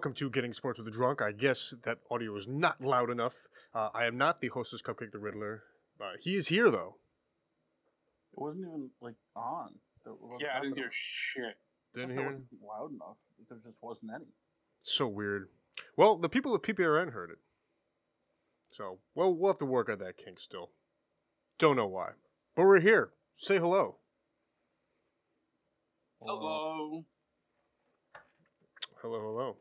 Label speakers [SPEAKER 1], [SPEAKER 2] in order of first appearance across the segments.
[SPEAKER 1] Welcome to Getting Sports with the Drunk. I guess that audio is not loud enough. Uh, I am not the hostess Cupcake the Riddler. Uh, he is here though.
[SPEAKER 2] It wasn't even like on. There was
[SPEAKER 3] Yeah, I didn't
[SPEAKER 2] nothing.
[SPEAKER 3] hear shit.
[SPEAKER 2] It's
[SPEAKER 1] Didn't
[SPEAKER 2] that it
[SPEAKER 1] hear.
[SPEAKER 2] wasn't loud enough. There just wasn't any.
[SPEAKER 1] So weird. Well, the people of PPRN heard it. So, well, we'll have to work on that kink still. Don't know why, but we're here. Say hello.
[SPEAKER 3] Hello.
[SPEAKER 1] Hello, hello.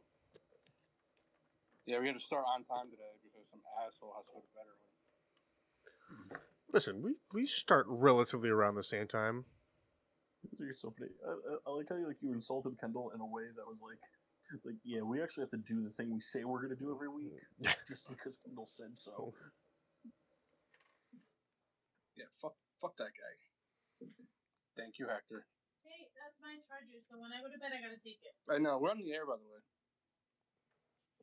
[SPEAKER 3] Yeah, we're gonna start on time today because some asshole has to go to bed early.
[SPEAKER 1] Listen, we we start relatively around the same time.
[SPEAKER 2] You're so funny. I, I, I like how you, like you insulted Kendall in a way that was like, like yeah, we actually have to do the thing we say we're gonna do every week, just because Kendall said so.
[SPEAKER 3] Yeah, fuck, fuck that guy. Thank you, Hector.
[SPEAKER 4] Hey, that's my charger, so when I go to bed, I gotta take it.
[SPEAKER 3] I know we're on the air, by the way.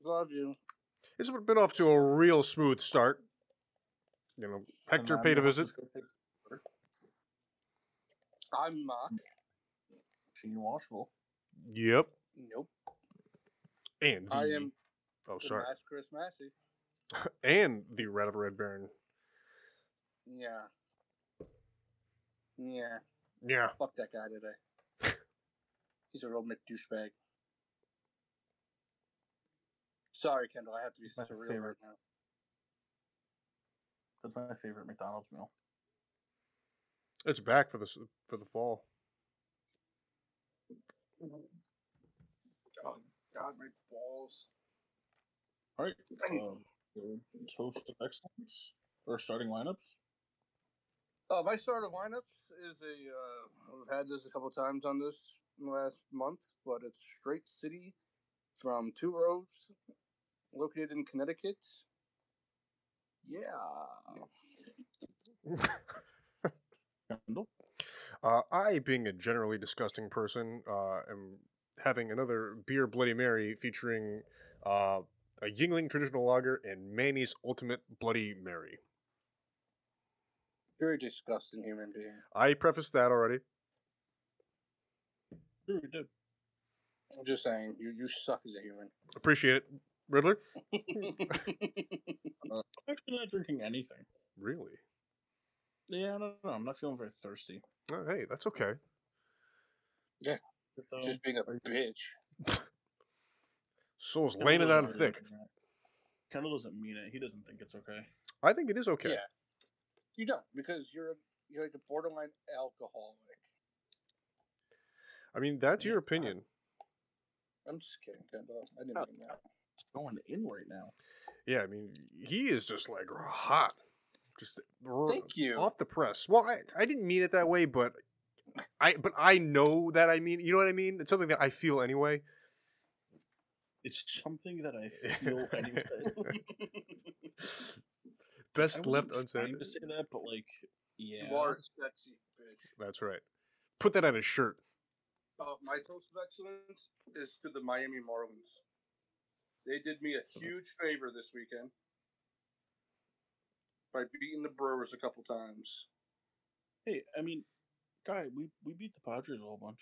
[SPEAKER 3] Love you.
[SPEAKER 1] It's been off to a real smooth start. You know, Hector paid a visit.
[SPEAKER 2] just go pick
[SPEAKER 3] I'm Mark.
[SPEAKER 2] Gene Washable.
[SPEAKER 1] Yep.
[SPEAKER 3] Nope.
[SPEAKER 1] And the,
[SPEAKER 3] I am
[SPEAKER 1] Oh, sorry.
[SPEAKER 3] Mass Chris Massey.
[SPEAKER 1] And the Rat of Red Baron.
[SPEAKER 3] Yeah. Yeah.
[SPEAKER 1] Yeah.
[SPEAKER 3] Fuck that guy today. He's a real Mick douchebag. Sorry, Kendall. I have to be
[SPEAKER 2] My
[SPEAKER 3] surreal
[SPEAKER 2] favorite.
[SPEAKER 3] right now.
[SPEAKER 2] That's my favorite McDonald's meal.
[SPEAKER 1] It's back for the for the fall.
[SPEAKER 3] Oh God, my balls.
[SPEAKER 2] All right. Um, toast of excellence or starting lineups.
[SPEAKER 3] Uh, my starter lineups is a. Uh, I've had this a couple times on this last month, but it's Straight City from Two Roads, located in Connecticut. Yeah.
[SPEAKER 1] Uh, I, being a generally disgusting person, uh, am having another beer Bloody Mary featuring uh, a Yuengling traditional lager and Manny's Ultimate Bloody Mary.
[SPEAKER 3] Very disgusting human being.
[SPEAKER 1] I prefaced that already.
[SPEAKER 2] Sure, we did.
[SPEAKER 3] I'm just saying, you you suck as a human.
[SPEAKER 1] Appreciate it, Riddler.
[SPEAKER 2] Uh, I'm actually not drinking anything.
[SPEAKER 1] Really?
[SPEAKER 2] Yeah, I don't know. I'm not feeling very thirsty.
[SPEAKER 1] Oh, hey, that's okay. Yeah.
[SPEAKER 2] So,
[SPEAKER 3] just being a bitch.
[SPEAKER 1] Soul's
[SPEAKER 2] Kendall
[SPEAKER 1] laying it on
[SPEAKER 2] really
[SPEAKER 1] thick.
[SPEAKER 2] mean. Kendall doesn't mean it. He doesn't think it's okay.
[SPEAKER 1] I think it is okay.
[SPEAKER 3] Yeah. You don't because you're you're like a borderline alcoholic.
[SPEAKER 1] I mean, that's
[SPEAKER 2] Yeah,
[SPEAKER 1] your opinion.
[SPEAKER 3] I'm just kidding, Kendall. I didn't
[SPEAKER 2] Oh.
[SPEAKER 3] mean that.
[SPEAKER 2] It's going in right now.
[SPEAKER 1] Yeah, I mean, he is just like hot. Just r-
[SPEAKER 3] Thank you.
[SPEAKER 1] off the press. Well, I, I didn't mean it that way, but I but I know that I mean. You know what I mean? It's something that I feel anyway.
[SPEAKER 2] It's something that I feel anyway.
[SPEAKER 1] Best
[SPEAKER 2] I
[SPEAKER 1] left
[SPEAKER 2] wasn't
[SPEAKER 1] unsaid.
[SPEAKER 2] trying to say that, but like, yeah.
[SPEAKER 3] You are sexy bitch.
[SPEAKER 1] That's right. Put that on a shirt.
[SPEAKER 3] Uh, my toast of excellence is to the Miami Marlins. They did me a huge favor this weekend by beating the Brewers a couple times.
[SPEAKER 2] Hey, I mean, guy, we we beat the Padres a whole bunch.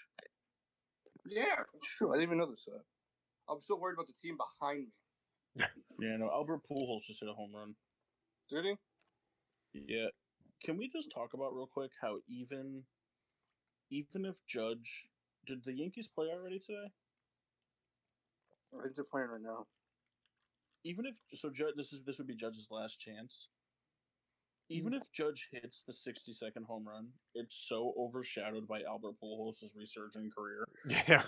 [SPEAKER 3] Yeah, true. I didn't even know this. Uh, I'm so worried about the team behind me.
[SPEAKER 2] Yeah, no, Albert Pujols just hit a home run.
[SPEAKER 3] Did he?
[SPEAKER 2] Yeah. Can we just talk about real quick how even even if Judge did the Yankees play already today?
[SPEAKER 3] I think they're playing right now.
[SPEAKER 2] Even if so Judge this is this would be Judge's last chance. Even if Judge hits the 60 second home run, it's so overshadowed by Albert Pujols' resurging career.
[SPEAKER 1] Yeah.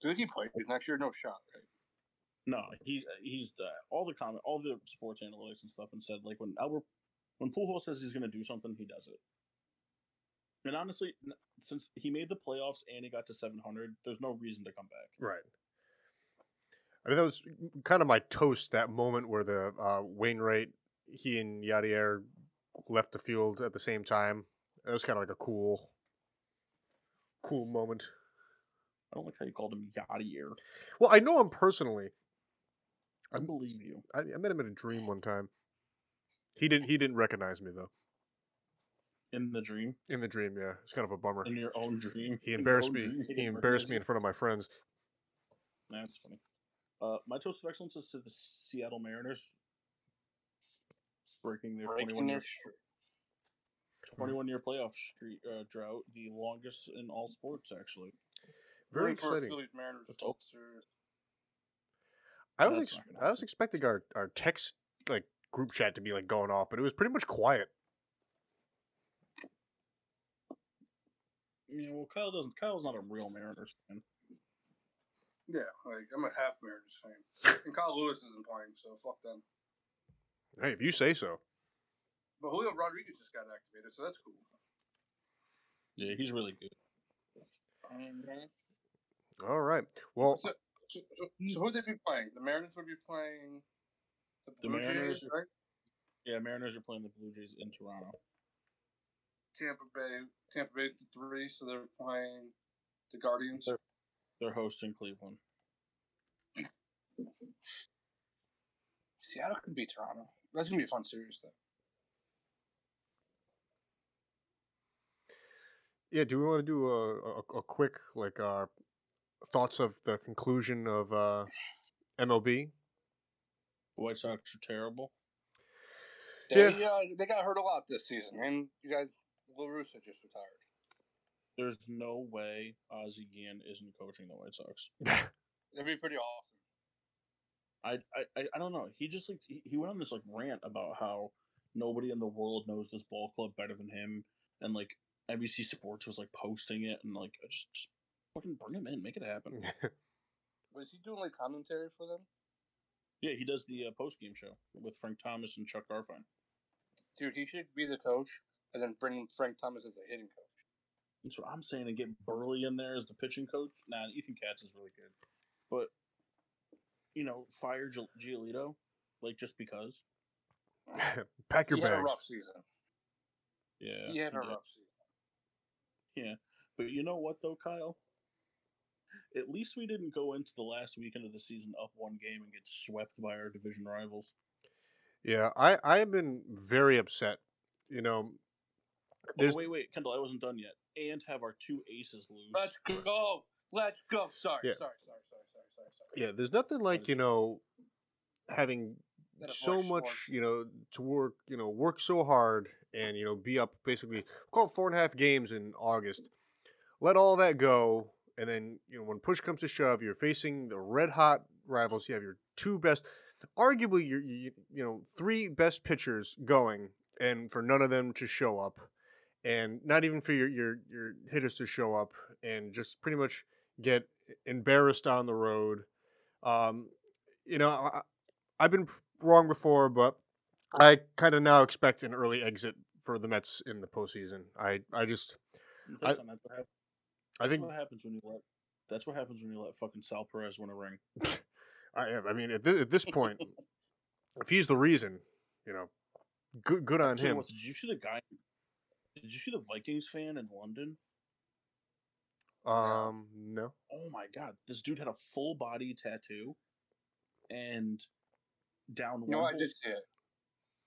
[SPEAKER 3] Do you think he played next year? No shot, right?
[SPEAKER 2] No, he's he's uh, all the comment, all the sports analytics and stuff, and said like when Albert, when Pujols says he's going to do something, he does it. And honestly, since he made the playoffs and he got to 700, there's no reason to come back.
[SPEAKER 1] Right. I mean, that was kind of my toast. That moment where the uh, Wainwright, he and Yadier left the field at the same time. It was kind of like a cool, cool moment.
[SPEAKER 2] I don't like how you called him Yadier.
[SPEAKER 1] Well, I know him personally.
[SPEAKER 2] I believe you.
[SPEAKER 1] I, I met him in a dream one time. He didn't. He didn't recognize me though.
[SPEAKER 2] In the dream,
[SPEAKER 1] In the dream, yeah, it's kind of a bummer.
[SPEAKER 2] in your own dream.
[SPEAKER 1] He embarrassed me.
[SPEAKER 2] dream,
[SPEAKER 1] He embarrassed me in front of my friends.
[SPEAKER 2] That's funny. Uh, my toast of excellence is to the Seattle Mariners breaking their
[SPEAKER 3] Breaking
[SPEAKER 2] 21
[SPEAKER 3] their
[SPEAKER 2] year,
[SPEAKER 3] streak.
[SPEAKER 2] 21 year playoff streak, uh, drought, the longest in all sports, actually.
[SPEAKER 1] Very
[SPEAKER 3] Rooting
[SPEAKER 1] exciting.
[SPEAKER 3] Mariners
[SPEAKER 2] That's all.
[SPEAKER 3] World Series.
[SPEAKER 1] I was
[SPEAKER 2] That's
[SPEAKER 1] ex- I was expecting our our text like group chat to be like going off, but it was pretty much quiet.
[SPEAKER 2] Yeah, well, Kyle doesn't. Kyle's not a real Mariners fan.
[SPEAKER 3] Yeah, like I'm a half Mariners fan, and Kyle Lewis isn't playing, so fuck them.
[SPEAKER 1] Hey, if you say so.
[SPEAKER 3] But Julio Rodriguez just got activated, so that's cool.
[SPEAKER 2] Yeah, he's really good. Mm-hmm.
[SPEAKER 1] All right. Well,
[SPEAKER 3] So, so, so, so who would they be playing? The Mariners would be playing the
[SPEAKER 2] The
[SPEAKER 3] Blue
[SPEAKER 2] Mariners
[SPEAKER 3] Jays, right?
[SPEAKER 2] Yeah, Mariners are playing the Blue Jays in Toronto.
[SPEAKER 3] Tampa Bay, Tampa Bay's the three, so they're playing the Guardians.
[SPEAKER 2] They're- They're hosting Cleveland.
[SPEAKER 3] Seattle could beat Toronto. That's gonna be a fun series, though.
[SPEAKER 1] yeah. Do we want to do a, a, a quick like uh, thoughts of the conclusion of uh, MLB?
[SPEAKER 2] White Sox are terrible.
[SPEAKER 3] They,
[SPEAKER 1] Yeah.
[SPEAKER 3] uh, they got hurt a lot this season, and you guys, La Russa just retired.
[SPEAKER 2] There's no way Ozzie Guillen isn't coaching the White Sox.
[SPEAKER 3] That'd be pretty awesome.
[SPEAKER 2] I, I, I- I don't know. He just like he, he went on this like rant about how nobody in the world knows this ball club better than him, and like NBC Sports was like posting it, and like just, just fucking bring him in, make it happen.
[SPEAKER 3] Was he doing like commentary for them?
[SPEAKER 2] yeah, he does the uh, post game show with Frank Thomas and Chuck Garfien.
[SPEAKER 3] Dude, he should be the coach, and then bring Frank Thomas as a hitting coach.
[SPEAKER 2] That's what I'm saying, and get Buehrle in there as the pitching coach. Nah, Ethan Katz is really good, but you know, fire Gi- Giolito, like just because.
[SPEAKER 1] Pack your
[SPEAKER 3] he had a
[SPEAKER 1] bags.
[SPEAKER 3] rough season.
[SPEAKER 2] Yeah,
[SPEAKER 3] he had a
[SPEAKER 2] did.
[SPEAKER 3] rough season.
[SPEAKER 2] Yeah, but you know what though, Kyle? At least we didn't go into the last weekend of the season up one game and get swept by our division rivals.
[SPEAKER 1] Yeah, I I have been very upset. You know,
[SPEAKER 2] Oh wait, wait, Kendall, I wasn't done yet. And have our two aces lose.
[SPEAKER 3] Let's go. Let's go. Sorry,
[SPEAKER 1] Yeah.
[SPEAKER 3] sorry, sorry, sorry, sorry, sorry, sorry.
[SPEAKER 1] yeah, there's nothing like you know having so much
[SPEAKER 3] one.
[SPEAKER 1] you know to work you know work so hard and you know be up basically call it four and a half games in august let all that go and then you know when push comes to shove you're facing the red hot rivals you have your two best arguably your you, you know three best pitchers going and for none of them to show up and not even for your your, your hitters to show up and just pretty much get embarrassed on the road um you know I, I've been wrong before, but I kind of now expect an early exit for the Mets in the postseason. I, I just,
[SPEAKER 2] That's, not- that's what hap-
[SPEAKER 1] I
[SPEAKER 2] that's
[SPEAKER 1] think,
[SPEAKER 2] what happens when you let. That's what happens when you let fucking Sal Perez win a ring.
[SPEAKER 1] I, I mean, at this, at this point, if he's the reason, you know, good, good on him.
[SPEAKER 2] what, did you see the guy? Did you see the Vikings fan in London?
[SPEAKER 1] Um, no.
[SPEAKER 2] Oh my god, this dude had a full body tattoo, and down
[SPEAKER 3] You know,
[SPEAKER 2] one
[SPEAKER 3] I
[SPEAKER 2] whole
[SPEAKER 3] did see it.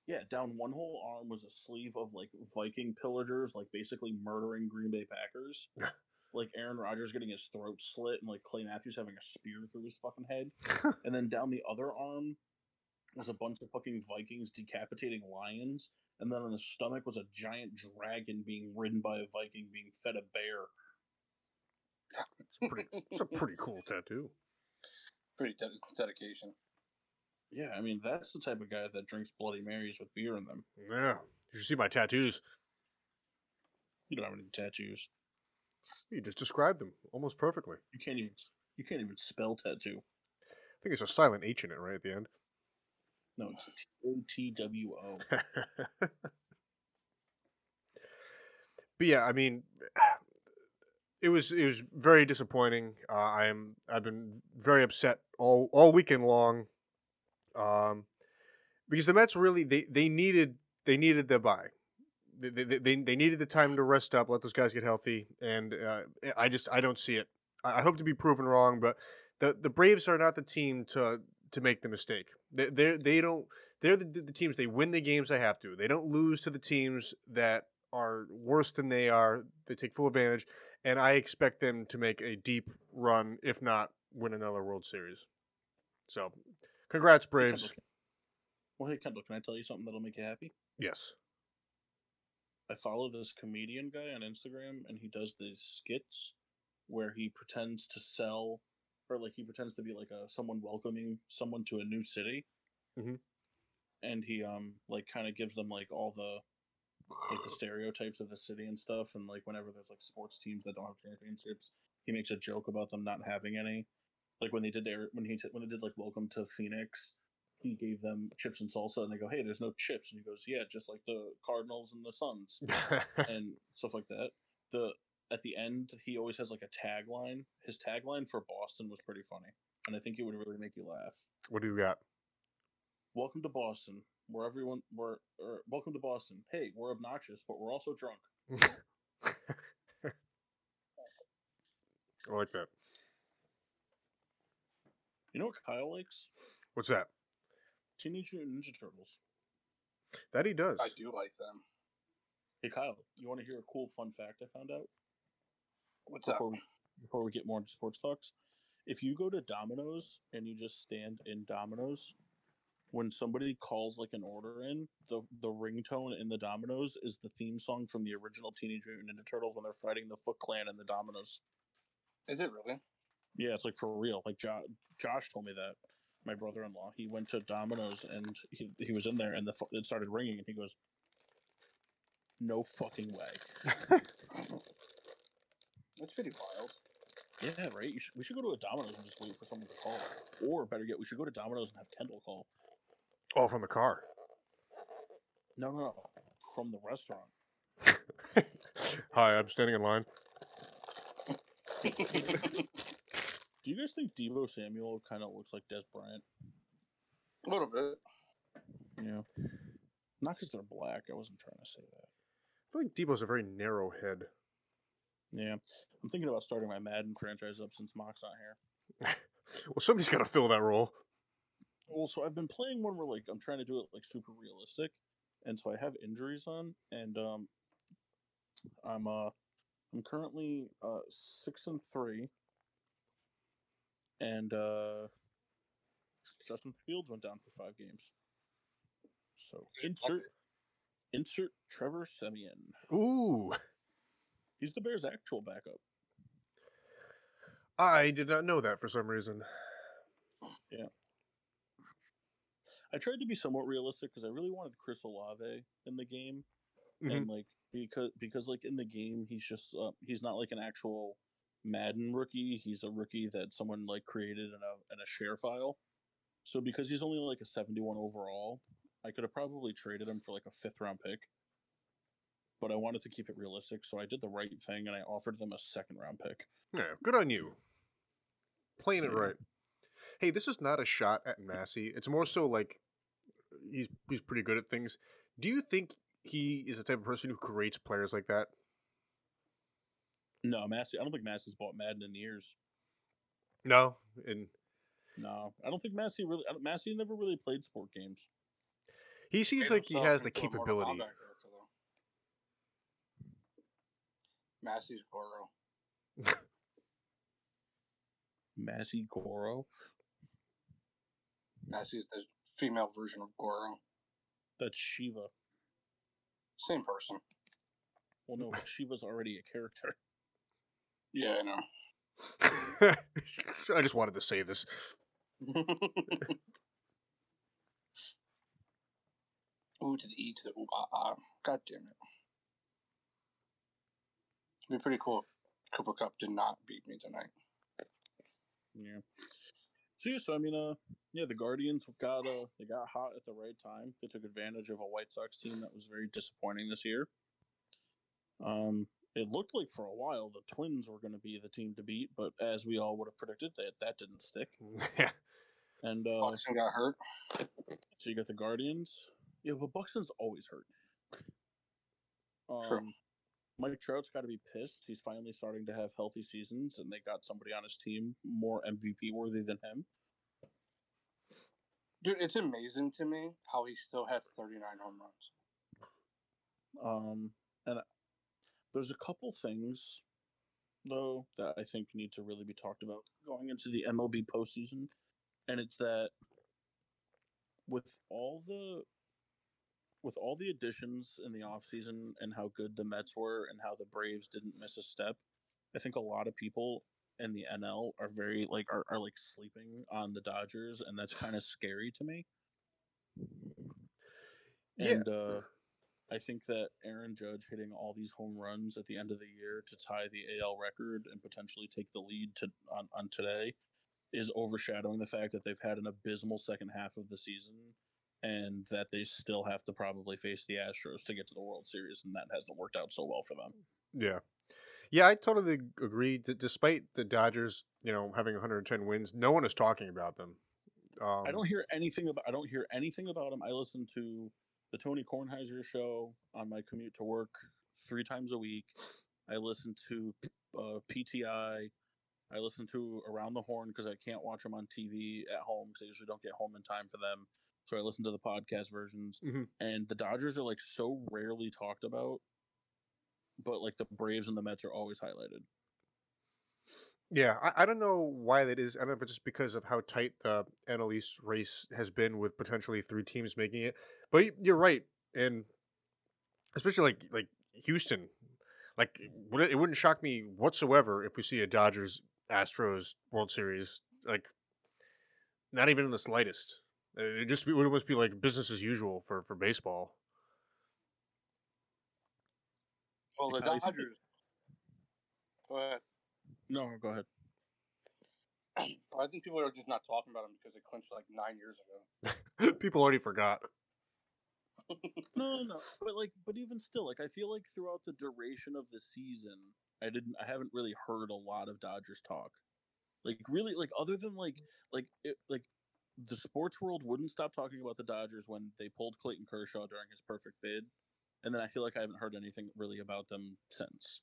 [SPEAKER 2] Yeah, down one whole arm was a sleeve of like Viking pillagers, like basically murdering Green Bay Packers. like Aaron Rodgers getting his throat slit and like Clay Matthews having a spear through his fucking head. and then down the other arm was a bunch of fucking Vikings decapitating lions. And then on the stomach was a giant dragon being ridden by a Viking being fed a bear.
[SPEAKER 1] It's a pretty, it's a pretty cool tattoo.
[SPEAKER 3] Pretty ded- dedication.
[SPEAKER 2] Yeah, I mean that's the type of guy that drinks Bloody Marys with beer in them.
[SPEAKER 1] Yeah. You should see my tattoos.
[SPEAKER 2] You don't have any tattoos.
[SPEAKER 1] You just described them almost perfectly.
[SPEAKER 2] You can't even you can't even spell tattoo.
[SPEAKER 1] I think it's a silent H in it right at the end.
[SPEAKER 2] No, it's T A T W O.
[SPEAKER 1] but yeah, I mean, it was it was very disappointing. Uh, I am I've been very upset all all weekend long, um, because the Mets really they, they needed they needed their buy. They, they, they, they needed the time to rest up, let those guys get healthy, and uh, I just I don't see it. I I hope to be proven wrong, but the the Braves are not the team to to make the mistake. They they they don't they're the, the teams they win the games they have to. They don't lose to the teams that are worse than they are. They take full advantage, and I expect them to make a deep run, if not win another World Series. So, congrats, Braves.
[SPEAKER 2] Kendall, well, hey Kendall, can I tell you something that'll make you happy?
[SPEAKER 1] Yes.
[SPEAKER 2] I follow this comedian guy on Instagram, and he does these skits where he pretends to sell, or like he pretends to be like a someone welcoming someone to a new city,
[SPEAKER 1] Mhm.
[SPEAKER 2] and he um like kind of gives them like all the like the stereotypes of the city and stuff, and like whenever there's like sports teams that don't have championships, he makes a joke about them not having any. Like when they did their when he t- when they did like Welcome to Phoenix, he gave them chips and salsa, and they go, "Hey, there's no chips," and he goes, "Yeah, just like the Cardinals and the Suns." and stuff like that. The at the end, he always has like a tagline. His tagline for Boston was pretty funny, and I think it would really make you laugh.
[SPEAKER 1] what do you got?
[SPEAKER 2] Welcome to Boston, where everyone we're or, er, welcome to Boston. Hey, we're obnoxious, but we're also drunk.
[SPEAKER 1] I like that.
[SPEAKER 2] You know what Kyle likes?
[SPEAKER 1] What's that?
[SPEAKER 2] Teenage Mutant Ninja Turtles.
[SPEAKER 1] That he does.
[SPEAKER 3] I do like them.
[SPEAKER 2] Hey Kyle, you want to hear a cool fun fact I found out
[SPEAKER 3] What's up?
[SPEAKER 2] before we, before we get more into sports talks? If you go to Domino's and you just stand in Domino's, when somebody calls like an order in, the the ringtone in the Domino's is the theme song from the original Teenage Mutant Ninja Turtles when they're fighting the Foot Clan in the Domino's.
[SPEAKER 3] Is it really?
[SPEAKER 2] Yeah, it's like for real. Like jo- Josh told me that. My brother-in-law. He went to Domino's and he, he was in there and the it started ringing and he goes, "No fucking way."
[SPEAKER 3] That's pretty wild.
[SPEAKER 2] Yeah, right. You should, we should go to a Domino's and just wait for someone to call, or better yet, we should go to Domino's and have Kendall call.
[SPEAKER 1] Oh, from the car.
[SPEAKER 2] No, no, no, from the restaurant.
[SPEAKER 1] Hi, I'm standing in line.
[SPEAKER 2] Do you guys think Deebo Samuel kind of looks like Dez Bryant?
[SPEAKER 3] A little bit.
[SPEAKER 2] Yeah. Not because they're black. I wasn't trying to say that.
[SPEAKER 1] I feel like Deebo's a very narrow head.
[SPEAKER 2] Yeah. I'm thinking about starting my Madden franchise up since Mock's not here.
[SPEAKER 1] Well, somebody's got to fill that role.
[SPEAKER 2] Well, so I've been playing one where like I'm trying to do it like super realistic, and so I have injuries on, and um, I'm uh, I'm currently uh six and three, and uh, Justin Fields went down for five games. So insert insert Trevor Siemian.
[SPEAKER 1] Ooh,
[SPEAKER 2] He's the Bears' actual backup.
[SPEAKER 1] I did not know that for some reason. Yeah.
[SPEAKER 2] I tried to be somewhat realistic because I really wanted Chris Olave in the game,
[SPEAKER 1] Mhm.
[SPEAKER 2] and like because because like in the game he's just uh, he's not like an actual Madden rookie. He's a rookie that someone like created in a in a share file. So because he's only like a seventy one overall, I could have probably traded him for like a fifth round pick. But I wanted to keep it realistic, so I did the right thing and I offered them a second round pick.
[SPEAKER 1] Yeah, good on you. Playing it
[SPEAKER 2] Yeah.
[SPEAKER 1] right. Hey, this is not a shot at Massey. It's more so like he's he's pretty good at things. Do you think he is the type of person who creates players like that?
[SPEAKER 2] No, Massey. I don't think Massey's bought Madden in years.
[SPEAKER 1] No, and
[SPEAKER 2] No, I don't think Massey really. Massey never really played sport games.
[SPEAKER 1] he seems like he has the capability.
[SPEAKER 3] Kombat character, though. Massey's Goro.
[SPEAKER 2] Massey Goro.
[SPEAKER 3] Massey's the female version of Goro.
[SPEAKER 2] That's Sheeva.
[SPEAKER 3] Same person.
[SPEAKER 2] Well, no, Sheeva's already a character.
[SPEAKER 3] Yeah, I know.
[SPEAKER 1] I just wanted to say this.
[SPEAKER 3] ooh to the E to the ooh ah ah. God damn it. It'd be pretty cool if Cooper Kupp did not beat me tonight.
[SPEAKER 2] Yeah. So yeah, so I mean, uh, yeah, the Guardians got uh, they got hot at the right time. They took advantage of a White Sox team that was very disappointing this year. Um, it looked like for a while the Twins were going to be the team to beat, but as we all would have predicted, that that didn't stick.
[SPEAKER 1] yeah.
[SPEAKER 2] And uh,
[SPEAKER 3] Buxton got hurt.
[SPEAKER 2] so you got the Guardians. Yeah, but Buxton's always hurt. Um,
[SPEAKER 3] True.
[SPEAKER 2] Mike Trout's got to be pissed. He's finally starting to have healthy seasons, and they got somebody on his team more MVP worthy than him.
[SPEAKER 3] Dude, it's amazing to me how he still has 39 home runs.
[SPEAKER 2] Um, and there's a couple things though that I think need to really be talked about going into the MLB postseason, and it's that with all the with all the additions in the offseason and how good the Mets were and how the Braves didn't miss a step, I think a lot of people in the NL are very like are, are like sleeping on the Dodgers and that's kind of scary to me.
[SPEAKER 1] Yeah.
[SPEAKER 2] And uh I think that Aaron Judge hitting all these home runs at the end of the year to tie the AL record and potentially take the lead to on, on today is overshadowing the fact that they've had an abysmal second half of the season and that they still have to probably face the Astros to get to the World Series and that hasn't worked out so well for them.
[SPEAKER 1] Yeah. Yeah, I totally agree. D- despite the Dodgers, you know, having 110 wins, no one is talking about them. Um,
[SPEAKER 2] I don't hear anything about I don't hear anything about them. I listen to the Tony Kornheiser show on my commute to work three times a week. I listen to uh, PTI. I listen to Around the Horn because I can't watch them on TV at home because I usually don't get home in time for them. So I listen to the podcast versions.
[SPEAKER 1] Mhm.
[SPEAKER 2] And the Dodgers are like so rarely talked about, but like the Braves and the Mets are always highlighted.
[SPEAKER 1] Yeah, I, I don't know why that is. I don't know if it's just because of how tight the NL East race has been with potentially three teams making it. But you're right, and especially like like Houston, like it, it wouldn't shock me whatsoever if we see a Dodgers Astros World Series. Like, not even in the slightest. Uh, It just be- would almost be like business as usual for for baseball.
[SPEAKER 3] Well, the
[SPEAKER 2] Like, how think
[SPEAKER 3] Dodgers. Go ahead.
[SPEAKER 2] No, go ahead.
[SPEAKER 3] I think people are just not talking about them because they clinched like nine years ago.
[SPEAKER 1] People already forgot.
[SPEAKER 2] No, no, no. But like, but even still, like, I feel like throughout the duration of the season, I didn't, I haven't really heard a lot of Dodgers talk. Like, really, like, other than like, like, it, like, the sports world wouldn't stop talking about the Dodgers when they pulled Clayton Kershaw during his perfect bid, and then I feel like I haven't heard anything really about them since.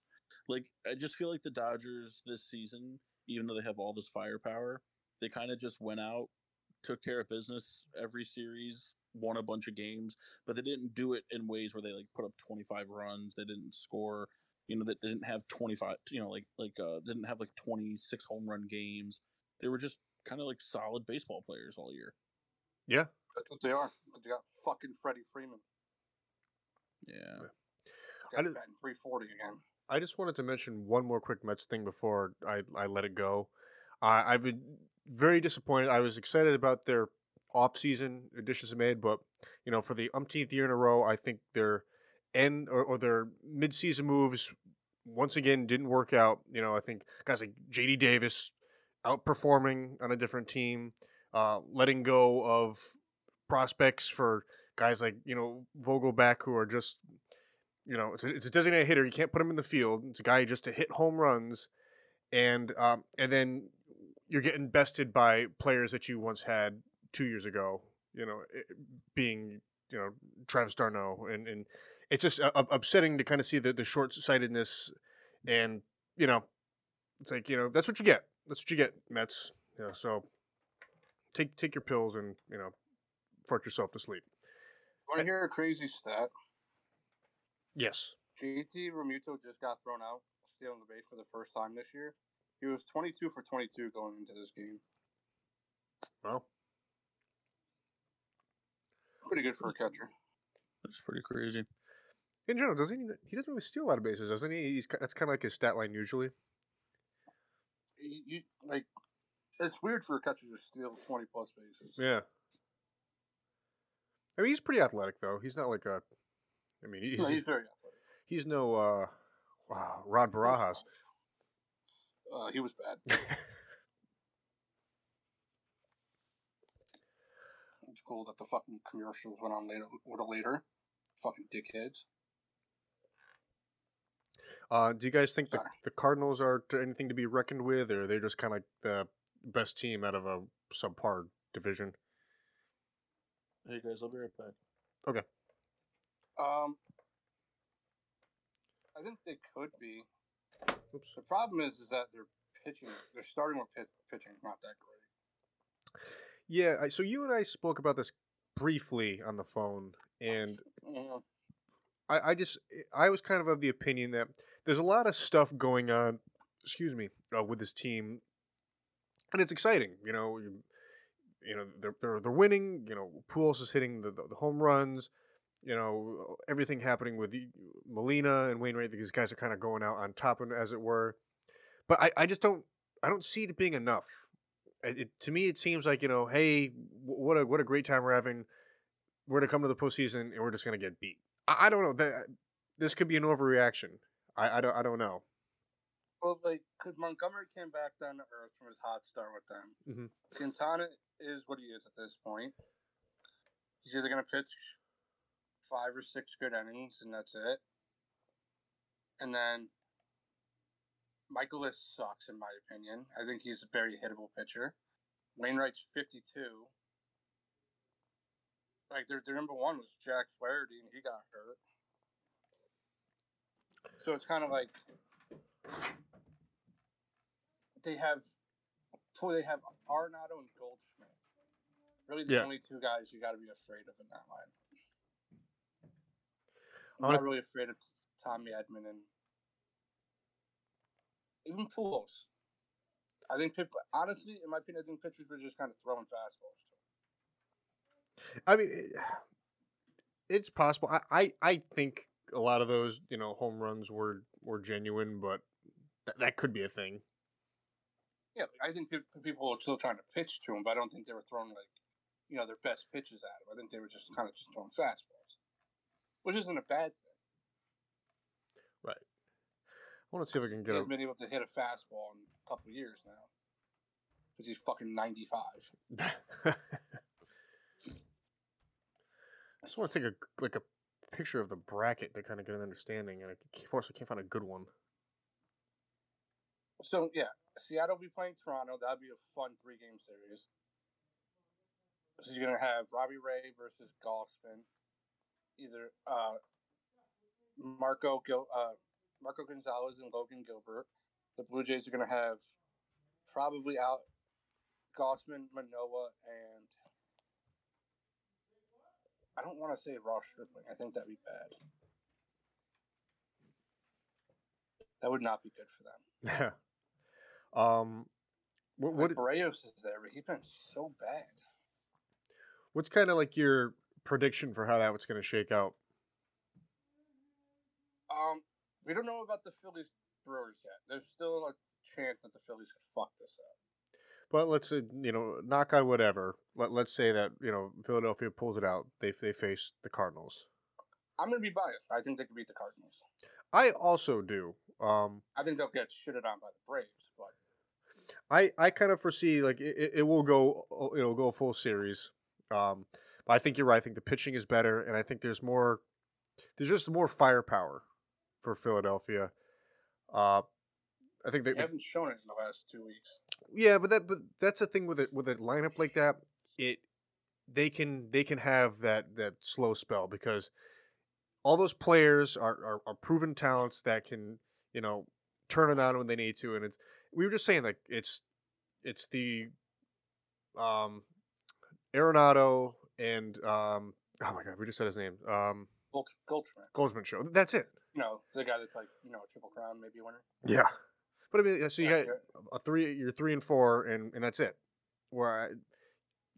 [SPEAKER 2] Like, I just feel like the Dodgers this season, even though they have all this firepower, they kind of just went out, took care of business every series, won a bunch of games, but they didn't do it in ways where they like put up 25 runs. They didn't score, you know, that didn't have 25, you know, like like uh didn't have like 26 home run games. They were just kind of like solid baseball players all year.
[SPEAKER 1] Yeah,
[SPEAKER 3] That's what they are. But they got fucking Freddie Freeman.
[SPEAKER 2] Yeah.
[SPEAKER 1] I
[SPEAKER 3] Got
[SPEAKER 1] did-
[SPEAKER 3] batting 340 again.
[SPEAKER 1] I just wanted to mention one more quick Mets thing before I, I let it go. Uh, I've been very disappointed. I was excited about their off-season additions made, but you know, for the umpteenth year in a row, I think their end or, or their mid-season moves once again didn't work out. You know, I think guys like J.D. Davis outperforming on a different team, uh, letting go of prospects for guys like you know Vogelbach who are just you know, it's a, it's a designated hitter. You can't put him in the field. It's a guy just to hit home runs, and um, and then you're getting bested by players that you once had two years ago. You know, it, being you know Travis d'Arnaud, and and it's just uh, upsetting to kind of see the the short sightedness, and you know, it's like you know that's what you get. That's what you get, Mets. You know, so take take your pills and you know, fart yourself to sleep.
[SPEAKER 3] Want to hear a crazy stat?
[SPEAKER 1] Yes.
[SPEAKER 3] JT Realmuto just got thrown out, stealing the base for the first time this year. He was 22 for 22 going into this game.
[SPEAKER 1] Well,
[SPEAKER 3] Pretty good for a catcher.
[SPEAKER 2] That's pretty crazy.
[SPEAKER 1] in general, doesn't he? He doesn't really steal a lot of bases, doesn't he? He's that's kind of like his stat line usually.
[SPEAKER 3] You, like, it's weird for a catcher to steal 20 plus bases.
[SPEAKER 1] Yeah. I mean, he's pretty athletic though. He's not like a. I mean, he's,
[SPEAKER 3] No, he's very athletic.
[SPEAKER 1] he's no uh, wow, Rod Barajas.
[SPEAKER 3] Uh, he was bad. It's cool that the fucking commercials went on later, a little later. Fucking dickheads.
[SPEAKER 1] Uh, do you guys think the, the Cardinals are to anything to be reckoned with, or are they just kind of like the best team out of a subpar division?
[SPEAKER 2] Hey guys, I'll be right back. Okay.
[SPEAKER 3] Um, I think they could be.
[SPEAKER 1] Oops.
[SPEAKER 3] The problem is, is that they're pitching. They're starting with pit, pitching not that great.
[SPEAKER 1] Yeah. So you and I spoke about this briefly on the phone, and. I, I just I was kind of of the opinion that there's a lot of stuff going on. Excuse me, uh, with this team, and it's exciting. You know, you, you know they're, they're they're winning. You know, Pujols is hitting the, the, the home runs. You know, everything happening with Molina and Wainwright. These guys are kind of going out on top, and as it were. But I, I just don't I don't see it being enough. It, it, to me, it seems like you know, hey, what a what a great time we're having. We're gonna come to the postseason and we're just gonna get beat. I, I don't know. That this could be an overreaction. I, I don't I don't know.
[SPEAKER 3] Well, like, because Montgomery came back down to earth from his hot start with them.
[SPEAKER 1] Mhm.
[SPEAKER 3] Quintana is what he is at this point. He's either going to pitch five or six good innings, and that's it. And then Mikolas sucks, in my opinion. I think he's a very hittable pitcher. Wainwright's 52. Like, their, their number one was Jack Flaherty, and he got hurt. So it's kind of like they have they have Arenado and Goldschmidt. Really, the
[SPEAKER 1] Yeah.
[SPEAKER 3] only two guys you got to be afraid of in that line. I'm not really afraid of Tommy Edman and even Pujols. I think, honestly, in my opinion, I think pitchers were just kind of throwing fastballs.
[SPEAKER 1] I mean, it, it's possible. I, I I think a lot of those you know home runs were were genuine, but th- that could be a thing.
[SPEAKER 3] Yeah, I think people were still trying to pitch to him, but I don't think they were throwing like, you know, their best pitches at him. I think they were just kind of just throwing fastballs, which isn't a bad thing. Right.
[SPEAKER 1] I want to see if I can
[SPEAKER 3] He
[SPEAKER 1] get a.
[SPEAKER 3] hasn't been able to hit a fastball in a couple years now. Because he's fucking 95.
[SPEAKER 1] I just want to take a like a picture of the bracket to kind of get an understanding, and I I can't find a good one.
[SPEAKER 3] So, yeah, Seattle will be playing Toronto. That'd be a fun three game series. So you're to have Robbie Ray versus Gausman. Either uh, Marco Gil- uh, Marco Gonzalez and Logan Gilbert. The Blue Jays are to have probably out Gausman, Manoah, and I don't want to say Ross Stripling. I think that'd be bad. That would not be good for them.
[SPEAKER 1] Yeah. um, what what
[SPEAKER 3] Like Berrios is there, but he's been so bad.
[SPEAKER 1] what's kind of like your prediction for how that was going to shake out?
[SPEAKER 3] Um, we don't know about the Phillies Brewers yet. There's still a chance that the Phillies could fuck this up.
[SPEAKER 1] But let's uh, you know knock on whatever. Let let's say that you know Philadelphia pulls it out. They they face the Cardinals.
[SPEAKER 3] I'm gonna be biased. I think they could beat the Cardinals.
[SPEAKER 1] I also do. Um,
[SPEAKER 3] I think they'll get shitted on by the Braves, but
[SPEAKER 1] I I kind of foresee like it, it- will go uh, it'll go full series. Um, but I think you're right. I think the pitching is better, and I think there's more. There's just more firepower for Philadelphia. Uh, I think
[SPEAKER 3] they
[SPEAKER 1] they,
[SPEAKER 3] haven't shown it in the last two weeks.
[SPEAKER 1] Yeah, but that but that's the thing with it with a lineup like that. It they can they can have that that slow spell because all those players are, are, are proven talents that can you know turn it on when they need to, and it's we were just saying like it's it's the um Arenado and um oh my god we just said his name um
[SPEAKER 3] Gold, Goldschmidt,
[SPEAKER 1] Goldsman show that's it
[SPEAKER 3] you know, the guy that's like, you know, a triple crown maybe winner.
[SPEAKER 1] yeah but I mean so you
[SPEAKER 3] Yeah,
[SPEAKER 1] got a three you're three and four and and that's it where I,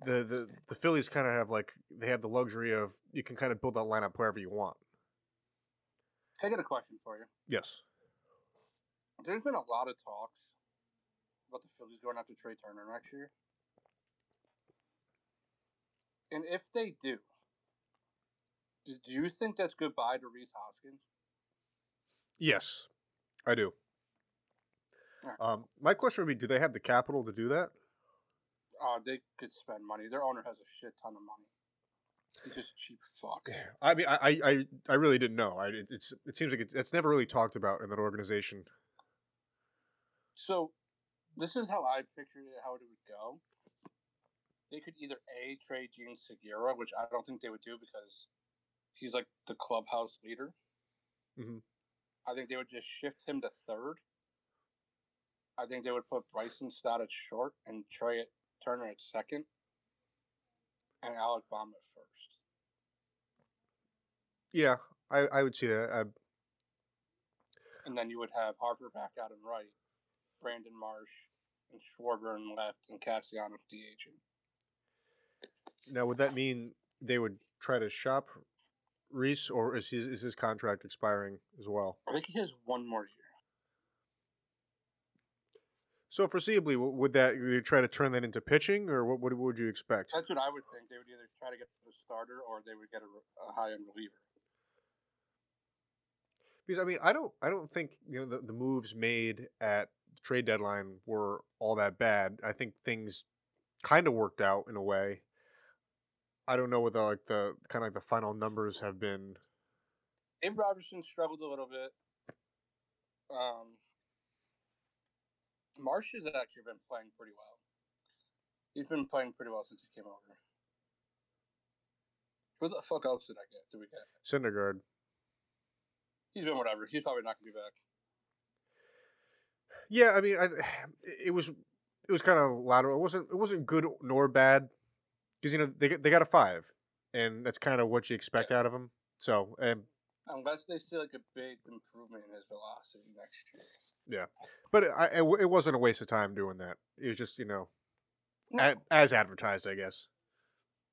[SPEAKER 1] the the the Phillies kind of have like they have the luxury of you can kind of build that lineup wherever you want
[SPEAKER 3] I got a question for you.
[SPEAKER 1] yes
[SPEAKER 3] There's been a lot of talks about the Phillies going after Trea Turner next year. And if they do, do you think that's goodbye to Rhys Hoskins?
[SPEAKER 1] yes I do. Um my question would be do they have the capital to do that
[SPEAKER 3] Uh, they could spend money. Their owner has a shit ton of money. He's just cheap fuck.
[SPEAKER 1] I mean, I, I, I- really didn't know. I, it, it's, it seems like it's, it's never really talked about in that organization.
[SPEAKER 3] So, this is how I pictured it, how it would go. They could either A, trade Jean Segura, which I don't think they would do because he's like the clubhouse leader.
[SPEAKER 1] Mhm.
[SPEAKER 3] I think they would just shift him to third. I think they would put Bryson Stott at short and Trea Turner at second, and Alec Bohm at first.
[SPEAKER 1] Yeah, I, I would see that. I,
[SPEAKER 3] And then you would have Harper back out and right, Brandon Marsh, and Schwarber in left, and Cassiano DHing.
[SPEAKER 1] now, would that mean they would try to shop Rhys, or is his, is his contract expiring as well?
[SPEAKER 3] I think he has one more year.
[SPEAKER 1] So foreseeably, would that you try to turn that into pitching, or what, what would you expect?
[SPEAKER 3] That's what I would think. They would either try to get a starter or they would get a, a high end reliever.
[SPEAKER 1] Because I mean, I don't, I don't think you know the, the moves made at the trade deadline were all that bad. I think things kind of worked out in a way. I don't know what the like the kind of like the final numbers have been.
[SPEAKER 3] Abe Robertson struggled a little bit. Um, Marsh has actually been playing pretty well. He's been playing pretty well since he came over. Who the fuck else did I get? Did we get?
[SPEAKER 1] Syndergaard.
[SPEAKER 3] He's been whatever. He's probably not gonna be back.
[SPEAKER 1] Yeah, I mean, I, it was it was kind of lateral. It wasn't it wasn't good nor bad because you know they got- they got a five, and that's kind of what you expect out of him. So, and
[SPEAKER 3] Unless they see like a big improvement in his velocity next year.
[SPEAKER 1] But I, it, w- it wasn't a waste of time doing that. It was just you know
[SPEAKER 3] No.
[SPEAKER 1] a, as advertised, I guess.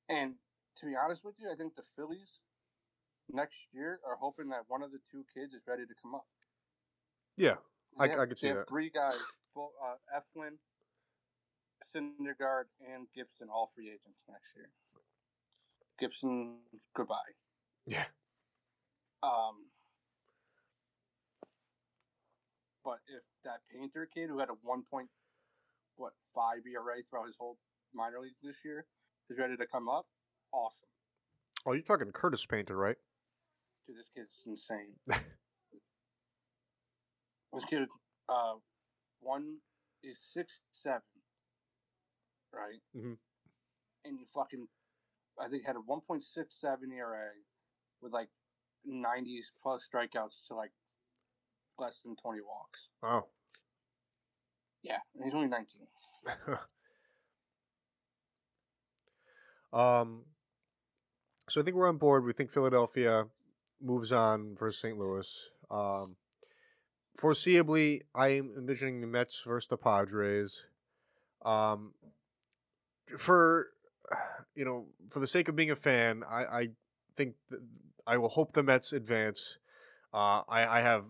[SPEAKER 3] And to be honest with you, I think the Phillies next year are hoping that one of the two kids is ready to come up.
[SPEAKER 1] Yeah, I-
[SPEAKER 3] have,
[SPEAKER 1] I could see that.
[SPEAKER 3] three guys: uh, Eflin, Syndergaard, and Gibson, all free agents next year. Gibson, goodbye.
[SPEAKER 1] yeah.
[SPEAKER 3] Um, but if that Painter kid who had a one point what five ERA throughout his whole minor leagues this year is ready to come up, awesome.
[SPEAKER 1] Oh, you're talking Curtis Painter, right?
[SPEAKER 3] Dude, this kid's insane. this kid, uh, one is six seven, right?
[SPEAKER 1] Mhm.
[SPEAKER 3] And you fucking, I think had a one point six seven ERA with like nineties plus strikeouts to like less than twenty walks.
[SPEAKER 1] Oh,
[SPEAKER 3] Yeah, and he's only nineteen.
[SPEAKER 1] um. So I think we're on board. We think Philadelphia moves on versus St. Louis. Um, foreseeably, I am envisioning the Mets versus the Padres. Um, for you know, for the sake of being a fan, I, I think th- I will hope the Mets advance. Uh, I, I have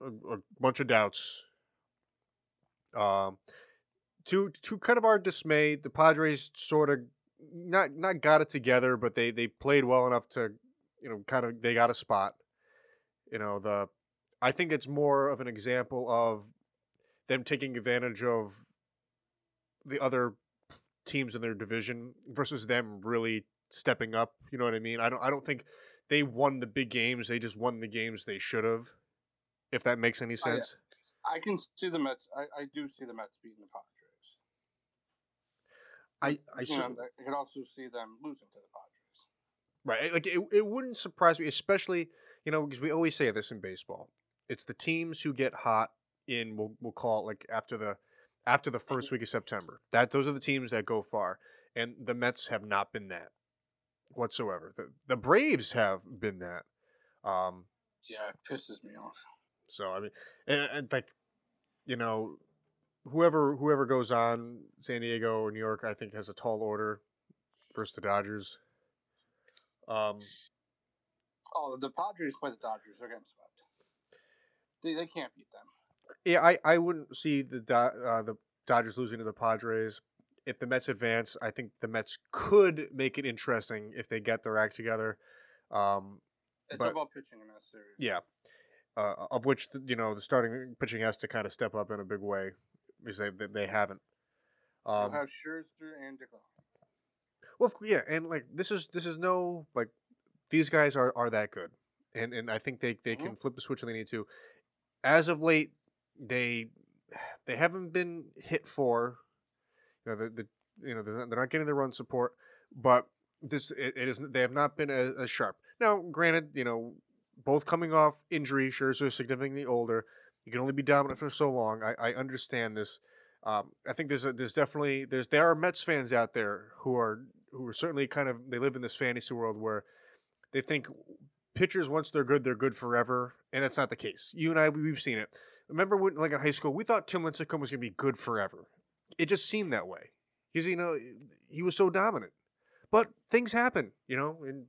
[SPEAKER 1] a, a bunch of doubts. Um, to to kind of our dismay, the Padres sort of not not got it together, but they they played well enough to you know kind of they got a spot. You know the I think it's more of an example of them taking advantage of the other teams in their division versus them really stepping up. You know what I mean? I don't I don't think they won the big games. They just won the games they should have. If that makes any
[SPEAKER 3] Oh,
[SPEAKER 1] sense.
[SPEAKER 3] I can see the Mets. I, I do see the Mets beating the Padres.
[SPEAKER 1] I I cer-
[SPEAKER 3] know, I can also see them losing to the Padres.
[SPEAKER 1] Right. Like it, it wouldn't surprise me, especially, you know, because we always say this in baseball. It's the teams who get hot in we'll we'll call it like after the after the first week of September. That those are the teams that go far. And the Mets have not been that whatsoever. The the Braves have been that. Um
[SPEAKER 3] Yeah, it pisses me off.
[SPEAKER 1] So I mean and, and like you know whoever whoever goes on San Diego or New York I think has a tall order versus the Dodgers. Um
[SPEAKER 3] Oh, the Padres play the Dodgers. They're getting swept. They, they can't beat them.
[SPEAKER 1] Yeah, I, I wouldn't see the uh, the Dodgers losing to the Padres. If the Mets advance, I think the Mets could make it interesting if they get their act together. Um,
[SPEAKER 3] It's
[SPEAKER 1] But-
[SPEAKER 3] about pitching in that series.
[SPEAKER 1] yeah, uh, of which the- you know the starting pitching has to kind of step up in a big way because they they, they haven't.
[SPEAKER 3] You'll
[SPEAKER 1] Um,
[SPEAKER 3] have Scherzer and DeGrom.
[SPEAKER 1] Well, yeah, and like this is this is no like these guys are are that good, and and I think they they can flip the switch when they need to. As of late, they they haven't been hit for, you know, the, the you know they're not, they're not getting the run support, but this it, it isn't they have not been as, as sharp. Now, granted, you know, both coming off injury, Scherzer significantly older. You can only be dominant for so long. I, I understand this. Um, I think there's a, there's definitely there's there are Mets fans out there who are who are certainly kind of they live in this fantasy world where they think pitchers once they're good they're good forever, and that's not the case. You and I we- we've seen it. Remember when like in high school we thought Tim Lincecum was going to be good forever. It just seemed that way because you know he was so dominant. But things happen, you know, and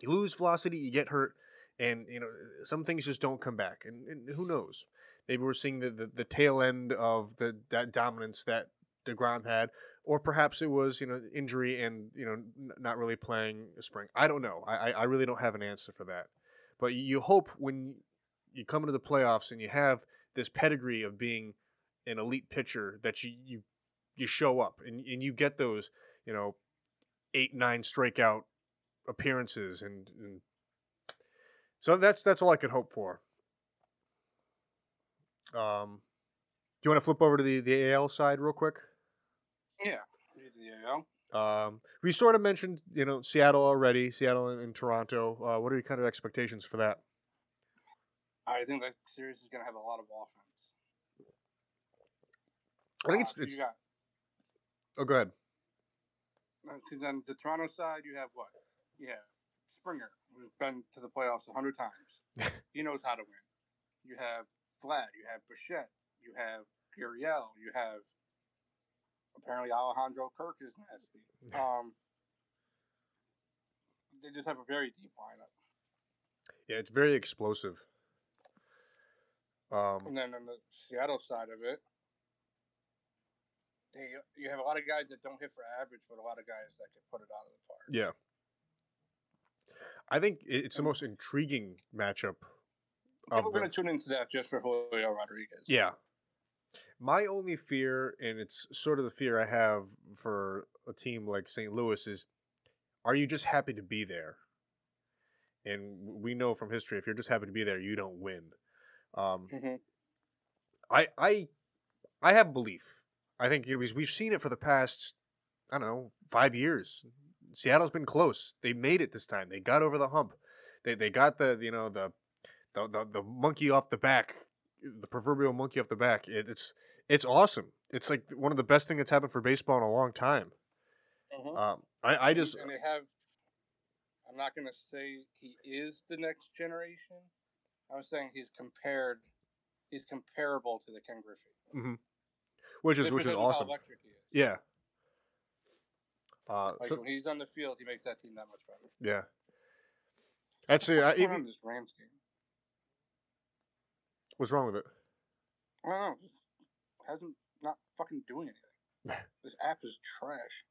[SPEAKER 1] you lose velocity, you get hurt, and you know some things just don't come back. And, and who knows? Maybe we're seeing the, the, the tail end of the that dominance that deGrom had, or perhaps it was you know injury and you know n- not really playing spring. I don't know. I I really don't have an answer for that. But you hope when you come into the playoffs and you have this pedigree of being an elite pitcher that you you, you show up and, and you get those you know eight nine strikeout appearances and, and so that's that's all I can hope for. Um, do you want to flip over to the the AL side real quick?
[SPEAKER 3] Yeah. The AL.
[SPEAKER 1] Um, we sort of mentioned you know Seattle already, Seattle and, and Toronto. Uh, what are your kind of expectations for that?
[SPEAKER 3] I think that series is going to have a lot of offense.
[SPEAKER 1] I think
[SPEAKER 3] Uh,
[SPEAKER 1] it's
[SPEAKER 3] so
[SPEAKER 1] it's.
[SPEAKER 3] got
[SPEAKER 1] Oh, go ahead.
[SPEAKER 3] because then the Toronto side you have what? Yeah, Springer, who's been to the playoffs a hundred times. he knows how to win. You have Vlad. You have Bichette. You have Gurriel. You have apparently Alejandro Kirk is nasty. Um, they just have a very deep lineup.
[SPEAKER 1] Yeah, it's very explosive. Um,
[SPEAKER 3] And then on the Seattle side of it, they you have a lot of guys that don't hit for average, but a lot of guys that can put it out of the park.
[SPEAKER 1] yeah, I think it's the most intriguing matchup.
[SPEAKER 3] Yeah, we're going to tune into that just for Julio Rodriguez.
[SPEAKER 1] yeah, my only fear, and it's sort of the fear I have for a team like St. Louis, is are you just happy to be there? And we know from history, if you're just happy to be there, you don't win. Um,
[SPEAKER 3] hmm
[SPEAKER 1] I I I have belief. I think it was, we've seen it for the past I don't know five years. Seattle's been close. They made it this time. They got over the hump. They they got the you know the the the, the monkey off the back, the proverbial monkey off the back. It, it's it's awesome. It's like one of the best things that's happened for baseball in a long time.
[SPEAKER 3] hmm
[SPEAKER 1] Um, I I just
[SPEAKER 3] and they have. I'm not going to say he is the next generation. I'm saying he's compared. He's comparable to the Ken Griffey,
[SPEAKER 1] which is which is awesome.
[SPEAKER 3] How electric he is.
[SPEAKER 1] Yeah. Uh,
[SPEAKER 3] Like
[SPEAKER 1] so-
[SPEAKER 3] when he's on the field, he makes that team that much better.
[SPEAKER 1] yeah. Actually, it. I,
[SPEAKER 3] What's
[SPEAKER 1] even,
[SPEAKER 3] this Rams game?
[SPEAKER 1] what's wrong with it?
[SPEAKER 3] I don't know. Just hasn't not fucking doing anything. this app is trash.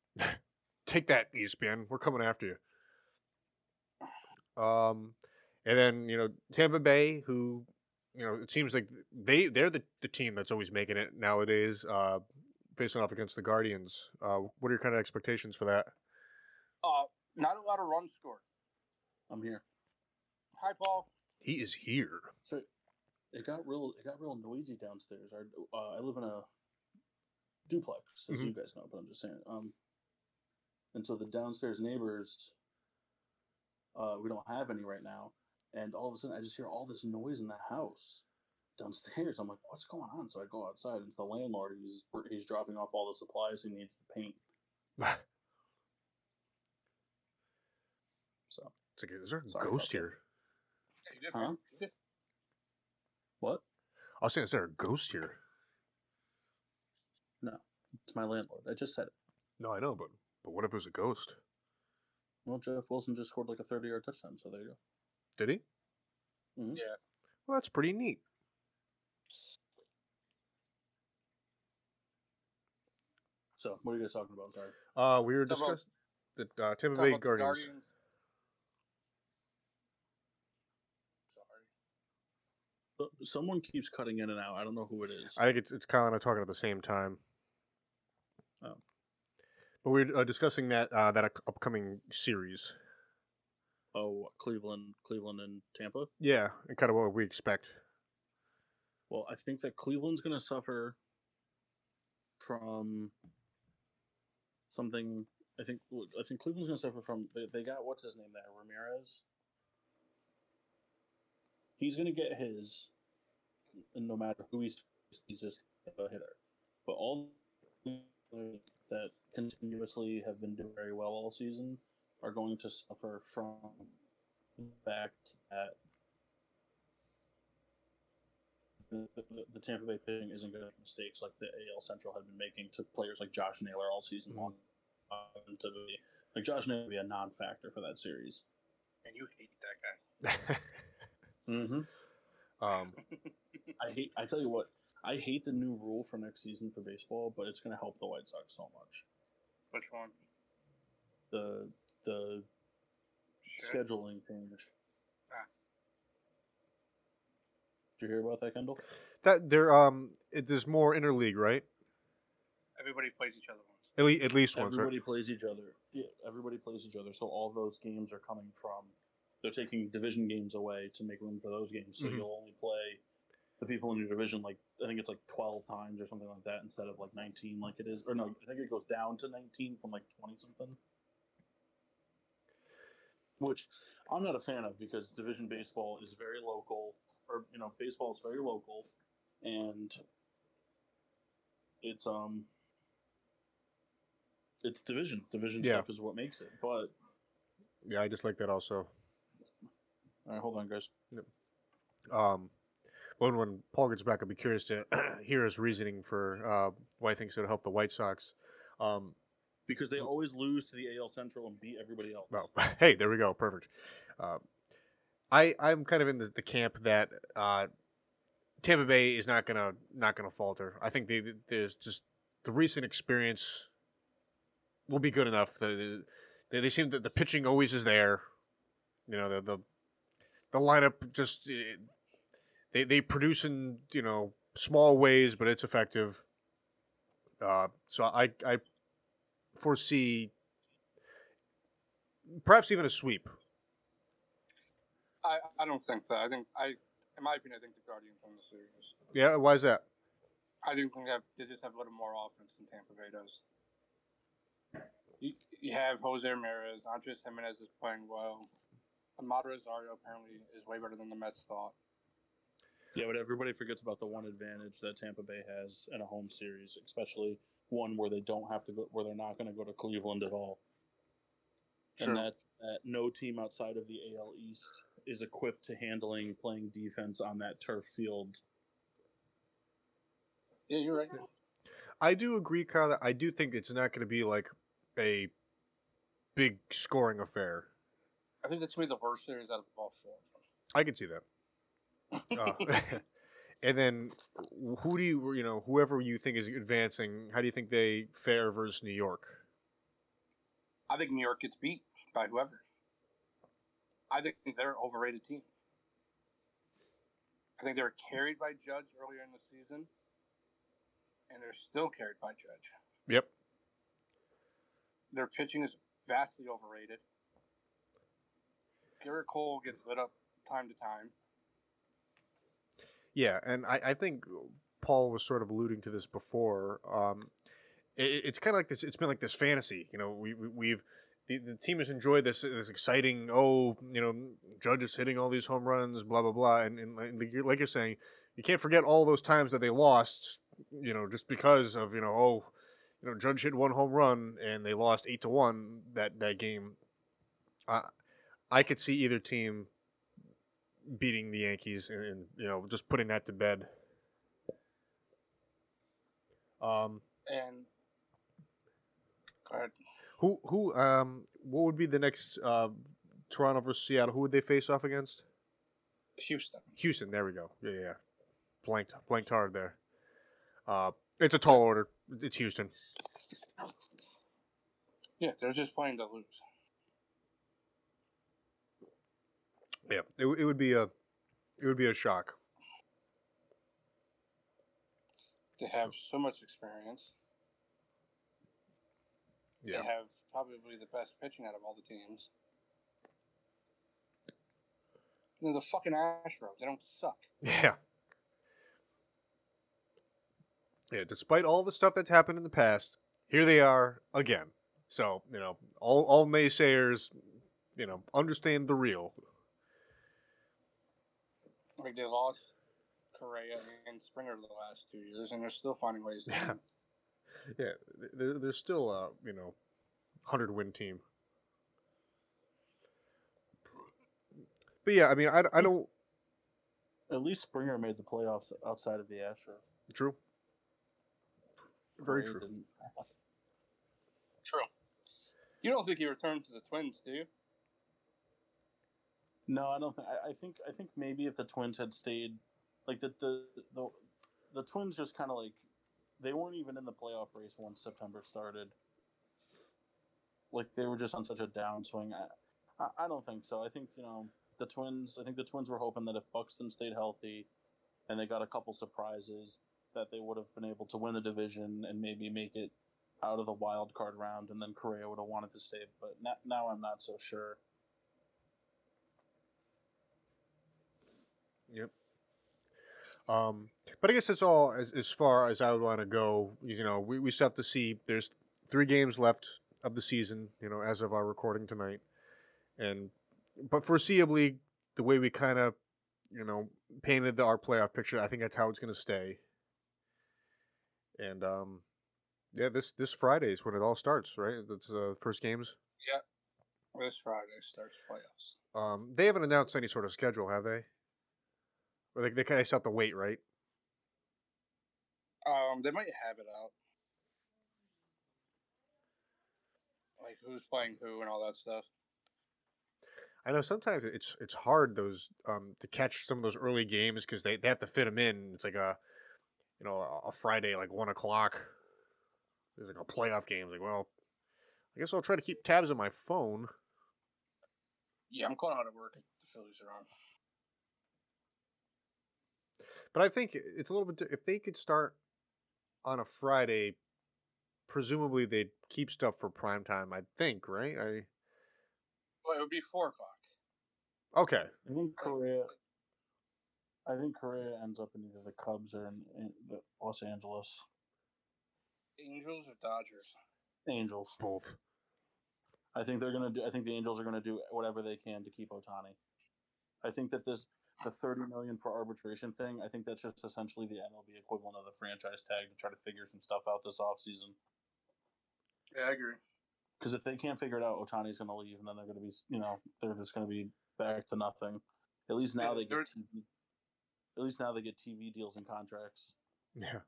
[SPEAKER 1] take that ESPN. We're coming after you. Um, and then you know Tampa Bay, who you know it seems like they they're the, the team that's always making it nowadays. Uh, facing off against the Guardians. Uh, what are your kind of expectations for that?
[SPEAKER 3] Uh, not a lot of runs scored.
[SPEAKER 2] I'm here.
[SPEAKER 3] Hi, Paul.
[SPEAKER 1] He is here.
[SPEAKER 2] So it got real. It got real noisy downstairs. Our, uh, I live in a duplex, as
[SPEAKER 1] Mhm.
[SPEAKER 2] you guys know, but I'm just saying. Um, and so the downstairs neighbors, uh, we don't have any right now. And all of a sudden, I just hear all this noise in the house downstairs. I'm like, what's going on? So I go outside. and It's the landlord. He's he's dropping off all the supplies he needs to paint. So
[SPEAKER 1] It's like, is there a
[SPEAKER 2] Sorry
[SPEAKER 1] ghost here?
[SPEAKER 3] Yeah,
[SPEAKER 2] Huh?
[SPEAKER 3] right.
[SPEAKER 2] What?
[SPEAKER 1] I was saying, is there a ghost here?
[SPEAKER 2] No, it's my landlord. I just said it.
[SPEAKER 1] No, I know, but but what if it was a ghost?
[SPEAKER 2] Well, Jeff Wilson just scored like a 30 yard touchdown. So there you go.
[SPEAKER 1] Did he? Mm-hmm.
[SPEAKER 3] Yeah.
[SPEAKER 1] Well, that's pretty neat.
[SPEAKER 2] So what are you guys talking about? Sorry.
[SPEAKER 1] Uh, we were discussing the uh, Tampa Bay
[SPEAKER 3] about the
[SPEAKER 1] Guardians.
[SPEAKER 3] Sorry.
[SPEAKER 2] So- Someone keeps cutting in and out. I don't know who it is.
[SPEAKER 1] I think it's it's Kyle and I talking at the same time.
[SPEAKER 2] Oh.
[SPEAKER 1] But we're uh, discussing that uh, that upcoming series.
[SPEAKER 2] Oh, Cleveland, Cleveland, and Tampa.
[SPEAKER 1] Yeah, and kind of what we expect.
[SPEAKER 2] Well, I think that Cleveland's going to suffer from something. I think I think Cleveland's going to suffer from. They, they got what's his name there, Ramirez. He's going to get his, no matter who he's, he's just a hitter. But all that continuously have been doing very well all season are going to suffer from the fact that the, the, the Tampa Bay pitching isn't going to make mistakes like the AL Central had been making to players like Josh Naylor all season long. Um, to be, like Josh Naylor would be a non-factor for that series.
[SPEAKER 3] And you hate that guy.
[SPEAKER 2] Mm-hmm.
[SPEAKER 1] um,
[SPEAKER 2] I hate. I tell you what. I hate the new rule for next season for baseball, but it's going to help the White Sox so much.
[SPEAKER 3] Which one?
[SPEAKER 2] The the
[SPEAKER 3] Shit.
[SPEAKER 2] scheduling change.
[SPEAKER 3] Ah.
[SPEAKER 2] Did you hear about that, Kendall?
[SPEAKER 1] that there um, it, there's more interleague, right?
[SPEAKER 3] Everybody plays each other once.
[SPEAKER 1] At, le- at least once,
[SPEAKER 2] Everybody
[SPEAKER 1] right?
[SPEAKER 2] plays each other. Yeah, everybody plays each other. So all those games are coming from. They're taking division games away to make room for those games. So
[SPEAKER 1] Mhm.
[SPEAKER 2] you'll only play the people in your division like I think it's like twelve times or something like that instead of like nineteen like it is. Or no, I think it goes down to nineteen from like twenty something. Which I'm not a fan of because division baseball is very local, or you know, baseball is very local, and it's um it's division. Division
[SPEAKER 1] Yeah.
[SPEAKER 2] stuff is what makes it. But
[SPEAKER 1] Yeah, I just like that also.
[SPEAKER 2] all right, hold on, guys. Yep.
[SPEAKER 1] Um, when when Paul gets back, I'll be curious to hear his reasoning for uh, why he thinks it'll help the White Sox. Um,
[SPEAKER 2] Because they always lose to the AL Central and beat everybody else.
[SPEAKER 1] well, hey, there we go, perfect. Uh, I I'm kind of in the, the camp that uh, Tampa Bay is not gonna not gonna falter. I think they, there's just the recent experience will be good enough. The, they, they seem that the pitching always is there. You know the the the lineup just eh, they they produce in you know small ways, but it's effective. Uh, so I I foresee perhaps even a sweep.
[SPEAKER 3] I, I don't think so. I think I, in my opinion, I think the Guardians win the series.
[SPEAKER 1] Yeah, why is that?
[SPEAKER 3] I do think that they just have a little more offense than Tampa Bay does. You, you have Jose Ramirez, Andres Gimenez is playing well. Amed Rosario apparently is way better than the Mets thought.
[SPEAKER 2] Yeah, but everybody forgets about the one advantage that Tampa Bay has in a home series, especially one where they don't have to go, where they're not going to go to Cleveland at all.
[SPEAKER 3] Sure.
[SPEAKER 2] And that's that no team outside of the AL East is equipped to handling playing defense on that turf field.
[SPEAKER 3] Yeah, you're right.
[SPEAKER 1] I do agree, Kyle. That I do think it's not going to be like a big scoring affair.
[SPEAKER 3] I think that's going to be the worst series out of all four.
[SPEAKER 1] I can see that. Uh, and then, who do you, you know, whoever you think is advancing, how do you think they fare versus New York?
[SPEAKER 3] I think New York gets beat by whoever. I think they're an overrated team. I think they were carried by Judge earlier in the season, and they're still carried by Judge.
[SPEAKER 1] Yep.
[SPEAKER 3] Their pitching is vastly overrated. Gerrit Cole gets lit up time to time.
[SPEAKER 1] Yeah, and I, I think Paul was sort of alluding to this before. Um, it, it's kind of like this. It's been like this fantasy. You know, we, we we've the, the team has enjoyed this this exciting. Oh, you know, Judge is hitting all these home runs, blah blah blah, and, and like you're- like you're saying, you can't forget all those times that they lost. You know, just because of you know, oh, you know, Judge hit one home run and they lost eight to one that that game. I I could see either team beating the Yankees and, and you know just putting that to bed. Um,
[SPEAKER 3] And go ahead.
[SPEAKER 1] who who um what would be the next uh, Toronto versus Seattle? Who would they face off against?
[SPEAKER 3] Houston.
[SPEAKER 1] Houston. There we go. Yeah, yeah. yeah. Blanked blanked hard there. Uh, it's a tall order. It's Houston.
[SPEAKER 3] Yeah, they're just playing to lose.
[SPEAKER 1] Yeah, it, it would be a it would be a shock.
[SPEAKER 3] to have so much experience.
[SPEAKER 1] Yeah.
[SPEAKER 3] They have probably the best pitching out of all the teams. They're the fucking Astros. They don't suck.
[SPEAKER 1] Yeah. Yeah, despite all the stuff that's happened in the past, here they are again. So, you know, all, all naysayers, you know, understand the real.
[SPEAKER 3] Like they lost Correa and Springer the last two years, and they're still finding ways. To
[SPEAKER 1] Yeah. Yeah, they're, they're still a, you know, 100 win team. But yeah, I mean, I, I don't.
[SPEAKER 2] At least Springer made the playoffs outside of the Astros.
[SPEAKER 1] True. Very true.
[SPEAKER 3] True. You don't think he returns to the Twins, do you?
[SPEAKER 2] No, I don't think. I, think. I think maybe if the Twins had stayed, like the the the, the Twins just kind of like they weren't even in the playoff race once September started. Like they were just on such a downswing. I, I, I don't think so. I think you know the Twins. I think the Twins were hoping that if Buxton stayed healthy, and they got a couple surprises, that they would have been able to win the division and maybe make it out of the wild card round, and then Correa would have wanted to stay. But now, now I'm not so sure.
[SPEAKER 1] Yep. Um, but I guess that's all as, as far as I would want to go. You know, we, we still have to see. There's three games left of the season. You know, as of our recording tonight, and but foreseeably, the way we kind of, you know, painted the, our playoff picture, I think that's how it's going to stay. And um, yeah, this this Friday is when it all starts, right? That's the uh, first games.
[SPEAKER 3] Yeah, this Friday starts playoffs.
[SPEAKER 1] Um, they haven't announced any sort of schedule, have they? Or they they kind of have to wait, right?
[SPEAKER 3] Um, they might have it out. Like who's playing who and all that stuff.
[SPEAKER 1] I know sometimes it's it's hard those um to catch some of those early games because they, they have to fit them in. It's like a you know a- Friday like one o'clock. There's like a playoff game. It's like well, I guess I'll try to keep tabs on my phone.
[SPEAKER 3] Yeah, I'm calling out of work if the Phillies are on.
[SPEAKER 1] But I think it's a little bit if they could start on a Friday. Presumably they'd keep stuff for prime time. I think right. I
[SPEAKER 3] Well, it would be four o'clock.
[SPEAKER 1] okay.
[SPEAKER 2] I think Correa. I think Correa ends up in either the Cubs or in, in the Los Angeles
[SPEAKER 3] Angels or Dodgers?
[SPEAKER 2] Angels.
[SPEAKER 1] Both.
[SPEAKER 2] I think they're gonna do. I think the Angels are gonna do whatever they can to keep Ohtani. I think that this the thirty million for arbitration thing. I think that's just essentially the MLB equivalent of the franchise tag to try to figure some stuff out this offseason.
[SPEAKER 3] Yeah, I agree.
[SPEAKER 2] Because if they can't figure it out, Ohtani's gonna leave, and then they're gonna be, you know, they're just gonna be back to nothing. At least now
[SPEAKER 3] Yeah,
[SPEAKER 2] they get TV. At least now they get TV deals and contracts.
[SPEAKER 1] Yeah.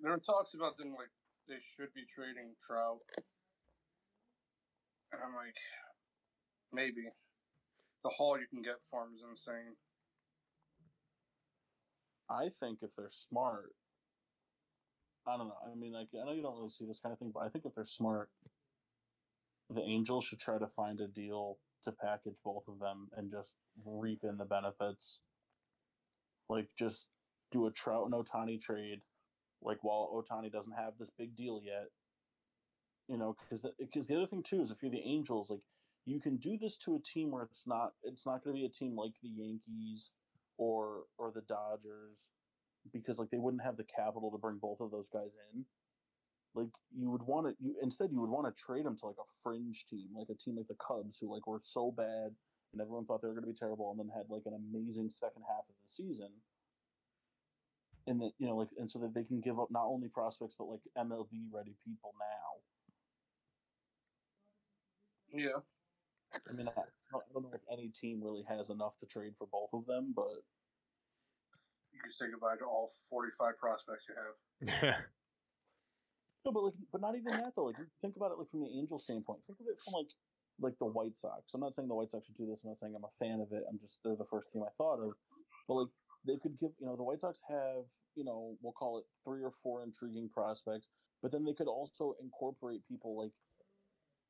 [SPEAKER 3] There are talks about them like they should be trading Trout, and I'm like, maybe the haul you can get for him is insane.
[SPEAKER 2] I think if they're smart, I don't know. I mean, like I know you don't really see this kind of thing, but I think if they're smart, the Angels should try to find a deal to package both of them and just reap in the benefits. Like just do a Trout and Ohtani trade, like while Ohtani doesn't have this big deal yet. You know, because because the, other thing too is if you're the Angels, like you can do this to a team where it's not it's not going to be a team like the Yankees or or the Dodgers because like they wouldn't have the capital to bring both of those guys in. Like you would want to you instead you would want to trade them to like a fringe team, like a team like the Cubs who like were so bad and everyone thought they were going to be terrible and then had like an amazing second half of the season. And that you know like and so that they can give up not only prospects but like MLB ready people now.
[SPEAKER 3] Yeah,
[SPEAKER 2] I mean, I don't, I don't know if any team really has enough to trade for both of them, but
[SPEAKER 3] you can say goodbye to all 45 prospects you have.
[SPEAKER 2] No, but like, but not even that though. Like, think about it like from the Angels standpoint. Think of it from like, like the White Sox. I'm not saying the White Sox should do this. I'm not saying I'm a fan of it. I'm just they're the first team I thought of. But like, they could give you know the White Sox have you know we'll call it three or four intriguing prospects, but then they could also incorporate people like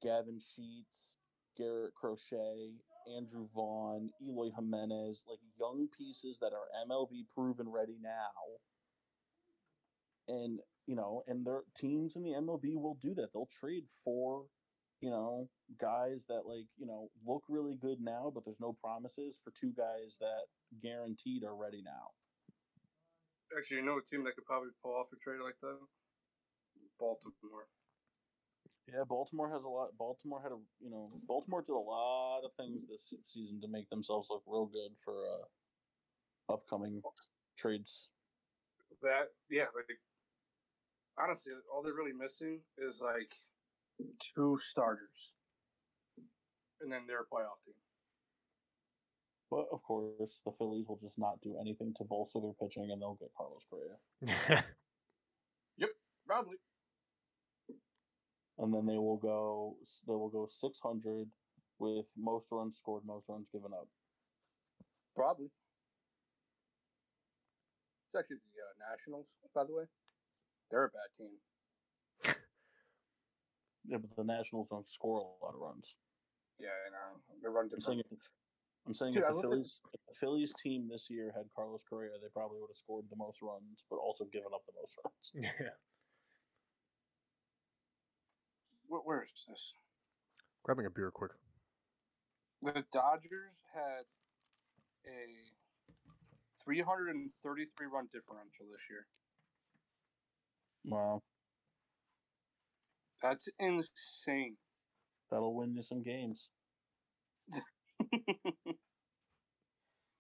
[SPEAKER 2] Gavin Sheets, Garrett Crochet, Andrew Vaughn, Eloy Jimenez, like young pieces that are MLB proven ready now. And you know, and their teams in the MLB will do that. They'll trade for, you know, guys that like, you know, look really good now, but there's no promises for two guys that guaranteed are ready now.
[SPEAKER 3] Actually, you know a team that could probably pull off a trade like that? Baltimore.
[SPEAKER 2] Yeah, Baltimore has a lot. Baltimore had a, you know, Baltimore did a lot of things this season to make themselves look real good for uh, upcoming trades.
[SPEAKER 3] That yeah, like honestly, all they're really missing is like two starters, and then they're playoff team.
[SPEAKER 2] But of course, the Phillies will just not do anything to bolster their pitching, and they'll get Carlos Correa.
[SPEAKER 3] Yep, probably.
[SPEAKER 2] And then they will go they will go 600 with most runs scored, most runs given up.
[SPEAKER 3] Probably. It's actually the uh, Nationals, by the way. They're a bad team.
[SPEAKER 2] Yeah, but the Nationals don't score a lot of runs.
[SPEAKER 3] Yeah, I know. They run
[SPEAKER 2] I'm saying
[SPEAKER 3] different.
[SPEAKER 2] if the, I'm saying
[SPEAKER 3] Dude,
[SPEAKER 2] if the
[SPEAKER 3] looked at-
[SPEAKER 2] Phillies if the Phillies team this year had Carlos Correa, they probably would have scored the most runs, but also given up the most runs.
[SPEAKER 1] yeah.
[SPEAKER 3] Where, where is this?
[SPEAKER 1] Grabbing a beer quick.
[SPEAKER 3] The Dodgers had a 333 run differential this year.
[SPEAKER 2] Wow,
[SPEAKER 3] That's insane.
[SPEAKER 2] that'll win you some games.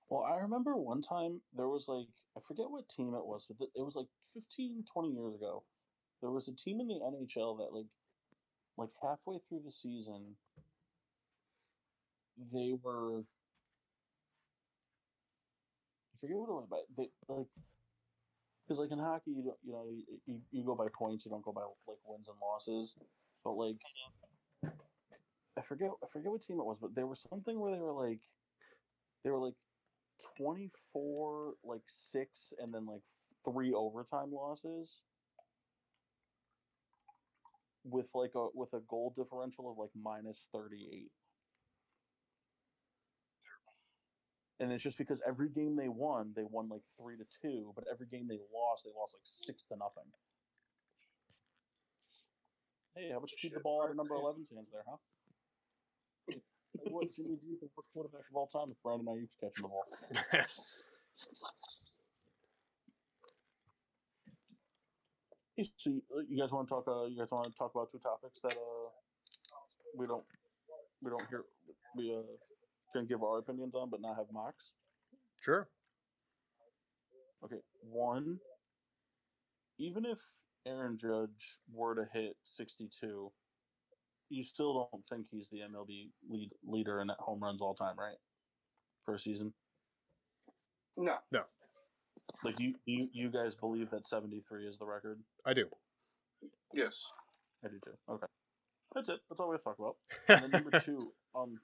[SPEAKER 2] Well, I remember one time there was like I forget what team it was, but it was like 15, 20 years ago. There was a team in the NHL that like like halfway through the season they were I forget what it was, but they like because like in hockey you don't you know you, you, you go by points, you don't go by like wins and losses. But like I forget I forget what team it was, but there was something where they were like they were like 24 like 6 and then like 3 overtime losses with like a with a goal differential of like minus 38 and it's just because every game they won they won like 3 to 2 but every game they lost they lost like 6 to nothing. Hey how about you keep the ball out of number 11's hands there huh? Hey, what Jimmy G's the worst quarterback of all time? If Brandon Aiyuk's catching the ball. so you, uh, you guys want to talk? Uh, you guys want to talk about two topics that uh we don't we don't hear we uh can give our opinions on, but not have mocks.
[SPEAKER 1] sure.
[SPEAKER 2] Okay, one. Even if Aaron Judge were to hit sixty-two, you still don't think he's the MLB lead leader in home runs all time, right? For a season,
[SPEAKER 3] No. no.
[SPEAKER 2] Like you you you guys believe that seventy-three is the record?
[SPEAKER 1] I do.
[SPEAKER 3] Yes.
[SPEAKER 2] I do too. Okay, that's it. That's all we have to talk about. And then number two, um,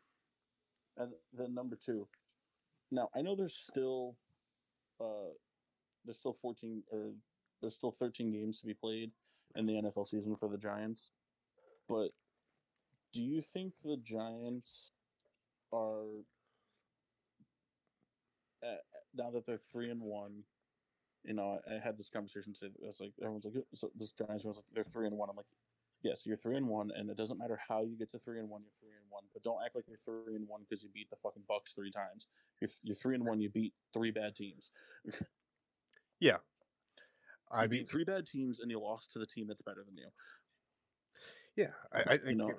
[SPEAKER 2] and then number two. Now I know there's still, uh, there's still fourteen or there's still thirteen games to be played in the NFL season for the Giants, but do you think the Giants are uh, now that they're three and one? You know, I, I had this conversation today. It's like everyone's like, so this Giants was like, they're three and one. I'm like, yes, you're three and one, and it doesn't matter how you get to three and one. You're three and one, but don't act like you're three and one because you beat the fucking Bucks three times. You're you're three and one. You beat three bad teams.
[SPEAKER 1] Yeah.
[SPEAKER 2] I
[SPEAKER 1] I
[SPEAKER 2] beat three bad teams, and you lost to the team that's better than you.
[SPEAKER 1] yeah. I, I
[SPEAKER 2] You know,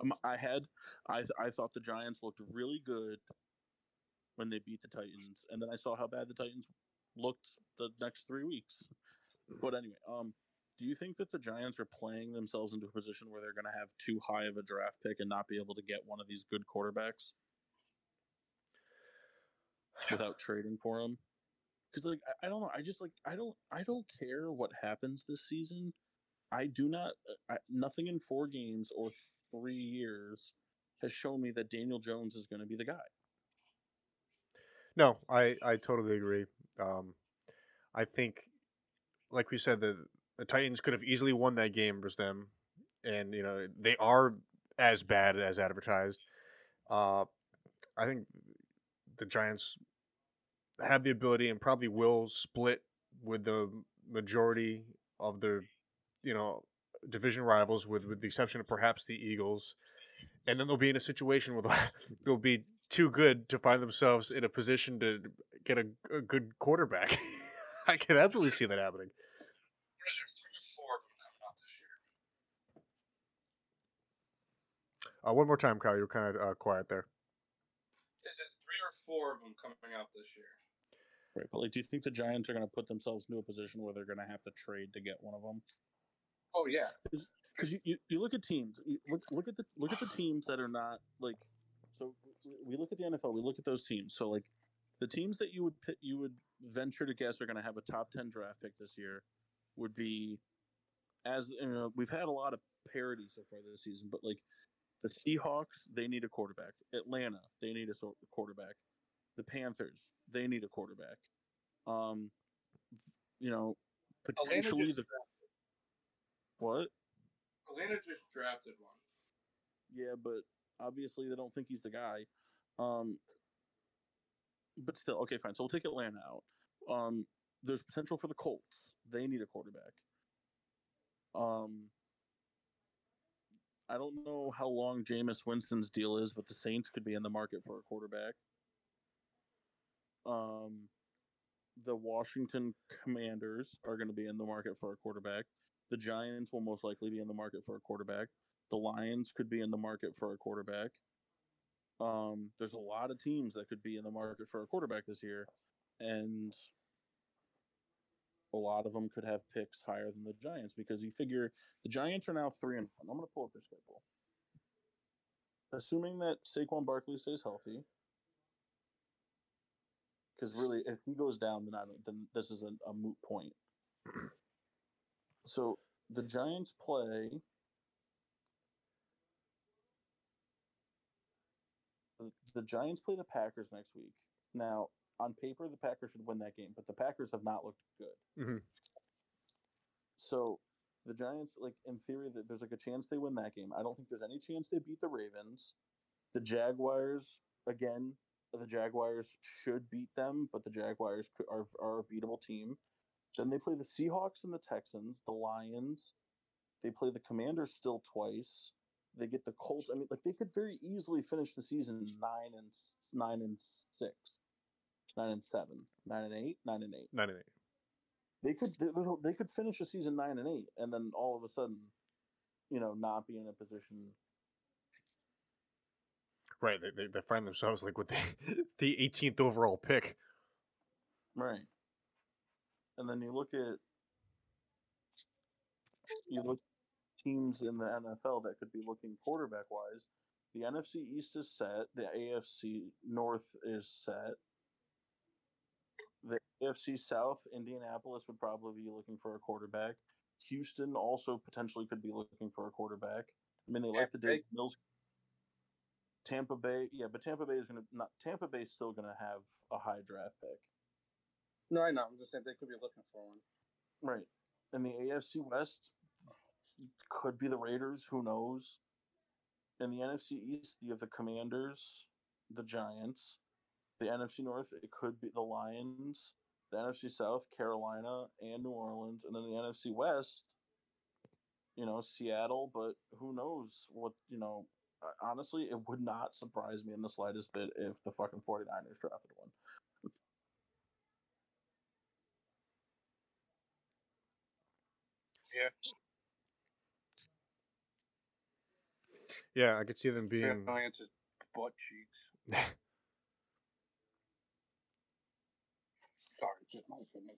[SPEAKER 2] um, I had I th- I thought the Giants looked really good when they beat the Titans, and then I saw how bad the Titans looked the next three weeks. But anyway, um, do you think that the Giants are playing themselves into a position where they're going to have too high of a draft pick and not be able to get one of these good quarterbacks without trading for them? Because like I, I don't know, I just like I don't I don't care what happens this season. I do not. uh, I, nothing in four games or three years has shown me that Daniel Jones is going to be the guy.
[SPEAKER 1] No, I, I totally agree. Um, I think, like we said, the the Titans could have easily won that game versus them, and you know they are as bad as advertised. Uh, I think the Giants have the ability and probably will split with the majority of their, you know, division rivals, with with the exception of perhaps the Eagles, and then they'll be in a situation where they'll, they'll be too good to find themselves in a position to get a, a good quarterback. I can absolutely see that happening.
[SPEAKER 5] What is there? Three or four of them coming out this year.
[SPEAKER 1] Uh, one more time, Kyle. You're kind of uh, quiet there.
[SPEAKER 5] Is it three or four of them coming out this year?
[SPEAKER 2] Right, but like, do you think the Giants are going to put themselves into a position where they're going to have to trade to get one of them?
[SPEAKER 3] Oh yeah,
[SPEAKER 2] Because you, you, you look at teams, you look look at the look at the teams that are not like. So we- look at the NFL. We look at those teams. So like, the teams that you would pit, you would venture to guess are going to have a top ten draft pick this year would be, as you know, we've had a lot of parity so far this season, but like the Seahawks, they need a quarterback. Atlanta, they need a quarterback. The Panthers, they need a quarterback. Um, you know, potentially the what?
[SPEAKER 5] Atlanta just drafted one.
[SPEAKER 2] Yeah, but obviously they don't think he's the guy. Um, but still, okay, fine. So we'll take Atlanta out. Um, there's potential for the Colts. They need a quarterback. Um, I don't know how long Jameis Winston's deal is, but the Saints could be in the market for a quarterback. Um, the Washington Commanders are going to be in the market for a quarterback. The Giants will most likely be in the market for a quarterback. The Lions could be in the market for a quarterback. Um, there's a lot of teams that could be in the market for a quarterback this year, and a lot of them could have picks higher than the Giants because you figure the Giants are now three and one. I'm going to pull up their schedule. Assuming that Saquon Barkley stays healthy, because really, if he goes down, then I don't, then this is a, a moot point. So the Giants play. The- Giants play the Packers next week. Now, on paper, the Packers should win that game, but the Packers have not looked good.
[SPEAKER 1] Mhm.
[SPEAKER 2] So the Giants, like in theory, that there's like a chance they win that game. I don't think there's any chance they beat the Ravens. The Jaguars, again, the Jaguars should beat them, but the Jaguars are are a beatable team. Then they play the Seahawks and the Texans, the Lions. They play the Commanders still twice. They get the Colts. I mean, like they could very easily finish the season nine and nine and six, nine and seven, nine and eight, nine and eight.
[SPEAKER 1] Nine and eight.
[SPEAKER 2] They could they, could finish the season nine and eight, and then all of a sudden, you know, not be in a position.
[SPEAKER 1] Right. They, they, they find themselves like with the the 18th overall pick.
[SPEAKER 2] Right. And then you look at you look teams in the NFL that could be looking quarterback wise. The NFC East is set. The AFC North is set. The AFC South, Indianapolis would probably be looking for a quarterback. Houston also potentially could be looking for a quarterback. I mean, they like the? Davis Mills. Tampa Bay, yeah, but Tampa Bay is gonna not. Tampa Bay is still gonna have a high draft pick.
[SPEAKER 3] no, I know. I'm just saying they could be looking for one.
[SPEAKER 2] Right. And the AFC West could be the Raiders, who knows? In the NFC East, you have the Commanders, the Giants. The NFC North, it could be the Lions. The NFC South, Carolina and New Orleans. And then the NFC West, you know, Seattle, but who knows what, you know, uh, honestly, it would not surprise me in the slightest bit if the fucking 49ers drafted one.
[SPEAKER 1] Yeah, I could see them being.
[SPEAKER 3] Giants' butt cheeks. Sorry, just my opinion.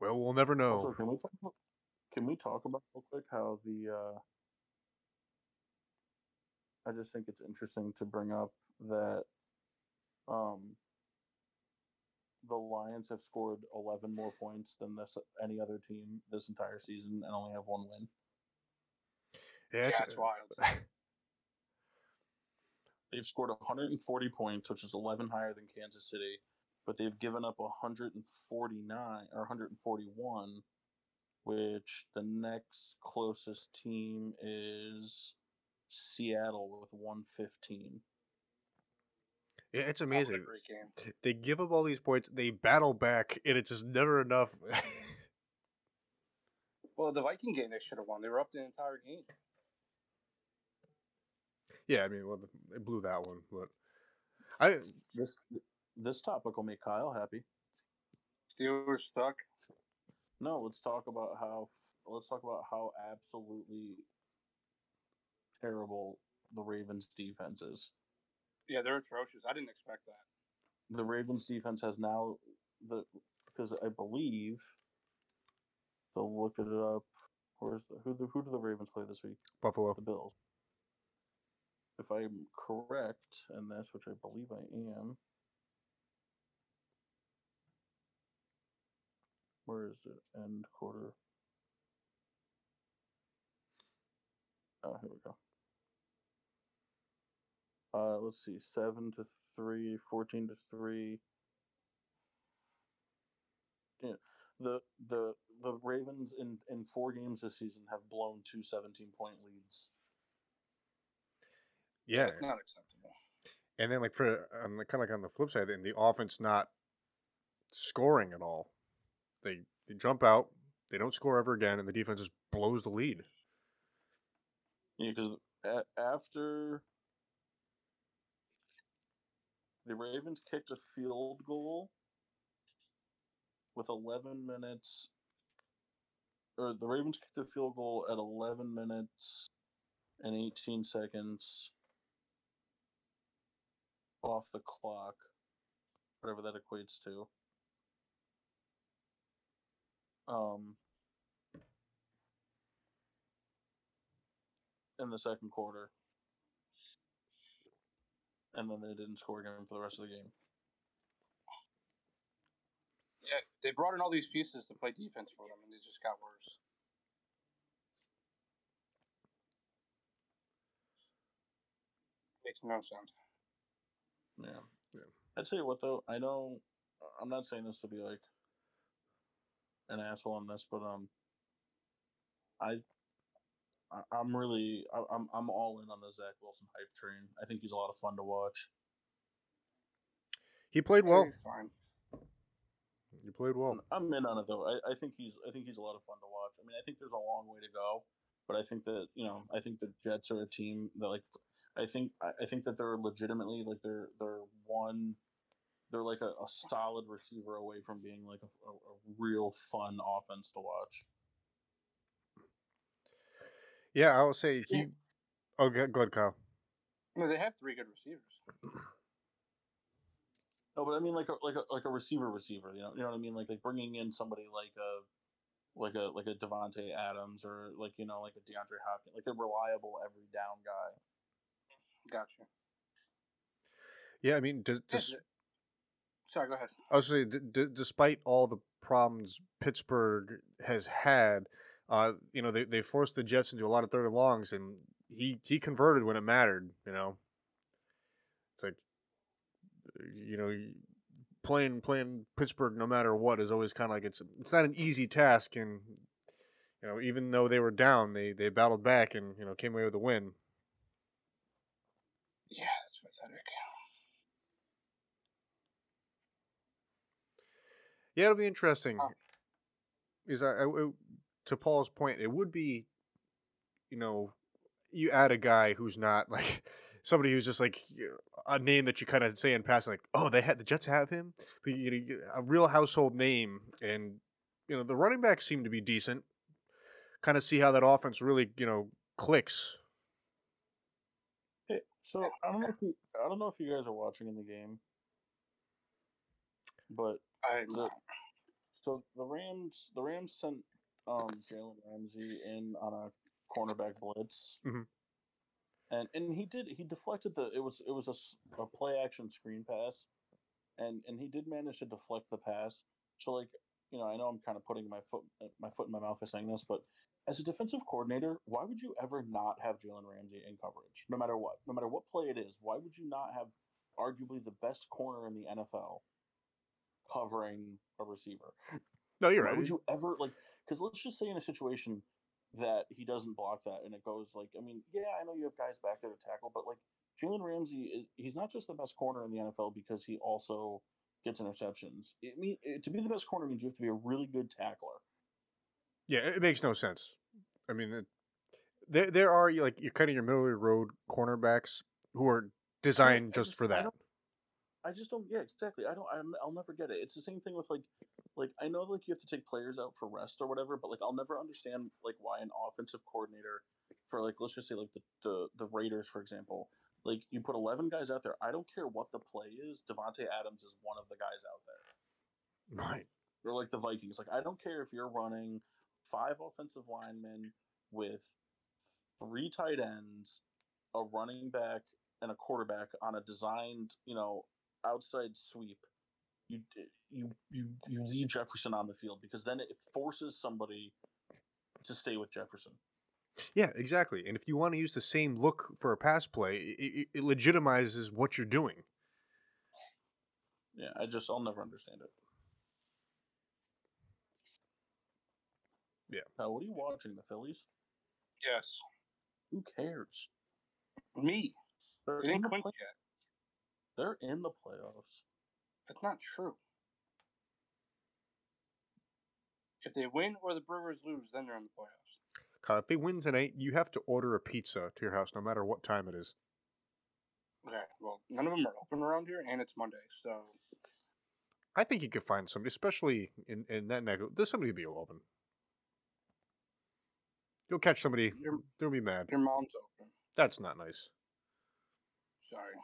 [SPEAKER 1] well, we'll never know.
[SPEAKER 2] Also, can we talk about, can we talk about real quick how the uh, I just think it's interesting to bring up that um, the Lions have scored 11 more points than this any other team this entire season and only have one win.
[SPEAKER 1] Yeah,
[SPEAKER 3] Yeah,
[SPEAKER 1] it's,
[SPEAKER 3] it's wild.
[SPEAKER 2] They've scored 140 points, which is 11 higher than Kansas City, but they've given up 149 or 141, which the next closest team is Seattle with 115.
[SPEAKER 1] yeah, it's
[SPEAKER 3] That was a
[SPEAKER 1] amazing. They give up all these points, they battle back, and it's just never enough.
[SPEAKER 3] Well, the Viking game they should have won. They were up the entire game.
[SPEAKER 1] Yeah, I mean, well, they blew that one, but I
[SPEAKER 2] This this topic will make Kyle happy.
[SPEAKER 3] Steelers stuck.
[SPEAKER 2] No, let's talk about how let's talk about how absolutely terrible the Ravens defense is.
[SPEAKER 3] Yeah, they're atrocious. I didn't expect that.
[SPEAKER 2] The Ravens defense has now the because I believe they'll look it up. Where's the who the who do the Ravens play this week?
[SPEAKER 1] Buffalo.
[SPEAKER 2] The Bills. If I'm correct, and that's which I believe I am. Where is it? End quarter. Oh, here we go. Uh, let's see, seven to three, 14 to three. Yeah, the the the Ravens in in four games this season have blown two 17 point leads.
[SPEAKER 1] Yeah,
[SPEAKER 3] That's not acceptable.
[SPEAKER 1] and then like for uh, on the kind of like on the flip side, and the offense not scoring at all. They they jump out, they don't score ever again, and the defense just blows the lead.
[SPEAKER 2] Yeah, because after the Ravens kicked a field goal with 11 minutes, or the Ravens kicked a field goal at 11 minutes and 18 seconds off the clock, whatever that equates to. Um, in the second quarter. And then they didn't score again for the rest of the game.
[SPEAKER 3] Yeah, they brought in all these pieces to play defense for them, and they just got worse. Makes no sense.
[SPEAKER 2] Yeah.
[SPEAKER 1] Yeah.
[SPEAKER 2] I tell you what though, I know I'm not saying this to be like an asshole on this, but um I I- I'm really I- I'm I'm all in on the Zach Wilson hype train. I think he's a lot of fun to watch.
[SPEAKER 1] He played well.
[SPEAKER 3] He's fine.
[SPEAKER 1] He played well.
[SPEAKER 2] I'm in on it though. I, I think he's I think he's a lot of fun to watch. I mean, I think there's a long way to go, but I think that you know I think the Jets are a team that like I think I, I think that they're legitimately like they're they're one they're like a, a solid receiver away from being like a, a, a real fun offense to watch.
[SPEAKER 1] Yeah, I will say he.
[SPEAKER 3] Yeah.
[SPEAKER 1] Oh, go go ahead, Kyle.
[SPEAKER 3] No, they have three good receivers.
[SPEAKER 2] No, but I mean like a like a like a receiver receiver. You know you know what I mean like like bringing in somebody like a like a like a Davante Adams or like you know like a DeAndre Hopkins like a reliable every down guy.
[SPEAKER 3] Gotcha.
[SPEAKER 1] Yeah, I mean, does,
[SPEAKER 3] Sorry, go ahead.
[SPEAKER 1] I was saying, d- d- despite all the problems Pittsburgh has had, uh, you know, they, they forced the Jets into a lot of third and longs, and he he converted when it mattered. You know, it's like, you know, playing playing Pittsburgh no matter what is always kind of like it's it's not an easy task, and you know, even though they were down, they they battled back and you know came away with a win.
[SPEAKER 3] Yeah, pathetic.
[SPEAKER 1] Yeah, it'll be interesting. Is I, I- to Paul's point, it would be, you know, you add a guy who's not like somebody who's just like a name that you kind of say in passing, like, oh, they had the Jets have him, but you know, a real household name, and you know the running backs seem to be decent. Kind of see how that offense really, you know, clicks.
[SPEAKER 2] Hey, so I don't know if you I don't know if you guys are watching in the game, but
[SPEAKER 3] I
[SPEAKER 2] the so the Rams the Rams sent um Jalen Ramsey in on a cornerback blitz,
[SPEAKER 1] Mhm.
[SPEAKER 2] and and he did he deflected the it was it was a, a play action screen pass, and and he did manage to deflect the pass. So like you know I know I'm kind of putting my foot my foot in my mouth by saying this, but as a defensive coordinator, why would you ever not have Jalen Ramsey in coverage, no matter what, no matter what play it is? Why would you not have arguably the best corner in the NFL covering a receiver?
[SPEAKER 1] No, you're
[SPEAKER 2] Why
[SPEAKER 1] right.
[SPEAKER 2] would you ever like? Because let's just say in a situation that he doesn't block that and it goes like, I mean, yeah, I know you have guys back there to tackle, but like Jalen Ramsey is he's not just the best corner in the NFL because he also gets interceptions. It mean it, to be the best corner means you have to be a really good tackler.
[SPEAKER 1] Yeah, it makes no sense. I mean, it, there there are like your kind of your middle of the road cornerbacks who are designed
[SPEAKER 2] I
[SPEAKER 1] just,
[SPEAKER 2] just-
[SPEAKER 1] for that.
[SPEAKER 2] don't- I just don't. Yeah, exactly. I don't. I'm, I'll never get it. It's the same thing with like, like I know like you have to take players out for rest or whatever, but like I'll never understand like why an offensive coordinator for like let's just say like the the, the Raiders for example, like you put eleven guys out there. I don't care what the play is. Davante Adams is one of the guys out there.
[SPEAKER 1] Right.
[SPEAKER 2] Or like the Vikings. Like I don't care if you're running five offensive linemen with three tight ends, a running back, and a quarterback on a designed, you know, outside sweep. You you you you leave Jefferson on the field because then it forces somebody to stay with Jefferson.
[SPEAKER 1] Yeah, exactly. And if you want to use the same look for a pass play, it, it, it legitimizes what you're doing.
[SPEAKER 2] Yeah, I just I'll never understand it.
[SPEAKER 1] Yeah.
[SPEAKER 2] Now, what are you watching? The Phillies?
[SPEAKER 5] Yes.
[SPEAKER 2] Who cares?
[SPEAKER 3] Me.
[SPEAKER 2] They're
[SPEAKER 3] It
[SPEAKER 2] in
[SPEAKER 3] ain't
[SPEAKER 2] the play-
[SPEAKER 3] yet.
[SPEAKER 2] They're in the playoffs.
[SPEAKER 3] That's not true. If they win or the Brewers lose, then they're in the playoffs.
[SPEAKER 1] Kyle, if they win tonight, you have to order a pizza to your house, no matter what time it is.
[SPEAKER 3] Okay, well, none of them are open around here, and it's Monday, so
[SPEAKER 1] I think you could find somebody, especially in, in that neck. There's somebody to be open. You'll catch somebody.
[SPEAKER 3] Your-
[SPEAKER 1] They'll be mad.
[SPEAKER 3] your mom's open.
[SPEAKER 1] That's not nice.
[SPEAKER 3] Sorry,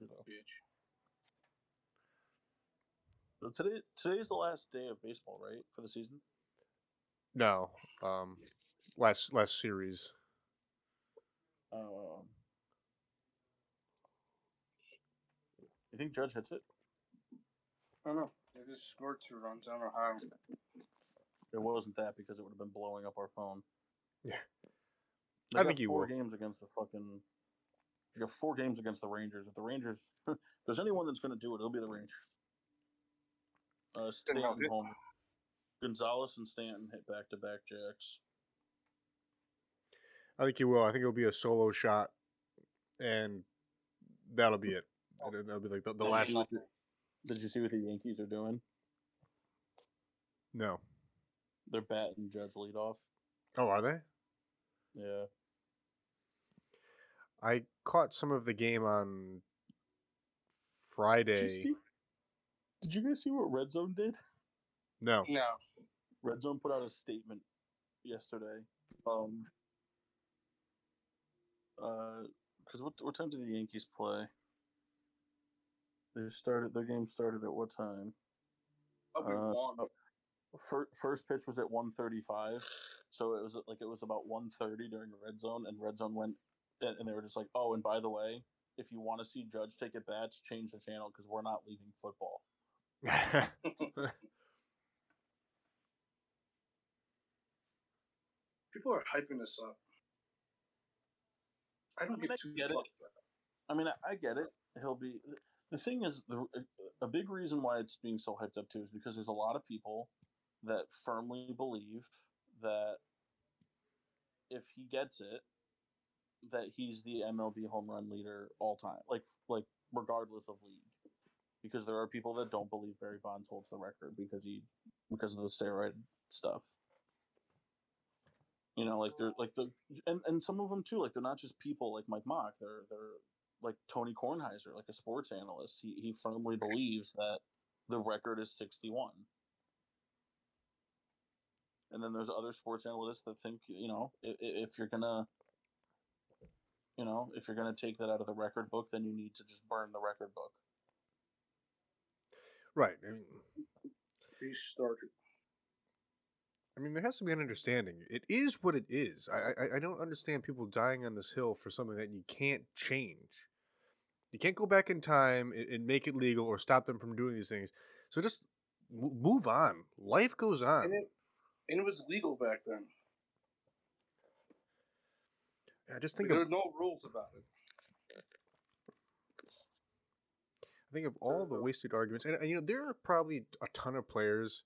[SPEAKER 3] bitch.
[SPEAKER 2] So today today's the last day of baseball, right, for the season?
[SPEAKER 1] No. Um, last last series.
[SPEAKER 2] Um, you think Judge hits it?
[SPEAKER 3] I don't know. They just scored two runs. I don't know how.
[SPEAKER 2] It wasn't that because it would have been blowing up our phone.
[SPEAKER 1] Yeah.
[SPEAKER 2] They
[SPEAKER 1] I think you
[SPEAKER 2] four
[SPEAKER 1] will.
[SPEAKER 2] games against the fucking. You got four games against the Rangers. If the Rangers, if there's anyone that's going to do it, it'll be the Rangers. Uh, Stanton
[SPEAKER 3] know
[SPEAKER 2] homer. Gonzalez and Stanton hit back to back jacks.
[SPEAKER 1] I think he will. I think it'll be a solo shot, and that'll be it. And that'll be like the, the
[SPEAKER 2] Did
[SPEAKER 1] last.
[SPEAKER 2] see what the- Did you see what the Yankees are doing?
[SPEAKER 1] No.
[SPEAKER 2] They're batting Judge leadoff.
[SPEAKER 1] Oh, are they?
[SPEAKER 2] Yeah.
[SPEAKER 1] I caught some of the game on
[SPEAKER 2] Did you,
[SPEAKER 1] Friday.
[SPEAKER 2] see, did you guys see what Red Zone did?
[SPEAKER 1] No.
[SPEAKER 3] No.
[SPEAKER 2] Red Zone put out a statement yesterday. Um, uh, because what what time did the Yankees play? They started their game started at what time?
[SPEAKER 3] I'll
[SPEAKER 2] Uh,
[SPEAKER 3] one.
[SPEAKER 2] First, first pitch was at one thirty five, so it was like it was about one thirty during the red zone, and red zone went, and they were just like, oh, and by the way, if you want to see Judge take at bats, change the channel because we're not leaving football.
[SPEAKER 3] People are hyping this up. I don't
[SPEAKER 2] I mean,
[SPEAKER 3] get too
[SPEAKER 2] get it. I mean, I, I get it. He'll be. The thing is, the, a big reason why it's being so hyped up too is because there's a lot of people that firmly believe that if he gets it, that he's the MLB home run leader all time, like like regardless of league. Because there are people that don't believe Barry Bonds holds the record because he because of the steroid stuff. You know, like they're like the and, and some of them too, like they're not just people like Mike Mock. They're they're like Tony Kornheiser, like a sports analyst. He he firmly believes that the record is sixty one. And then there's other sports analysts that think, you know, if, if you're gonna, you know, if you're gonna take that out of the record book, then you need to just burn the record book.
[SPEAKER 1] right. I mean,
[SPEAKER 3] He started.
[SPEAKER 1] I mean, there has to be an understanding. It is what it is. I, I I don't understand people dying on this hill for something that you can't change. You can't go back in time and, and make it legal or stop them from doing these things. So just move on. Life goes on.
[SPEAKER 3] And it, and it was legal back then.
[SPEAKER 1] I just think
[SPEAKER 3] there
[SPEAKER 1] of
[SPEAKER 3] were no rules about it.
[SPEAKER 1] I think of all the wasted arguments, and, and you know there are probably a ton of players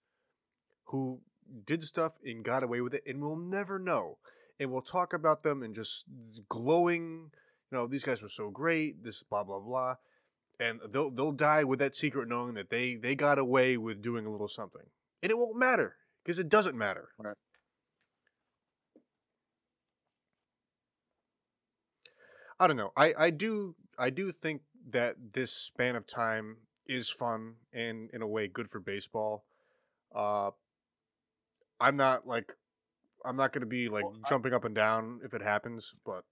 [SPEAKER 1] who did stuff and got away with it, and we'll never know. And we'll talk about them and just glowing. You know, these guys were so great. This blah blah blah, and they'll they'll die with that secret, knowing that they they got away with doing a little something, and it won't matter because it doesn't matter.
[SPEAKER 2] Right.
[SPEAKER 1] I don't know. I, I do I do think that this span of time is fun and in a way good for baseball. Uh, I'm not like I'm not going to be like
[SPEAKER 2] Well, I-
[SPEAKER 1] jumping up and down if it happens, but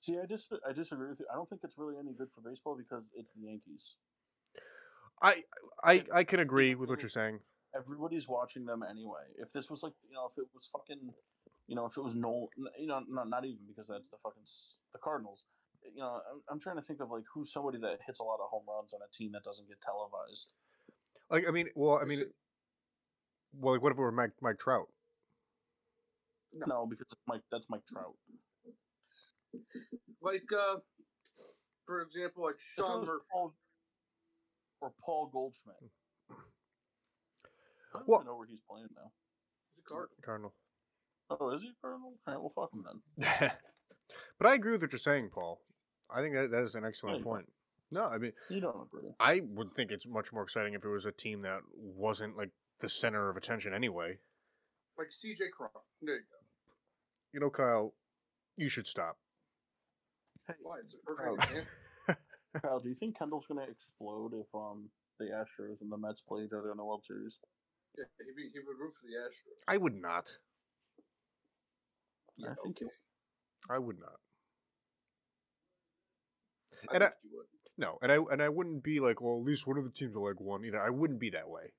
[SPEAKER 2] See, I dis- I disagree with you. I don't think it's really any good for baseball because it's the Yankees.
[SPEAKER 1] I I I can agree with what you're saying.
[SPEAKER 2] Everybody's watching them anyway. If this was like, you know, if it was fucking, you know, if it was no, you know, not not even because that's the fucking the Cardinals. You know, I'm, I'm trying to think of like who's somebody that hits a lot of home runs on a team that doesn't get televised.
[SPEAKER 1] Like I mean, well, I mean, well, like what if it were Mike Mike Trout?
[SPEAKER 3] No.
[SPEAKER 2] No, because Mike. That's Mike Trout.
[SPEAKER 3] Like, uh, for example, like
[SPEAKER 2] If
[SPEAKER 3] Sean
[SPEAKER 2] was
[SPEAKER 3] Murphy.
[SPEAKER 2] Paul, or Paul Goldschmidt. I don't
[SPEAKER 1] Well-
[SPEAKER 2] know where he's playing now.
[SPEAKER 3] He's a Cardinal.
[SPEAKER 1] Cardinal.
[SPEAKER 2] Oh, is he a Cardinal? All right, well, fuck him then.
[SPEAKER 1] but I agree with what you're saying, Paul. I think that that is an excellent
[SPEAKER 2] you
[SPEAKER 1] point. No, I mean,
[SPEAKER 2] You don't agree.
[SPEAKER 1] I would think it's much more exciting if it was a team that wasn't like the center of attention anyway.
[SPEAKER 3] Like CJ Cron. There you go.
[SPEAKER 1] You know, Kyle, you should stop.
[SPEAKER 3] Why? It's a
[SPEAKER 2] Cron.
[SPEAKER 3] perfect.
[SPEAKER 2] Kyle, do you think Kendall's gonna explode if um the Astros and the Mets play each other in the World Series?
[SPEAKER 3] Yeah, he, be, he would root for the Astros.
[SPEAKER 1] I would not.
[SPEAKER 3] Yeah,
[SPEAKER 2] I think
[SPEAKER 3] okay.
[SPEAKER 1] I would not.
[SPEAKER 3] I
[SPEAKER 1] And I-
[SPEAKER 3] you would.
[SPEAKER 1] No, and I and I wouldn't be like, well, at least one of the teams will like one either. I wouldn't be that way.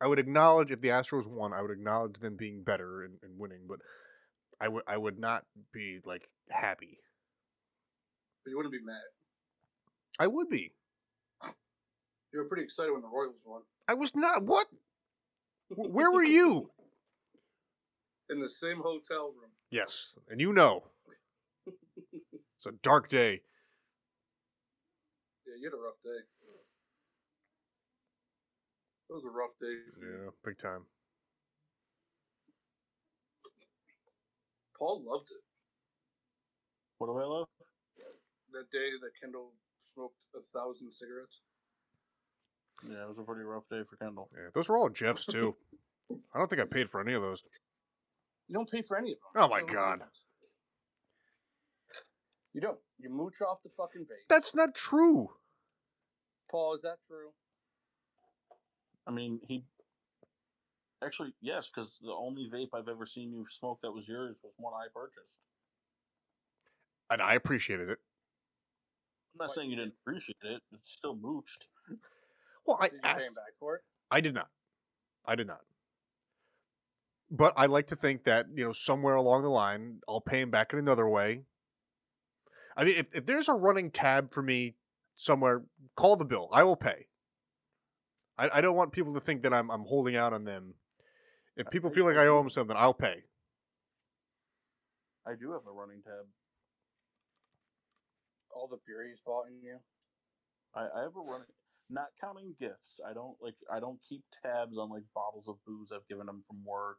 [SPEAKER 1] I would acknowledge if the Astros won, I would acknowledge them being better and, and winning, but I would I would not be like happy.
[SPEAKER 3] But you wouldn't be mad.
[SPEAKER 1] I would be.
[SPEAKER 3] You were pretty excited when the Royals won.
[SPEAKER 1] I was not. What? Wh- Where were you?
[SPEAKER 3] In the same hotel room.
[SPEAKER 1] Yes, and you know, it's a dark day.
[SPEAKER 3] Yeah, you had a rough day. It was a rough day.
[SPEAKER 1] Yeah, big time.
[SPEAKER 3] Paul loved it.
[SPEAKER 2] What do I love?
[SPEAKER 3] That day that Kendall smoked a thousand cigarettes.
[SPEAKER 2] Yeah, it was a pretty rough day for Kendall.
[SPEAKER 1] Yeah, those were all Jeff's too. I don't think I paid for any of those.
[SPEAKER 3] You don't pay for any of them.
[SPEAKER 1] Oh my God.
[SPEAKER 3] You don't. You mooch off the fucking base.
[SPEAKER 1] That's not true.
[SPEAKER 3] Paul, is that true?
[SPEAKER 2] I mean, he actually yes, because the only vape I've ever seen you smoke that was yours was one I purchased.
[SPEAKER 1] And I appreciated it.
[SPEAKER 2] I'm not
[SPEAKER 3] What?
[SPEAKER 2] saying you didn't appreciate it; it's still mooched.
[SPEAKER 1] Well, I
[SPEAKER 3] Did
[SPEAKER 1] asked,
[SPEAKER 3] him back for it?
[SPEAKER 1] I did not. I did not. But I like to think that, you know, somewhere along the line, I'll pay him back in another way. I mean, if, if there's a running tab for me somewhere, call the bill. I will pay. I, I don't want people to think that I'm, I'm holding out on them. If people feel like I owe them something, I'll pay.
[SPEAKER 2] I do have a running tab.
[SPEAKER 3] All the he's bought in you.
[SPEAKER 2] I, I have a running, not counting gifts. I don't like. I don't keep tabs on like bottles of booze I've given them from work,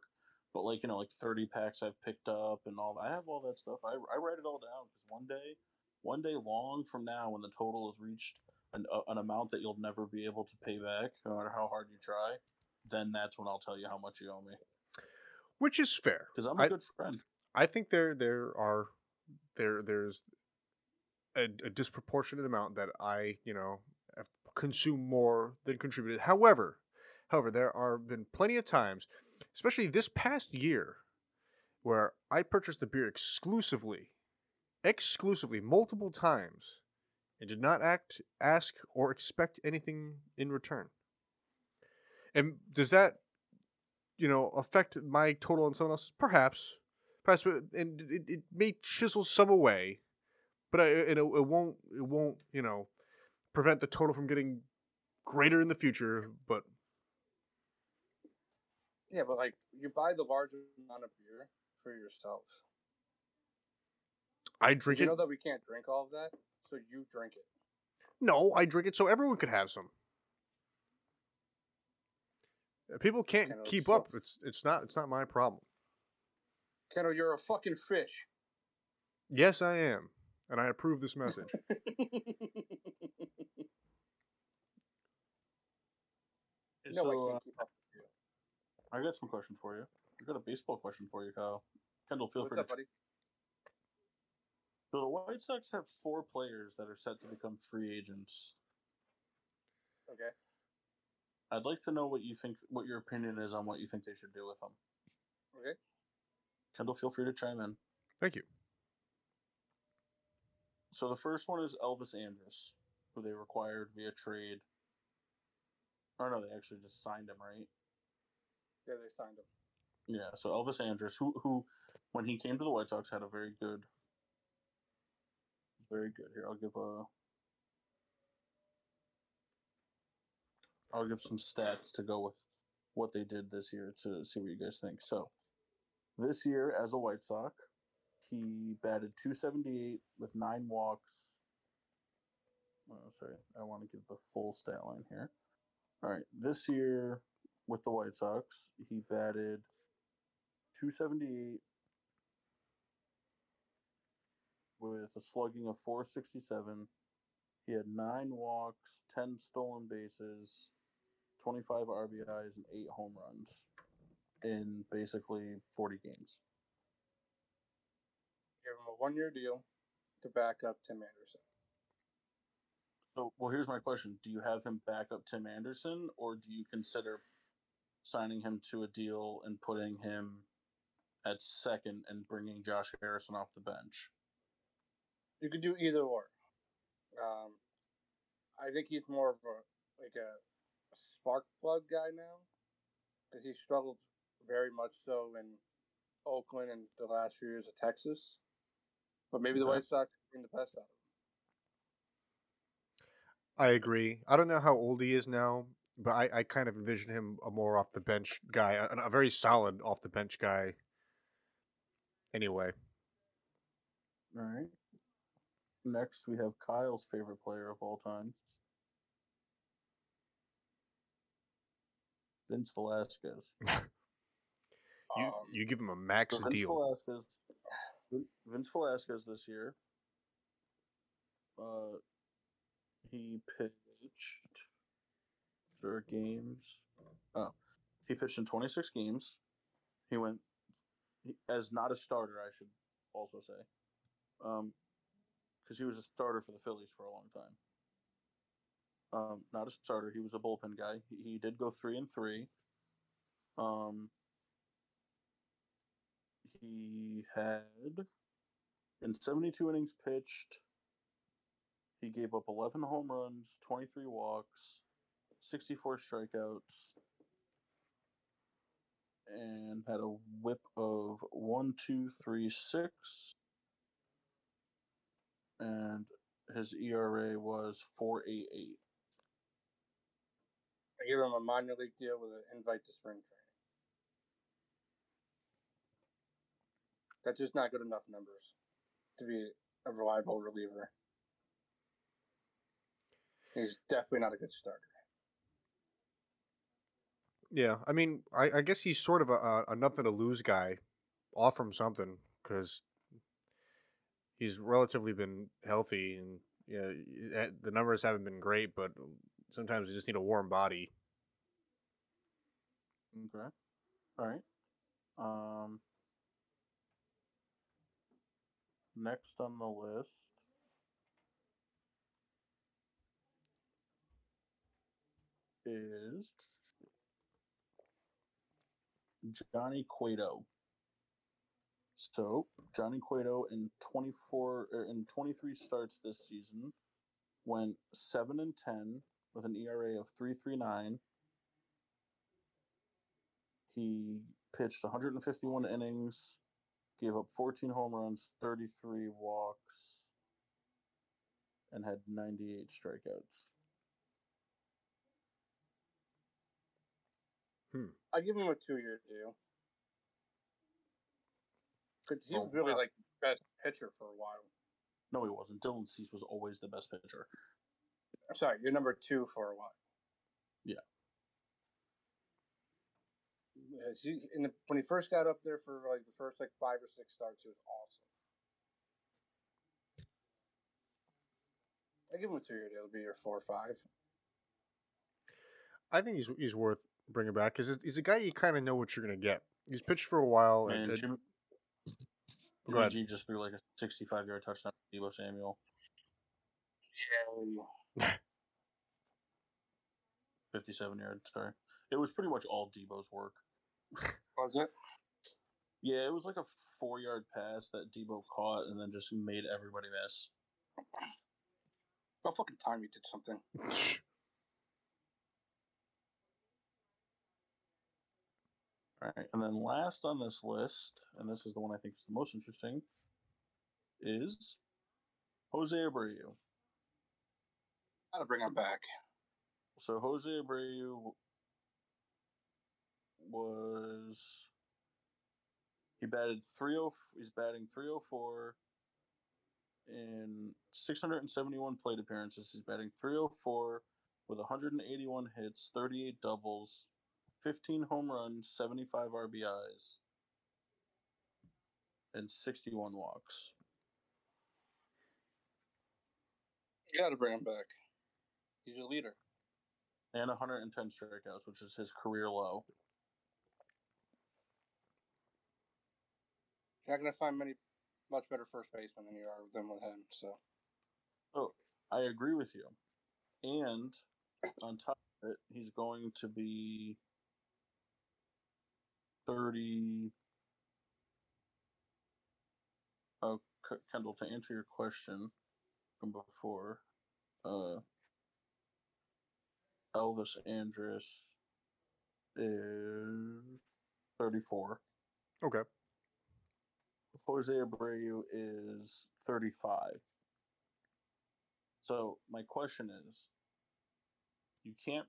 [SPEAKER 2] but like you know, like thirty packs I've picked up and all. I have all that stuff. I I write it all down because one day, one day long from now, when the total has reached an uh, an amount that you'll never be able to pay back, no matter how hard you try, then that's when I'll tell you how much you owe me.
[SPEAKER 1] Which is fair.
[SPEAKER 2] Because I'm a
[SPEAKER 1] I-
[SPEAKER 2] good friend.
[SPEAKER 1] I think there there are there there's a, a disproportionate amount that I you know have consumed more than contributed. However, however, there are been plenty of times, especially this past year, where I purchased the beer exclusively, exclusively multiple times, and did not act, ask, or expect anything in return. And does that, you know, affect my total on someone else's? Perhaps perhaps, and it, it may chisel some away, but I, and it, it won't it won't you know prevent the total from getting greater in the future. But
[SPEAKER 3] Yeah, but like you buy the large amount of beer for yourself.
[SPEAKER 1] I
[SPEAKER 3] Did
[SPEAKER 1] drink
[SPEAKER 3] you
[SPEAKER 1] it.
[SPEAKER 3] know that we can't drink all of that? So you drink it.
[SPEAKER 1] No, I drink it so everyone could have some. Uh, People can't
[SPEAKER 3] of
[SPEAKER 1] keep
[SPEAKER 3] so-
[SPEAKER 1] up. It's it's not it's not my problem.
[SPEAKER 3] Kendall, you're a fucking fish.
[SPEAKER 1] Yes, I am, and I approve this message.
[SPEAKER 3] no, I
[SPEAKER 2] So, uh,
[SPEAKER 3] can't keep up with you.
[SPEAKER 2] I got some questions for you. I got a baseball question for you, Kyle. Kendall, feel
[SPEAKER 3] What's
[SPEAKER 2] free
[SPEAKER 3] up,
[SPEAKER 2] to.
[SPEAKER 3] buddy?
[SPEAKER 2] So the White Sox have four players that are set to become free agents.
[SPEAKER 3] Okay.
[SPEAKER 2] I'd like to know what you think, what your opinion is on what you think they should do with them.
[SPEAKER 3] Okay.
[SPEAKER 2] Kendall, feel free to chime in.
[SPEAKER 1] Thank you.
[SPEAKER 2] So the first one is Elvis Andrus, who they required via trade. Or no, they actually just signed him, right?
[SPEAKER 3] Yeah, they signed him.
[SPEAKER 2] Yeah. So Elvis Andrus, who who, when he came to the White Sox, had a very good, very good. Here, I'll give a. I'll give some stats to go with what they did this year to see what you guys think. So, this year as a White Sox, he batted 278 with nine walks. Oh, sorry, I want to give the full stat line here. All right, this year with the White Sox, he batted 278 with a slugging of 467. He had nine walks, 10 stolen bases, 25 RBIs, and eight home runs in basically 40 games.
[SPEAKER 3] Give him a one-year deal to back up Tim Anderson.
[SPEAKER 2] So, well, here's my question: Do you have him back up Tim Anderson, or do you consider signing him to a deal and putting him at second and bringing Josh Harrison off the bench?
[SPEAKER 3] You could do either or. Um, I think he's more of a like a spark plug guy now because he struggled very much so in Oakland and the last few years of Texas. But maybe the
[SPEAKER 2] Okay.
[SPEAKER 3] White Sox bring the best out of him.
[SPEAKER 1] I agree. I don't know how old he is now, but I, I kind of envision him a more off the bench guy, a, a very solid off the bench guy. Anyway,
[SPEAKER 2] All right. Next, we have Kyle's favorite player of all time, Vince Velasquez.
[SPEAKER 1] you
[SPEAKER 3] Um,
[SPEAKER 1] you give him a max
[SPEAKER 2] Vince
[SPEAKER 1] deal.
[SPEAKER 2] Velasquez, Vince Velasquez this year, uh, he pitched their games. Oh, he pitched in 26 games. He went he, as not a starter, I should also say, um, because he was a starter for the Phillies for a long time. Um, not a starter. He was a bullpen guy. He, he did go three and three. Um, he had in 72 innings pitched. He gave up 11 home runs, 23 walks, 64 strikeouts, and had a whip of one, two, three, six. And his ERA was 4.88.
[SPEAKER 3] I give him a minor league deal with an invite to spring training. That's just not good enough numbers to be a reliable reliever. He's definitely not a good starter.
[SPEAKER 1] Yeah, I mean, I, I guess he's sort of a, a, a nothing to lose guy. Offer him something because he's relatively been healthy, and yeah, y- eh, the numbers haven't been great, but sometimes you just need a warm body.
[SPEAKER 2] Okay. All right. Um, next on the list is Johnny Cueto. So Johnny Cueto in twenty four er, in twenty three starts this season went seven and ten with an ERA of three three nine. He pitched 151 innings, gave up 14 home runs, 33 walks, and had 98 strikeouts. Hmm.
[SPEAKER 3] I give him a two-year deal because he oh, was
[SPEAKER 2] Oh,
[SPEAKER 3] really
[SPEAKER 2] wow.
[SPEAKER 3] like the best pitcher for a while.
[SPEAKER 2] No, he wasn't. Dylan Cease was always the best pitcher.
[SPEAKER 3] I'm sorry, you're number two for a while.
[SPEAKER 2] Yeah.
[SPEAKER 3] Yeah, he, in the, when he first got up there for like the first like five or six starts, he was awesome. I give him a two-year deal. It'll be your four or five.
[SPEAKER 1] I think he's he's worth bring him back because he's a guy you kind of know what you're gonna get. He's pitched for a while, and,
[SPEAKER 2] And
[SPEAKER 1] and-
[SPEAKER 2] Jimmy,
[SPEAKER 1] Go ahead.
[SPEAKER 2] G just threw like a 65 yard touchdown to Deebo Samuel.
[SPEAKER 3] Yeah.
[SPEAKER 2] 57 yard, sorry. It was pretty much all Deebo's work.
[SPEAKER 3] Was it?
[SPEAKER 2] Yeah, it was like a four yard pass that Deebo caught and then just made everybody miss.
[SPEAKER 3] About fucking time you did something.
[SPEAKER 2] All right, and then last on this list, and this is the one I think is the most interesting, is Jose Abreu.
[SPEAKER 3] Gotta bring him back.
[SPEAKER 2] So Jose Abreu was he batted 30 he's batting 304 in 671 plate appearances. He's batting 304 with 181 hits, 38 doubles, 15 home runs, 75 RBIs, and 61 walks.
[SPEAKER 3] You gotta bring him back. He's a leader.
[SPEAKER 2] And 110 strikeouts, which is his career low.
[SPEAKER 3] You're not gonna find many much better first baseman than you are than with him. So
[SPEAKER 2] Oh, I agree with you. And on top of it, he's going to be 30. Oh, Kendall, to answer your question from before, uh, Elvis Andrus is 34.
[SPEAKER 1] okay.
[SPEAKER 2] Jose Abreu is 35. So my question is, you can't,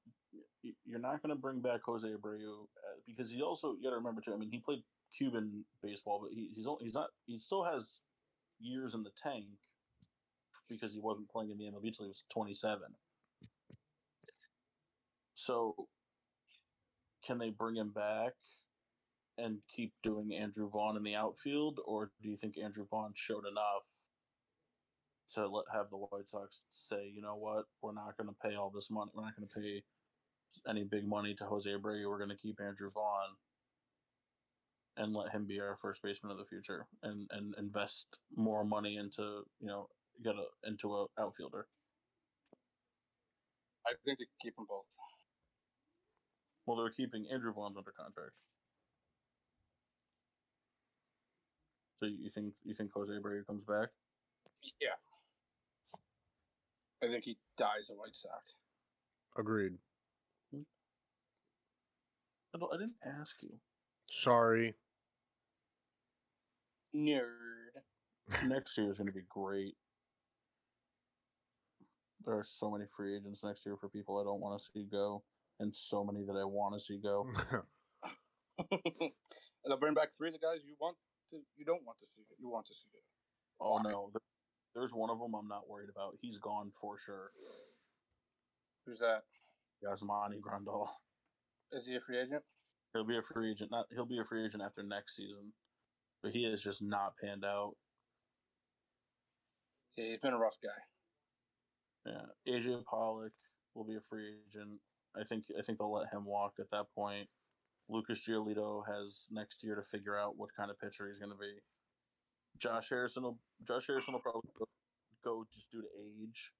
[SPEAKER 2] you're not going to bring back Jose Abreu uh, because he also you got to remember too. I mean, he played Cuban baseball, but he, he's only, he's not he still has years in the tank because he wasn't playing in the MLB until he was 27. So, can they bring him back and keep doing Andrew Vaughn in the outfield, or do you think Andrew Vaughn showed enough to let have the White Sox say, you know what, we're not going to pay all this money, we're not going to pay any big money to Jose Abreu, we're going to keep Andrew Vaughn and let him be our first baseman of the future, and and invest more money into you know get a into a outfielder.
[SPEAKER 3] I think they keep them both.
[SPEAKER 2] Well, they're keeping Andrew Vaughn's under contract. So you think you think Jose Abreu comes back?
[SPEAKER 3] Yeah. I think he dies a White Sox.
[SPEAKER 1] Agreed.
[SPEAKER 2] I, didn't ask you.
[SPEAKER 1] Sorry.
[SPEAKER 3] Nerd.
[SPEAKER 2] next year is going to be great. There are so many free agents next year for people I don't want to see go, and so many that I want to see go.
[SPEAKER 3] and they'll bring back three of the guys you want to, you don't want to see. You want to see. Go.
[SPEAKER 2] Oh
[SPEAKER 3] Why?
[SPEAKER 2] no, there's one of them I'm not worried about. He's gone for sure.
[SPEAKER 3] Who's that?
[SPEAKER 2] Yasmani Grandal.
[SPEAKER 3] Is he a free agent?
[SPEAKER 2] He'll be a free agent. Not he'll be a free agent after next season, but he has just not panned out.
[SPEAKER 3] Yeah, he's been a rough guy.
[SPEAKER 2] Yeah, AJ Pollock will be a free agent. I think I think they'll let him walk at that point. Lucas Giolito has next year to figure out what kind of pitcher he's going to be. Josh Harrison will Josh Harrison will probably go, go just due to age.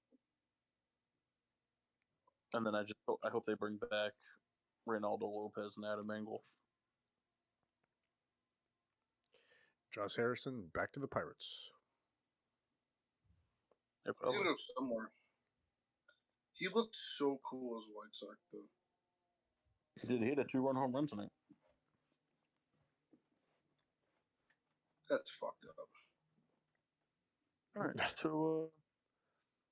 [SPEAKER 2] And then I just hope, I hope they bring back Reynaldo Lopez and Adam Engel.
[SPEAKER 1] Josh Harrison, back to the Pirates.
[SPEAKER 2] They
[SPEAKER 3] He's
[SPEAKER 2] probably,
[SPEAKER 3] gonna somewhere. He looked so cool as a White Sox, though.
[SPEAKER 2] did hit a two run home run tonight.
[SPEAKER 3] That's fucked up.
[SPEAKER 2] All right, so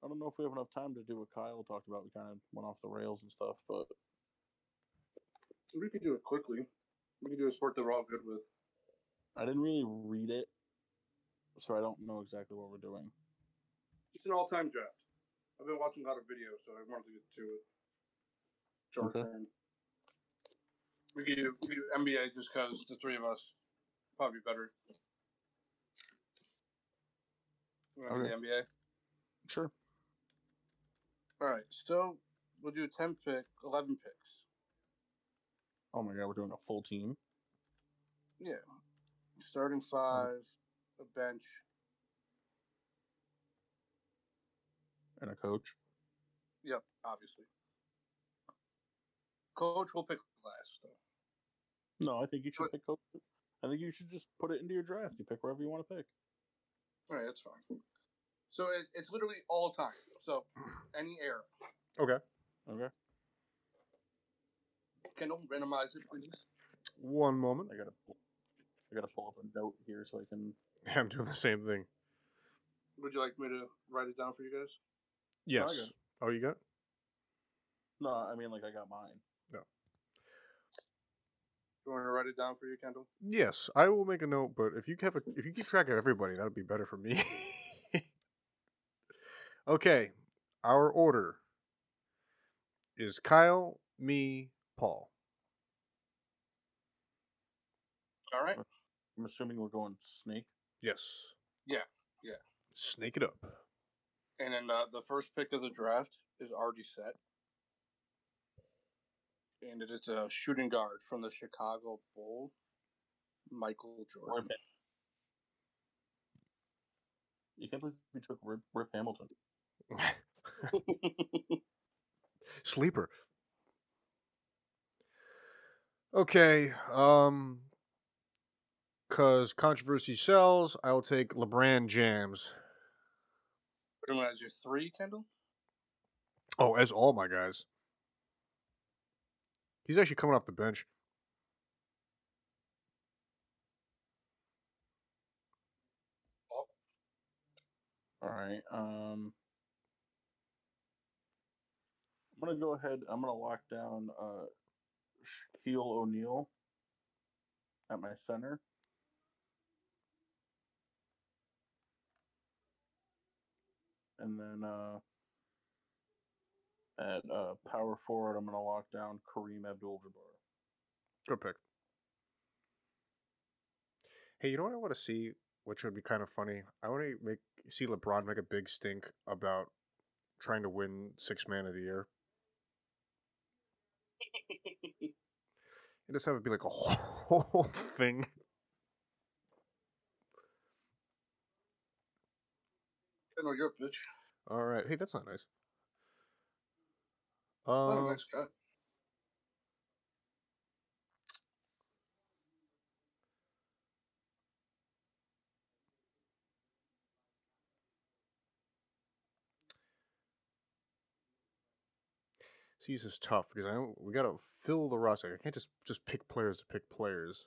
[SPEAKER 2] uh, I don't know if we have enough time to do what Kyle talked about. We kind of went off the rails and stuff, but
[SPEAKER 3] We could do it quickly. We could do a sport that we're all good with.
[SPEAKER 2] I didn't really read it, so I don't know exactly what we're doing.
[SPEAKER 3] Just an all-time draft. I've been watching a lot of videos, so I wanted to get to it. Short
[SPEAKER 2] Okay.
[SPEAKER 3] We could do we could do NBA just because the three of us probably better.
[SPEAKER 2] Okay.
[SPEAKER 3] the NBA.
[SPEAKER 2] Sure.
[SPEAKER 3] All right, so we'll do a ten pick, eleven picks.
[SPEAKER 2] Oh my god, we're doing a full team.
[SPEAKER 3] Yeah. Starting five, a bench.
[SPEAKER 2] And a coach.
[SPEAKER 3] Yep, obviously. Coach will pick last, though.
[SPEAKER 2] No, I think you should
[SPEAKER 3] But-
[SPEAKER 2] pick coach. I think you should just put it into your draft. You pick wherever you want to pick.
[SPEAKER 3] All right, that's fine. So it, it's literally all time. So any era.
[SPEAKER 1] Okay.
[SPEAKER 2] Okay.
[SPEAKER 3] Kendall, randomize it, please.
[SPEAKER 1] One moment.
[SPEAKER 2] I gotta. Pull, I gotta pull up a note here so I can.
[SPEAKER 1] I'm doing the same thing.
[SPEAKER 3] Would you like me to write it down for you guys?
[SPEAKER 1] Yes.
[SPEAKER 2] got it.
[SPEAKER 1] Oh, you got it?
[SPEAKER 2] No, I mean like I got mine. No.
[SPEAKER 3] Do you want to write it down for you, Kendall?
[SPEAKER 1] Yes, I will make a note. But if you have a, if you keep track of everybody, that would be better for me. okay, our order is Kyle, me, Paul.
[SPEAKER 3] All right.
[SPEAKER 2] I'm assuming we're going snake.
[SPEAKER 1] Yes.
[SPEAKER 3] Yeah, yeah.
[SPEAKER 1] Snake it up.
[SPEAKER 3] And then uh, the first pick of the draft is already set. And it is a shooting guard from the Chicago Bulls, Michael Jordan.
[SPEAKER 2] Rip. You can't believe we took Rip, Rip Hamilton.
[SPEAKER 1] Sleeper. Okay, um, cause controversy sells, I will take LeBron James.
[SPEAKER 3] Put him as your three, Kendall?
[SPEAKER 1] Oh, as all my guys. He's actually coming off the bench.
[SPEAKER 2] All right. Um, I'm gonna go ahead. I'm gonna lock down uh, Shaquille O'Neal at my center. And then uh, at uh, power forward, I'm gonna lock down Kareem Abdul-Jabbar.
[SPEAKER 1] Good pick. Hey, you know what I want to see, which would be kind of funny? I want to make see LeBron make a big stink about trying to win six man of the year. And just have it be like a whole thing.
[SPEAKER 3] Kendall, you're a bitch.
[SPEAKER 1] All right. Hey, that's not nice.
[SPEAKER 3] Not a
[SPEAKER 1] Uh,
[SPEAKER 3] nice guy.
[SPEAKER 1] Is tough because I don't, we got to fill the roster. I can't just just pick players to pick players.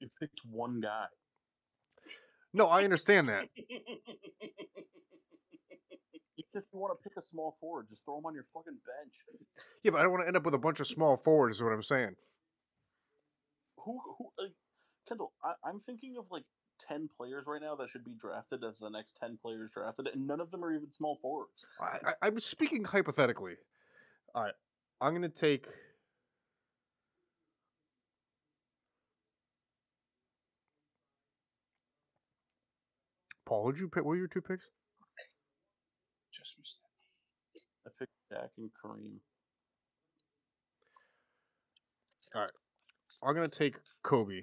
[SPEAKER 2] You picked one guy.
[SPEAKER 1] No, I understand that.
[SPEAKER 2] If you want to pick a small forward, just throw him on your fucking bench.
[SPEAKER 1] Yeah, but I don't want to end up with a bunch of small forwards. Is what I'm saying.
[SPEAKER 2] Who, who, like, Kendall? I, I'm thinking of like ten players right now that should be drafted as the next ten players drafted, and none of them are even small forwards.
[SPEAKER 1] I, I, I'm speaking hypothetically. All right, I'm gonna take. Paul, who'd you pick? What were your two picks?
[SPEAKER 3] Just missed
[SPEAKER 2] I picked Shaq and Kareem.
[SPEAKER 1] All right, I'm gonna take Kobe.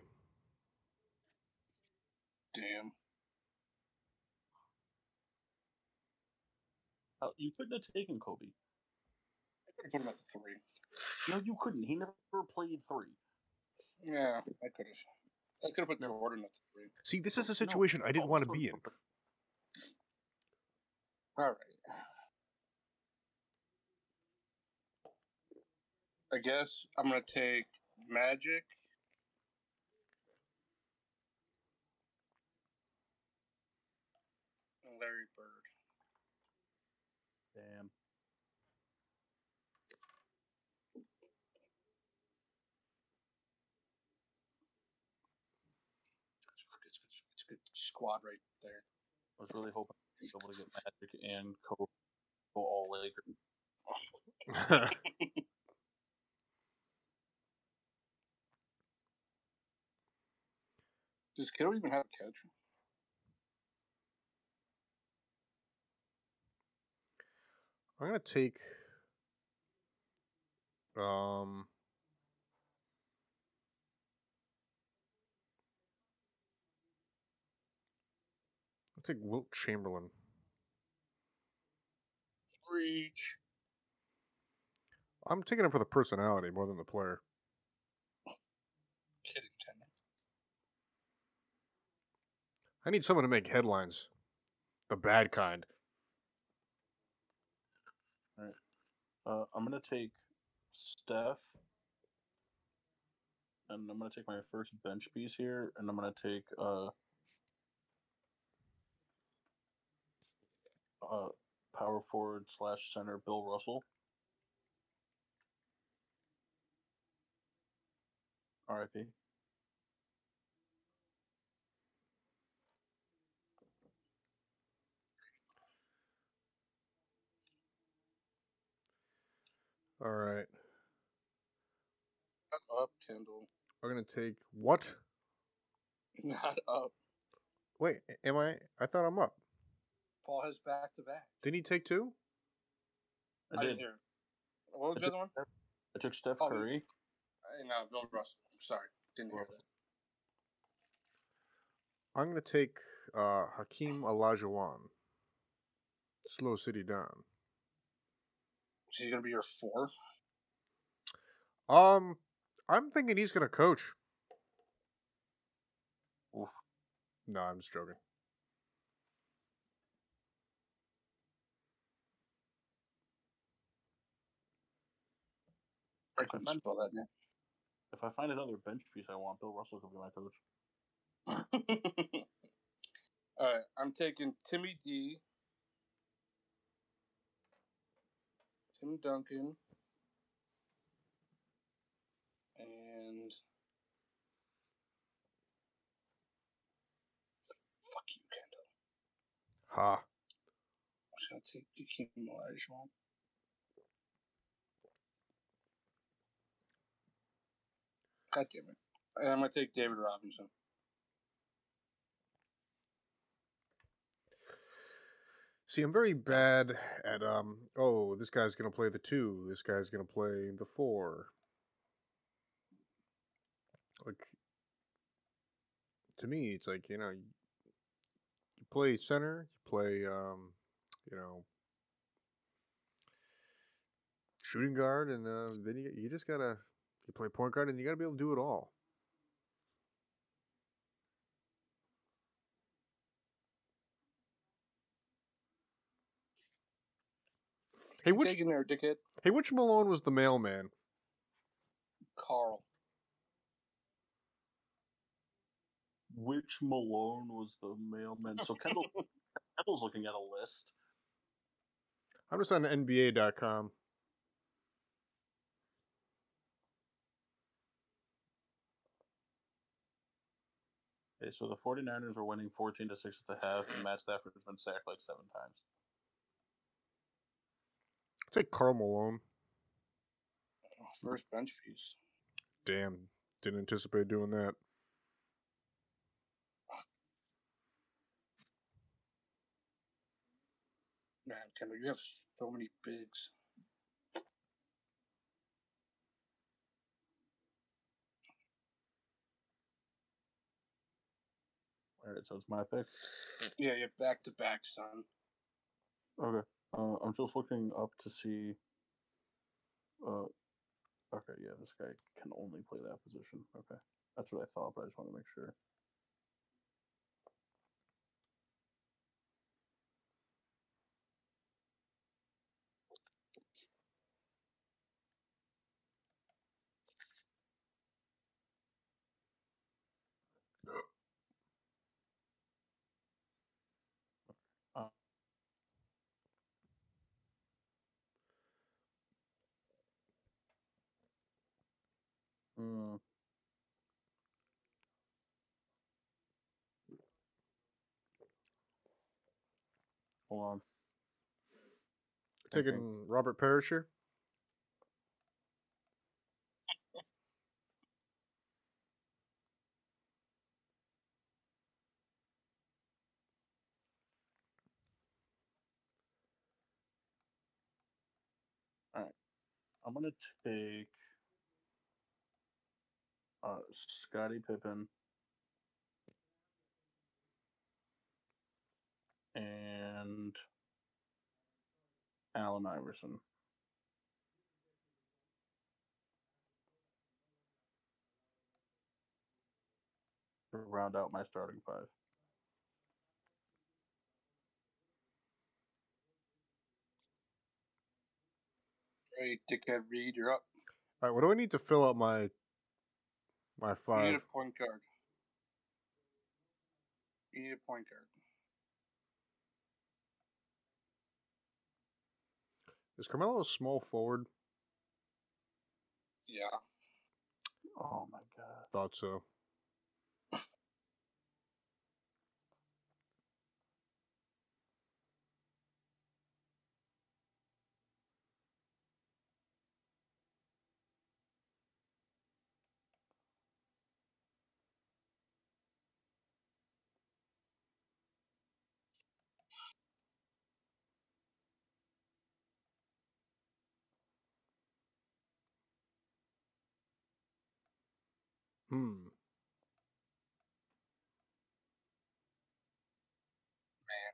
[SPEAKER 3] That. Damn.
[SPEAKER 2] Uh, you couldn't have taken Kobe.
[SPEAKER 3] I could have put him at the three.
[SPEAKER 2] No, you couldn't. He never played three.
[SPEAKER 3] Yeah, I could have. I could have put Jordan at the three.
[SPEAKER 1] See, this is a
[SPEAKER 2] No,
[SPEAKER 1] situation I didn't want to be in.
[SPEAKER 3] All right. I guess I'm gonna take Magic. Larry Bird.
[SPEAKER 2] Damn.
[SPEAKER 3] It's good, it's good, it's good squad right there.
[SPEAKER 2] I was really hoping to be able to get Magic and Kobe go all Lakers.
[SPEAKER 3] Does Kittle even have a catch?
[SPEAKER 1] I'm gonna take um I'll take Wilt Chamberlain.
[SPEAKER 3] Reach.
[SPEAKER 1] I'm taking him for the personality more than the player. I need someone to make headlines. The bad kind.
[SPEAKER 2] Uh, I'm gonna take Steph, and I'm gonna take my first bench piece here, and I'm gonna take uh, uh, power forward slash center Bill Russell. R.I.P.
[SPEAKER 1] All right.
[SPEAKER 3] Not up, Kendall.
[SPEAKER 1] We're gonna take what?
[SPEAKER 3] Not up.
[SPEAKER 1] Wait, am I? I thought I'm up.
[SPEAKER 3] Paul has back to back.
[SPEAKER 1] Didn't he take two?
[SPEAKER 2] I,
[SPEAKER 3] I
[SPEAKER 2] did.
[SPEAKER 3] didn't hear. What was
[SPEAKER 2] I
[SPEAKER 3] the
[SPEAKER 2] took
[SPEAKER 3] other one?
[SPEAKER 2] Steph- I took Steph
[SPEAKER 3] Oh,
[SPEAKER 2] Curry.
[SPEAKER 3] I know, Bill Russell. Sorry, didn't hear that.
[SPEAKER 1] I'm gonna take uh, Hakeem Olajuwon. Slow City down.
[SPEAKER 3] She's gonna be your four.
[SPEAKER 1] Um, I'm thinking he's gonna coach.
[SPEAKER 2] Oof.
[SPEAKER 1] No, I'm just joking.
[SPEAKER 3] I couldn't spell that name.
[SPEAKER 2] If I find another bench piece I want, Bill Russell could be my coach.
[SPEAKER 3] All right, I'm taking Timmy D, Tim Duncan, and fuck you, Kendall.
[SPEAKER 1] Ha.
[SPEAKER 3] I'm just gonna take Hakeem Olajuwon. God damn it! And I'm gonna take David Robinson.
[SPEAKER 1] See, I'm very bad at um. Oh, this guy's gonna play the two. This guy's gonna play the four. Like, to me, it's like you know, you, play center, you play um, you know, shooting guard, and uh, then you you just gotta you play point guard, and you gotta be able to do it all. Hey, which
[SPEAKER 3] taking there, dickhead?
[SPEAKER 1] hey, which Malone was the mailman?
[SPEAKER 3] Karl.
[SPEAKER 2] Which Malone was the mailman? So Kendall, Kendall's looking at a list.
[SPEAKER 1] I'm just on NBA.com.
[SPEAKER 2] Okay, so the 49ers are winning 14 to 6 at the half, and Matt Stafford has been sacked like seven times.
[SPEAKER 1] Take Karl Malone.
[SPEAKER 3] Oh, first bench piece.
[SPEAKER 1] Damn, didn't anticipate doing that.
[SPEAKER 3] Man, Kendall, you have so many bigs.
[SPEAKER 2] All right, so it's my pick.
[SPEAKER 3] Yeah, you have back to back, son.
[SPEAKER 2] Okay. Uh, I'm just looking up to see. Uh, okay, yeah, this guy can only play that position. Okay, that's what I thought, but I just want to make sure. Mm, hold on.
[SPEAKER 1] Taking
[SPEAKER 2] Okay.
[SPEAKER 1] Robert Perisher. All right.
[SPEAKER 2] I'm gonna take uh, Scottie Pippen, and Allen Iverson. Round out my starting five.
[SPEAKER 3] Hey, dickhead Reed, you're up.
[SPEAKER 1] All right, what do I need to fill out my my
[SPEAKER 3] You need a point guard. You need a point guard.
[SPEAKER 1] Is Carmelo a small forward?
[SPEAKER 3] Yeah.
[SPEAKER 2] Oh my god.
[SPEAKER 1] Thought so. Hmm.
[SPEAKER 2] Man,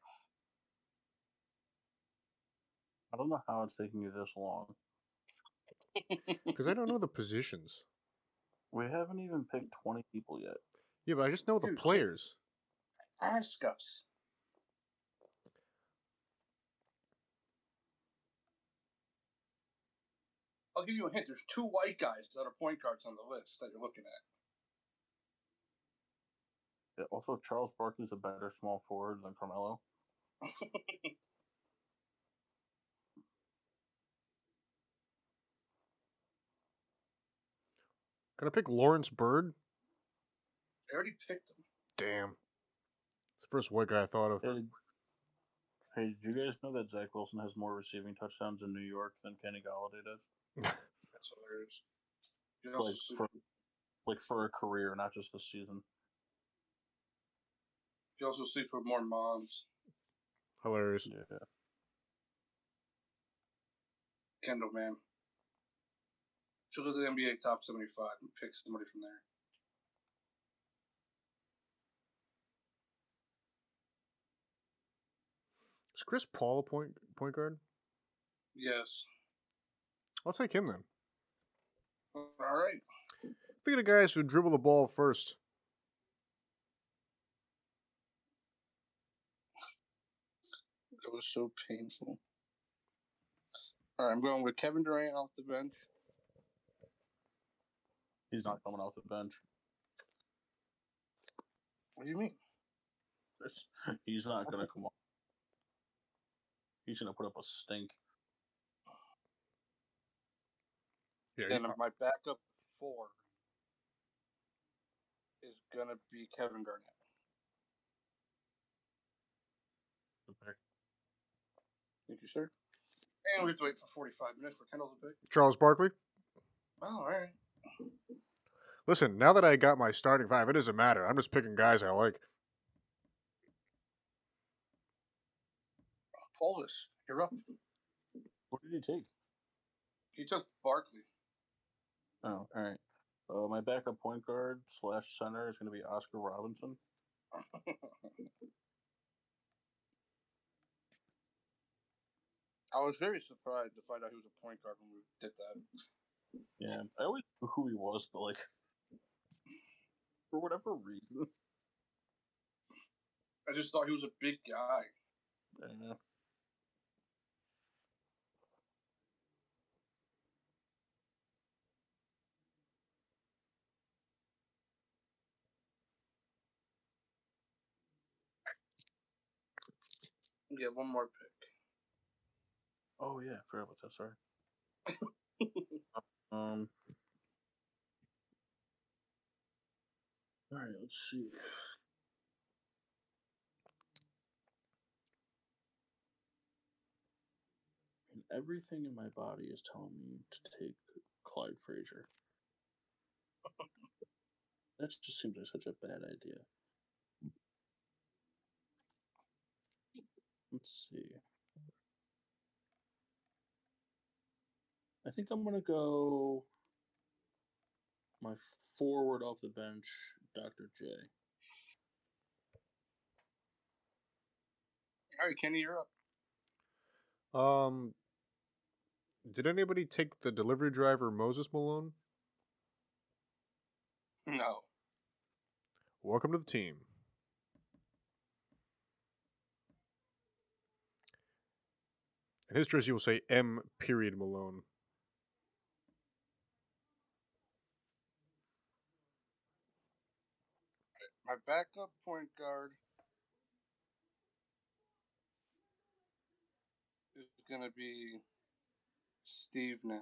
[SPEAKER 2] I don't know how it's taking you this long.
[SPEAKER 1] Because I don't know the positions.
[SPEAKER 2] We haven't even picked 20 people yet.
[SPEAKER 1] Yeah, but I just know the
[SPEAKER 3] Dude,
[SPEAKER 1] players.
[SPEAKER 3] Ask us. I'll give you a hint. There's two white guys that are point guards on the list that you're looking at.
[SPEAKER 2] Yeah, also, Charles Barkley's a better small forward than Carmelo.
[SPEAKER 1] Can I pick Lawrence Bird?
[SPEAKER 3] I already picked him.
[SPEAKER 1] Damn. It's the first white guy I thought of.
[SPEAKER 2] Hey, hey, did you guys know that Zach Wilson has more receiving touchdowns in New York than Kenny Golladay does?
[SPEAKER 3] That's hilarious.
[SPEAKER 2] Like for, like for a career, not just a season.
[SPEAKER 3] You also sleep with more moms.
[SPEAKER 1] Hilarious.
[SPEAKER 2] Yeah.
[SPEAKER 3] Kendall, man. Should go to the NBA top 75 and pick somebody from there.
[SPEAKER 1] Is Chris Paul a point point guard?
[SPEAKER 3] Yes.
[SPEAKER 1] I'll take him then.
[SPEAKER 3] All right.
[SPEAKER 1] Think of the guys who dribble the ball first.
[SPEAKER 3] That was so painful. All right, I'm going with Kevin Durant off the bench.
[SPEAKER 2] He's not coming off the bench.
[SPEAKER 3] What do you mean?
[SPEAKER 2] There's- He's not going to come off. He's going to put up a stink.
[SPEAKER 1] Yeah,
[SPEAKER 3] Then my backup four is gonna be Kevin Garnett. Thank you, sir. And we have to wait for 45 minutes for Kendall to pick.
[SPEAKER 1] Charles Barkley.
[SPEAKER 3] Oh, all right.
[SPEAKER 1] Listen, now that I got my starting five, it doesn't matter. I'm just picking guys I like.
[SPEAKER 3] Paulus, you're up.
[SPEAKER 2] What did he take?
[SPEAKER 3] He took Barkley.
[SPEAKER 2] Oh, all right. Uh, my backup point guard slash center is going to be Oscar Robinson.
[SPEAKER 3] I was very surprised to find out he was a point guard when we did that.
[SPEAKER 2] Yeah, I always knew who he was, but like, for whatever reason,
[SPEAKER 3] I just thought he was a big guy.
[SPEAKER 2] yeah.
[SPEAKER 3] Yeah, one more pick.
[SPEAKER 2] Oh yeah, I forgot about that. Sorry. um. All right, let's see. And everything in my body is telling me to take Clyde Frazier. That just seems like such a bad idea. Let's see. I think I'm gonna go my forward off the bench, Dr. J.
[SPEAKER 3] All right, Kenny, you're up.
[SPEAKER 1] Um, Did anybody take the delivery driver Moses Malone?
[SPEAKER 3] No.
[SPEAKER 1] Welcome to the team. In his jersey will say M period Malone.
[SPEAKER 3] My backup point guard is going to be Steve Nash.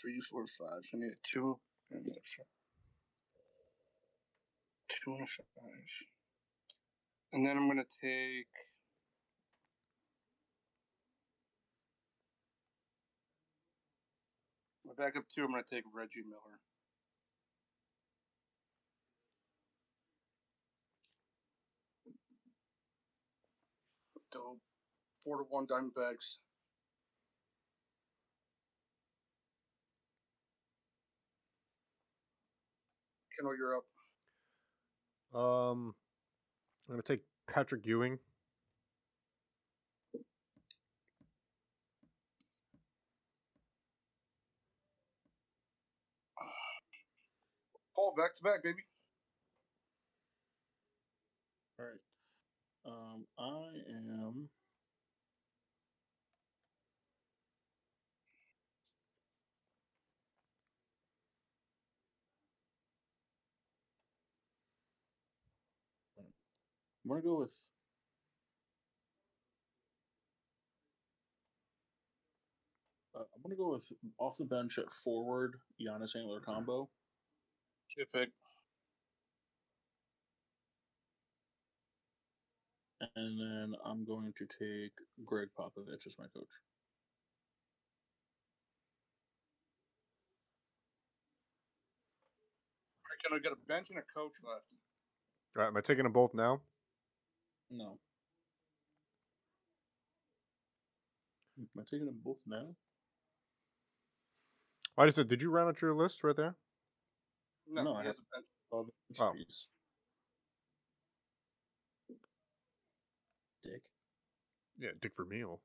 [SPEAKER 3] Three, four, five. I need a two and a five. Two and a five. And then I'm going to take. My backup two, I'm going to take Reggie Miller. Dope. Four to one Diamondbacks. Kendall, you're up.
[SPEAKER 1] Um, I'm gonna take Patrick Ewing.
[SPEAKER 3] Fall back to back, baby.
[SPEAKER 2] All right. Um, I am. I'm gonna go with. Uh, I'm gonna go with off the bench at forward Giannis Antetokounmpo.
[SPEAKER 3] Good pick.
[SPEAKER 2] And then I'm going to take Gregg Popovich as my coach.
[SPEAKER 3] All right, I get a bench and a coach left.
[SPEAKER 1] All right, am I taking them both now?
[SPEAKER 2] No. Am I taking them both now?
[SPEAKER 1] I just said, did you round out your list right there?
[SPEAKER 3] No,
[SPEAKER 2] No,
[SPEAKER 3] he
[SPEAKER 2] I
[SPEAKER 3] has
[SPEAKER 2] have-
[SPEAKER 3] a bench.
[SPEAKER 2] Oh, the
[SPEAKER 1] Oh.
[SPEAKER 2] Dick.
[SPEAKER 1] Yeah, Dick Vermeil.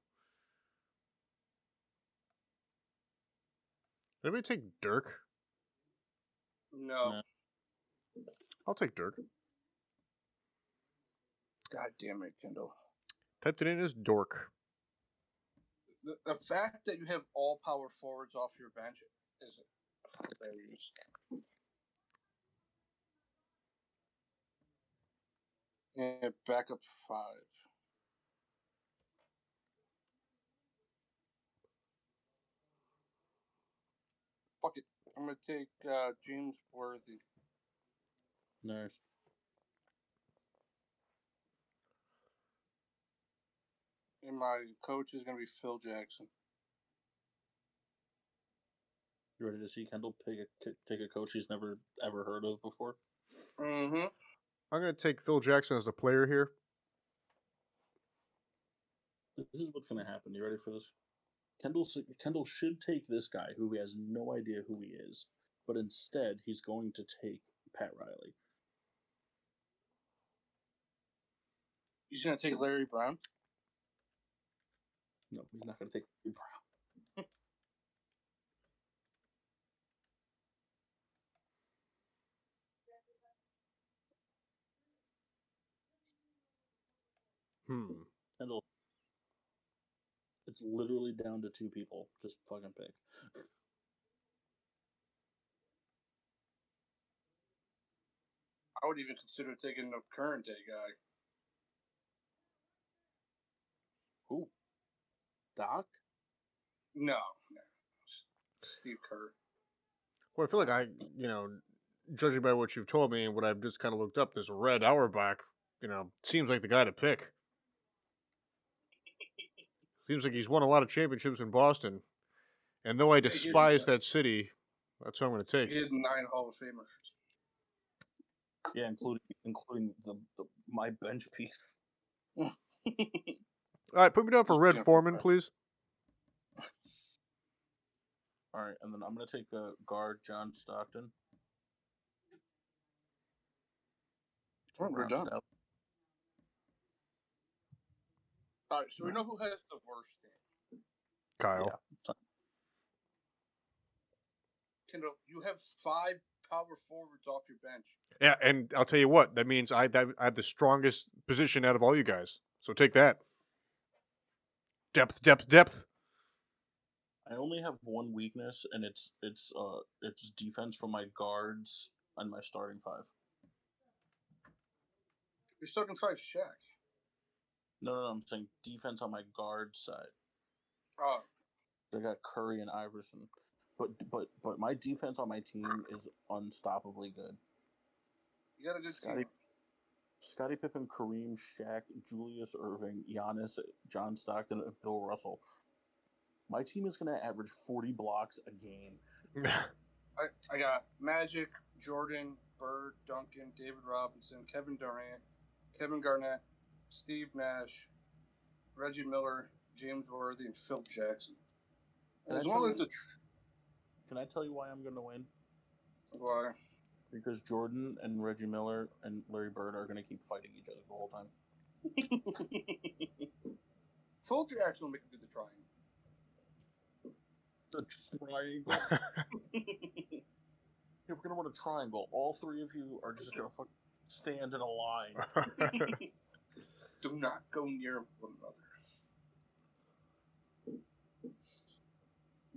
[SPEAKER 1] Did anybody take Dirk?
[SPEAKER 3] No.
[SPEAKER 2] No.
[SPEAKER 1] I'll take Dirk.
[SPEAKER 3] God damn it, Kendall.
[SPEAKER 1] Typed it in as Dork.
[SPEAKER 3] The, the fact that you have all power forwards off your bench is hilarious. Yeah, backup five. Fuck it. I'm gonna take uh, James Worthy.
[SPEAKER 2] Nice.
[SPEAKER 3] And my coach is gonna be Phil Jackson.
[SPEAKER 2] You ready to see Kendall take a take a coach he's never ever heard of before?
[SPEAKER 3] Mm-hmm.
[SPEAKER 1] I'm going to take Phil Jackson as the player here.
[SPEAKER 2] This is what's going to happen. You ready for this? Kendall Kendall should take this guy who he has no idea who he is, but instead he's going to take Pat Riley.
[SPEAKER 3] He's gonna take Larry Brown.
[SPEAKER 2] No, he's not going to take Larry Brown.
[SPEAKER 1] Hmm.
[SPEAKER 2] Kendall. It's literally down to two people. Just fucking pick.
[SPEAKER 3] I would even consider taking the current day guy.
[SPEAKER 2] Who? Doc?
[SPEAKER 3] No, no. Steve Kerr.
[SPEAKER 1] Well, I feel like I, you know, judging by what you've told me and what I've just kind of looked up, this Red Auerbach, you know, seems like the guy to pick. Seems like he's won a lot of championships in Boston. And though I despise that city, that's who I'm going to take.
[SPEAKER 3] He had nine Hall of Famers.
[SPEAKER 2] Yeah, including including the, the my bench piece.
[SPEAKER 1] All right, put me down for Red Foreman, please.
[SPEAKER 2] All right, and then I'm gonna take a guard, John Stockton.
[SPEAKER 3] Oh, we're done.
[SPEAKER 2] out.
[SPEAKER 3] All right, so we know who has the worst thing.
[SPEAKER 1] Kyle.
[SPEAKER 3] Kendall, you have five power forwards off your bench.
[SPEAKER 1] Yeah, and I'll tell you what, that means I, that, I have the strongest position out of all you guys. So take that. Depth, depth, depth.
[SPEAKER 2] I only have one weakness, and it's it's uh it's defense from my guards and my starting five.
[SPEAKER 3] You're starting five Shaq.
[SPEAKER 2] No, no, no I'm saying defense on my guard side.
[SPEAKER 3] Oh,
[SPEAKER 2] I got Curry and Iverson, but but but my defense on my team is unstoppably good.
[SPEAKER 3] you got a good
[SPEAKER 2] Scottie,
[SPEAKER 3] team.
[SPEAKER 2] Scottie Pippen, Kareem, Shaq, Julius Erving, Giannis, John Stockton, and Bill Russell. My team is going to average 40 blocks a game.
[SPEAKER 3] I, I got Magic, Jordan, Bird, Duncan, David Robinson, Kevin Durant, Kevin Garnett, Steve Nash, Reggie Miller, James Worthy, and Phil Jackson.
[SPEAKER 2] Can I
[SPEAKER 3] As
[SPEAKER 2] tell
[SPEAKER 3] long
[SPEAKER 2] you-
[SPEAKER 3] as the
[SPEAKER 2] Can I tell you why I'm going to win?
[SPEAKER 3] why
[SPEAKER 2] Because Jordan and Reggie Miller and Larry Bird are going to keep fighting each other the whole time.
[SPEAKER 3] Phil Jackson will make him do the triangle.
[SPEAKER 2] The triangle. Yeah, we're going to run a triangle. All three of you are just going to fucking stand in a line.
[SPEAKER 3] Do not go near one another.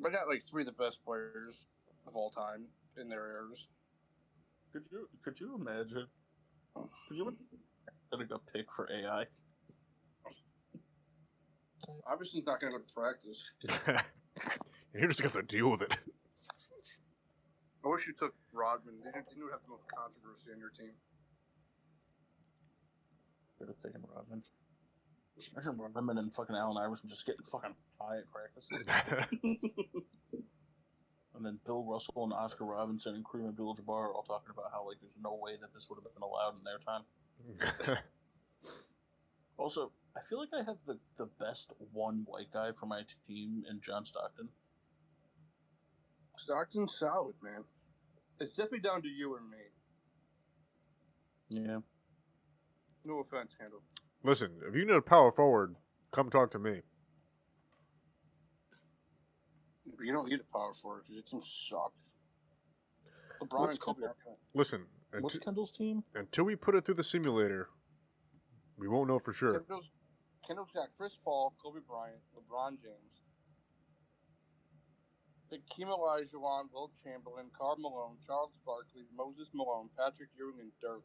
[SPEAKER 3] I got like three of the best players of all time in their eras.
[SPEAKER 2] Could you could you imagine? Could you imagine a pick for AI?
[SPEAKER 3] Obviously, not going to go to practice.
[SPEAKER 1] You're just got to deal with it.
[SPEAKER 3] I wish you took Rodman. Then you- then you would have the most controversy on your team.
[SPEAKER 2] Could have taken Rodman. Imagine Rodman and fucking Allen Iverson just getting fucking high at practice. And then Bill Russell and Oscar Robinson and Kareem Abdul-Jabbar are all talking about how like there's no way that this would have been allowed in their time. Also, I feel like I have the, the best one white guy for my team in John Stockton.
[SPEAKER 3] Stockton's solid, man. It's definitely down to you and me.
[SPEAKER 2] Yeah.
[SPEAKER 3] No offense, Kendall.
[SPEAKER 1] Listen, if you need a power forward, come talk to me.
[SPEAKER 3] You don't need a power forward because your team sucks. LeBron
[SPEAKER 2] What's
[SPEAKER 3] and Kobe
[SPEAKER 2] Kendall-
[SPEAKER 3] aren't gonna-
[SPEAKER 1] Listen,
[SPEAKER 2] What's
[SPEAKER 1] unti-
[SPEAKER 2] Kendall's team?
[SPEAKER 1] until we put it through the simulator, we won't know for sure.
[SPEAKER 3] Kendall's, Kendall's got Chris Paul, Kobe Bryant, LeBron James, Hakeem Olajuwon, Wilt Chamberlain, Karl Malone, Charles Barkley, Moses Malone, Patrick Ewing, and Dirk.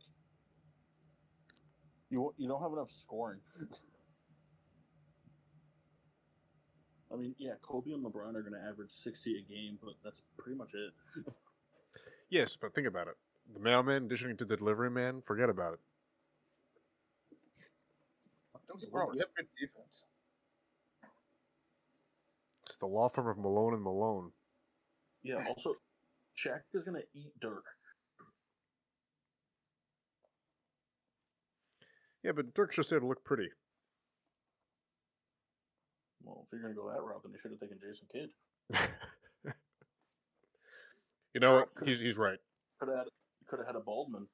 [SPEAKER 2] You you don't have enough scoring. I mean, yeah, Kobe and LeBron are going to average 60 a game, but that's pretty much it.
[SPEAKER 1] Yes, but think about it. The mailman dishing to the delivery man, forget about it.
[SPEAKER 3] Don't get wrong, we have good defense.
[SPEAKER 1] It's the law firm of Malone and Malone.
[SPEAKER 2] Yeah, also, Shaq is going to eat Dirk.
[SPEAKER 1] Yeah, but Dirk's just there to look pretty.
[SPEAKER 2] Well, if you're going to go that route, then you should have taken Jason Kidd.
[SPEAKER 1] you know what? He's he's right.
[SPEAKER 2] Could have had, could have had a Baldwin.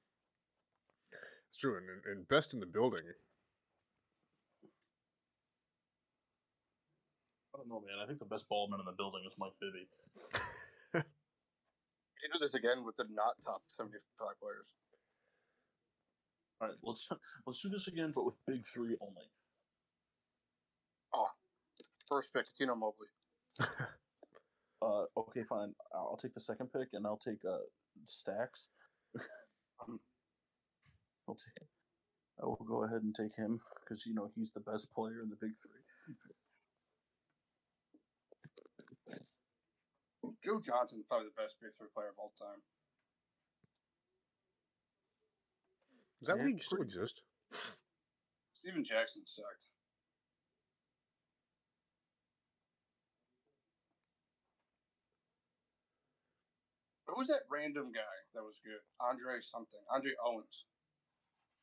[SPEAKER 1] It's true, and, and best in the building.
[SPEAKER 2] I don't know, man. I think the best Baldwin in the building is Mike Bibby.
[SPEAKER 3] You do this again with the not top 75 players.
[SPEAKER 2] All right, let's let's do this again, but with big three only.
[SPEAKER 3] Oh, First pick, Tino Mobley.
[SPEAKER 2] Uh, okay, fine. I'll take the second pick, and I'll take uh Stacks.
[SPEAKER 3] Um,
[SPEAKER 2] I'll take. I will go ahead and take him because you know he's the best player in the big three.
[SPEAKER 3] Joe Johnson's probably the best big three player of all time.
[SPEAKER 1] Does that
[SPEAKER 2] Yeah,
[SPEAKER 1] league still
[SPEAKER 2] pretty-
[SPEAKER 1] exist?
[SPEAKER 3] Steven Jackson sucked. Who was that random guy that was good? Andre something. Andre Owens.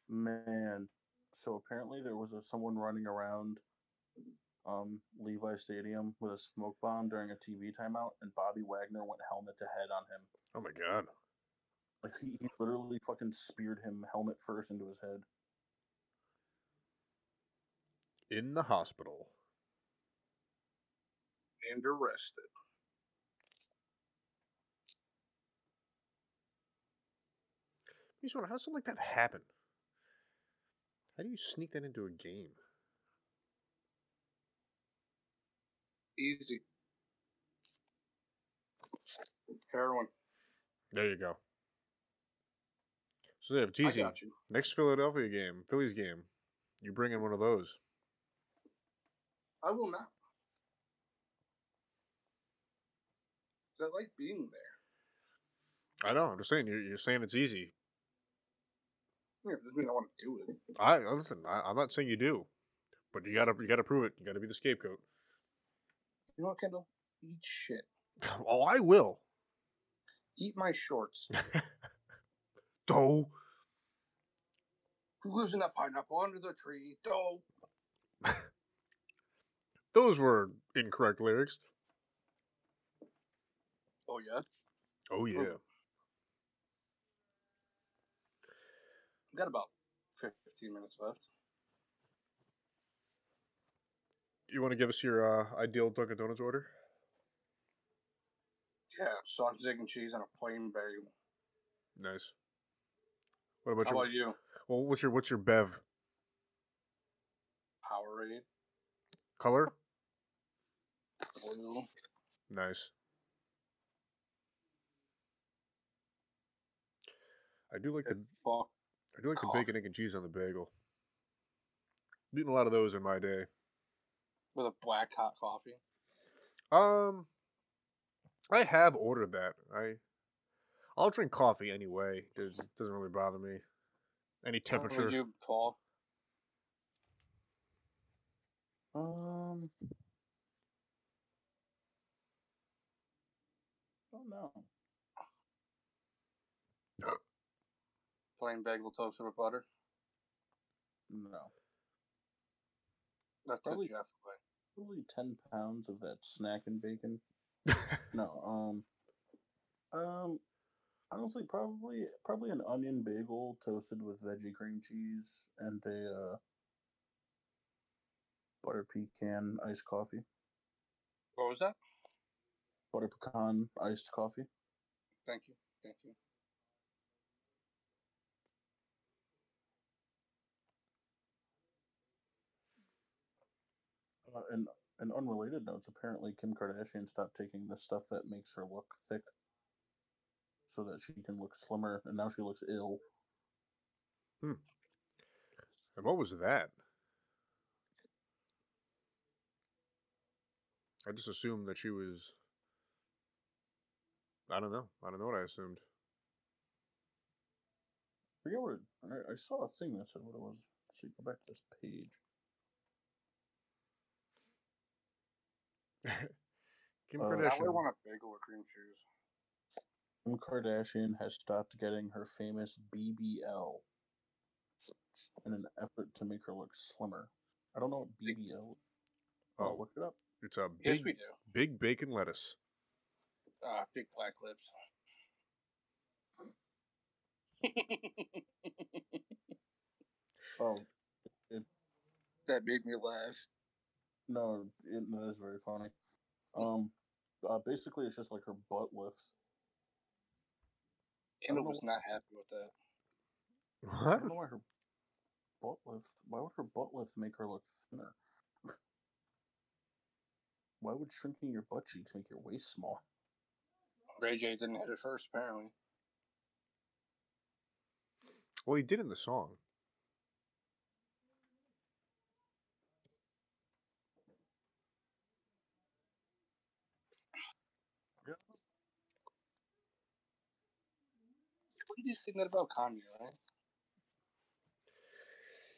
[SPEAKER 2] Man, so apparently there was a, someone running around um, Levi Stadium with a smoke bomb during a TV timeout, and Bobby Wagner went helmet to head on him.
[SPEAKER 1] Oh my god.
[SPEAKER 2] Like he, he literally fucking speared him helmet first into his head.
[SPEAKER 1] in the hospital.
[SPEAKER 3] And arrested.
[SPEAKER 1] He's wondering, how does something like that happen? How do you sneak that into a game?
[SPEAKER 3] Easy. Heroin.
[SPEAKER 1] There you go. So yeah, it's easy. Next Philadelphia game, Phillies game, you bring in one of those.
[SPEAKER 3] I will not. I like being there.
[SPEAKER 1] I know. I'm just saying. You're, you're saying it's easy.
[SPEAKER 3] Yeah, doesn't mean I want to do it.
[SPEAKER 1] I listen. I, I'm not saying you do, but you gotta you gotta prove it. You gotta be the scapegoat.
[SPEAKER 3] You know what, Kendall? Eat shit.
[SPEAKER 1] Oh, I will.
[SPEAKER 3] Eat my shorts.
[SPEAKER 1] Do.
[SPEAKER 3] Who lives in that pineapple under the tree? Doe.
[SPEAKER 1] Those were incorrect lyrics.
[SPEAKER 3] Oh yeah.
[SPEAKER 1] Oh yeah.
[SPEAKER 3] We've got about fifteen minutes left.
[SPEAKER 1] You want to give us your uh, ideal Dunkin' Donuts order?
[SPEAKER 3] Yeah, sausage, egg, and cheese on a plain bagel.
[SPEAKER 1] Nice. What about
[SPEAKER 3] How
[SPEAKER 1] your?
[SPEAKER 3] about you?
[SPEAKER 1] Well, what's your what's your bev
[SPEAKER 3] Powerade,
[SPEAKER 1] color?
[SPEAKER 3] blue.
[SPEAKER 1] Nice. I do like the
[SPEAKER 3] Fuck.
[SPEAKER 1] I do like the bacon, egg, and cheese on the bagel. Eating a lot of those in my day.
[SPEAKER 3] With a black hot coffee.
[SPEAKER 1] Um, I have ordered that. I, I'll drink coffee anyway. It doesn't really bother me. Any
[SPEAKER 3] How about
[SPEAKER 1] temperature.
[SPEAKER 3] You, Paul.
[SPEAKER 2] Um. Oh no.
[SPEAKER 3] Plain bagel toast with butter.
[SPEAKER 2] No.
[SPEAKER 3] That's
[SPEAKER 2] Probably-
[SPEAKER 3] Jeff way.
[SPEAKER 2] Probably ten pounds of that snack and bacon. No, um, um, honestly, probably probably an onion bagel toasted with veggie cream cheese and a uh, butter pecan iced coffee,
[SPEAKER 3] What was that?
[SPEAKER 2] butter pecan iced coffee.
[SPEAKER 3] Thank you. Thank you.
[SPEAKER 2] Uh, and and unrelated notes, apparently Kim Kardashian stopped taking the stuff that makes her look thick, so that she can look slimmer, and now she looks ill.
[SPEAKER 1] and what was that? I just assumed that she was. I don't know. I don't know what I assumed.
[SPEAKER 2] forget what it, I, I saw a thing that said what it was. So you go back to this page.
[SPEAKER 1] Kim
[SPEAKER 2] Uh,
[SPEAKER 3] Now I
[SPEAKER 1] Kardashian.
[SPEAKER 3] want a bagel with cream cheese.
[SPEAKER 2] Kim Kardashian has stopped getting her famous BBL in an effort to make her look slimmer. I don't know what BBL. Oh,
[SPEAKER 1] Oh,
[SPEAKER 2] look it up.
[SPEAKER 1] it's a
[SPEAKER 3] Yes,
[SPEAKER 1] big,
[SPEAKER 3] we do.
[SPEAKER 1] big bacon lettuce.
[SPEAKER 3] Ah, big black lips.
[SPEAKER 2] Oh
[SPEAKER 3] that made me laugh.
[SPEAKER 2] no, it, that is very funny. Um, uh, basically, it's just like her butt lift.
[SPEAKER 3] Kendall
[SPEAKER 2] know
[SPEAKER 3] was not happy with that.
[SPEAKER 2] I
[SPEAKER 1] What?
[SPEAKER 2] don't know why her butt lift. Why would her butt lift make her look thinner? Why would shrinking your butt cheeks make your waist small?
[SPEAKER 3] Ray J didn't hit it first, apparently.
[SPEAKER 1] Well, he did in the song.
[SPEAKER 3] What did you sing that about Kanye, right?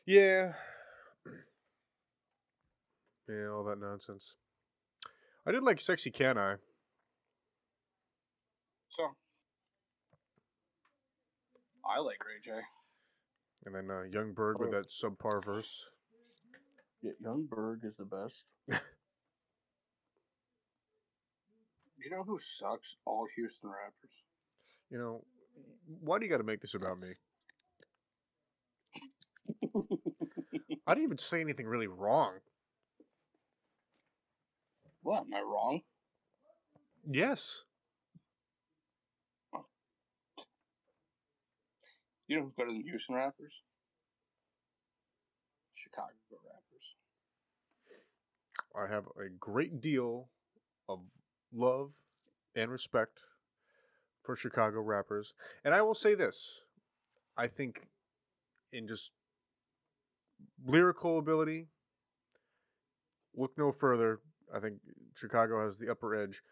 [SPEAKER 1] Yeah. Yeah, all that nonsense. I did like Sexy Can I.
[SPEAKER 3] So, I like Ray J.
[SPEAKER 1] And then uh, Yung Berg with
[SPEAKER 2] Oh.
[SPEAKER 1] that subpar verse.
[SPEAKER 2] Yeah, Yung Berg is the best.
[SPEAKER 3] You know who sucks? All Houston rappers.
[SPEAKER 1] You know, why do you got to make this about me? I didn't even say anything really wrong.
[SPEAKER 3] What? Am I wrong?
[SPEAKER 1] Yes.
[SPEAKER 3] You know who's better than Houston rappers? Chicago rappers.
[SPEAKER 1] I have a great deal of love and respect for Chicago rappers. And I will say this I think, in just lyrical ability, look no further. I think Chicago has the upper edge.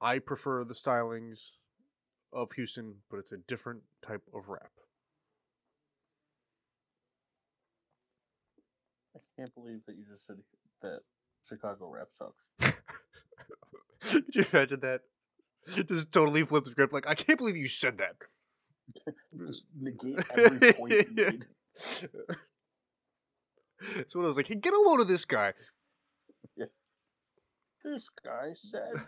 [SPEAKER 1] I prefer the stylings of Houston, but it's a different type of rap.
[SPEAKER 2] I can't believe that you just said that Chicago rap sucks.
[SPEAKER 1] Could you imagine that? Just totally flip the script. Like, I can't believe you said that.
[SPEAKER 2] Just negate every point you made.
[SPEAKER 1] so when I was like, hey, get a load of this guy.
[SPEAKER 2] This guy said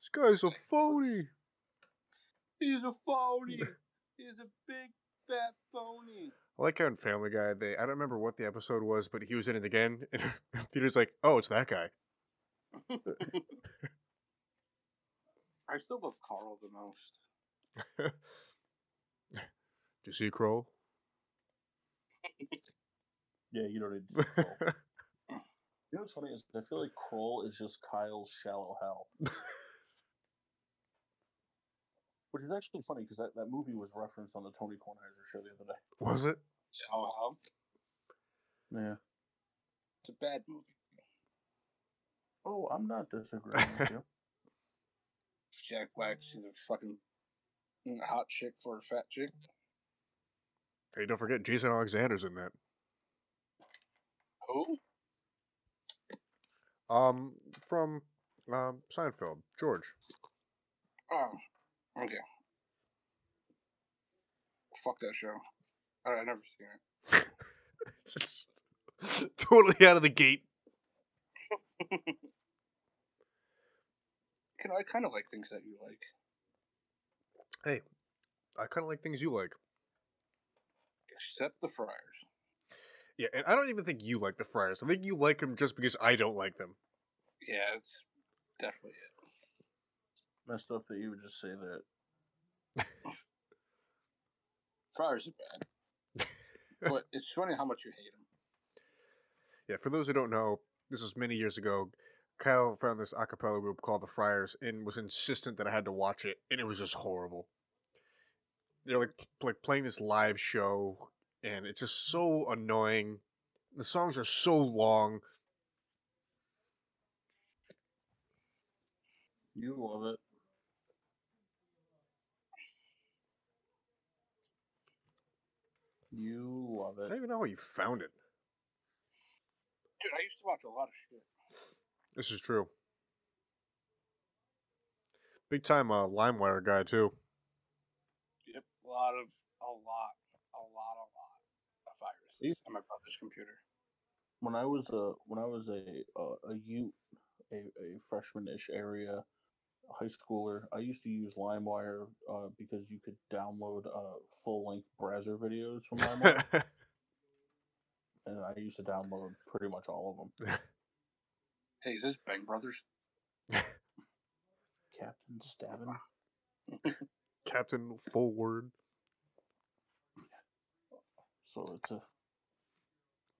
[SPEAKER 1] This guy's a phony.
[SPEAKER 3] He's a phony. He's a big fat phony.
[SPEAKER 1] I like how in Family Guy, they I don't remember what the episode was, but he was in it again, and Peter's like, "Oh, it's that guy."
[SPEAKER 3] I still love Carl the most.
[SPEAKER 1] Do you see Kroll?
[SPEAKER 2] Yeah, you don't need to say Kroll. You know what's funny is I feel like Kroll is just Kyle's Shallow Hal. Which is actually funny because that, that movie was referenced on the Tony Kornheiser show the other day.
[SPEAKER 1] was it?
[SPEAKER 3] Oh, how?
[SPEAKER 2] Yeah.
[SPEAKER 3] It's a bad movie.
[SPEAKER 2] Oh, I'm not disagreeing with you.
[SPEAKER 3] Jack Black, she's a fucking hot chick for a fat chick.
[SPEAKER 1] Hey, don't forget Jason Alexander's in that.
[SPEAKER 3] Who?
[SPEAKER 1] Um, from um Seinfeld, George.
[SPEAKER 3] Oh, okay. Fuck that show. I, I never seen it.
[SPEAKER 1] Just totally out of the gate.
[SPEAKER 3] You know, I kind of like things that you like.
[SPEAKER 1] Hey, I kind of like things you like.
[SPEAKER 3] Except the Friars.
[SPEAKER 1] Yeah, and I don't even think you like the Friars. I think you like them just because I don't like them.
[SPEAKER 3] Yeah, it's definitely it.
[SPEAKER 2] Messed up that you would just say that.
[SPEAKER 3] Friars are bad. but it's funny how much you hate them.
[SPEAKER 1] Yeah, for those who don't know, this was many years ago. Kyle found this a cappella group called the Friars and was insistent that I had to watch it, and it was just horrible. They're like like playing this live show, and it's just so annoying. The songs are so long.
[SPEAKER 2] You love it. You love it.
[SPEAKER 1] I don't even know how you found it.
[SPEAKER 3] Dude, I used to watch a lot of shit.
[SPEAKER 1] This is true. Big time uh, LimeWire guy too.
[SPEAKER 3] Yep, a lot of, a lot, a lot, a lot of viruses
[SPEAKER 2] Yeah.
[SPEAKER 3] on my brother's computer.
[SPEAKER 2] When I was a when I was a a, a youth, a, a freshman-ish area high schooler, I used to use LimeWire uh, because you could download uh, full-length Brazzers videos from LimeWire, and I used to download pretty much all of them.
[SPEAKER 3] Hey, is this Bang Brothers?
[SPEAKER 2] Captain Stabbin.
[SPEAKER 1] Captain Full Word.
[SPEAKER 2] So it's a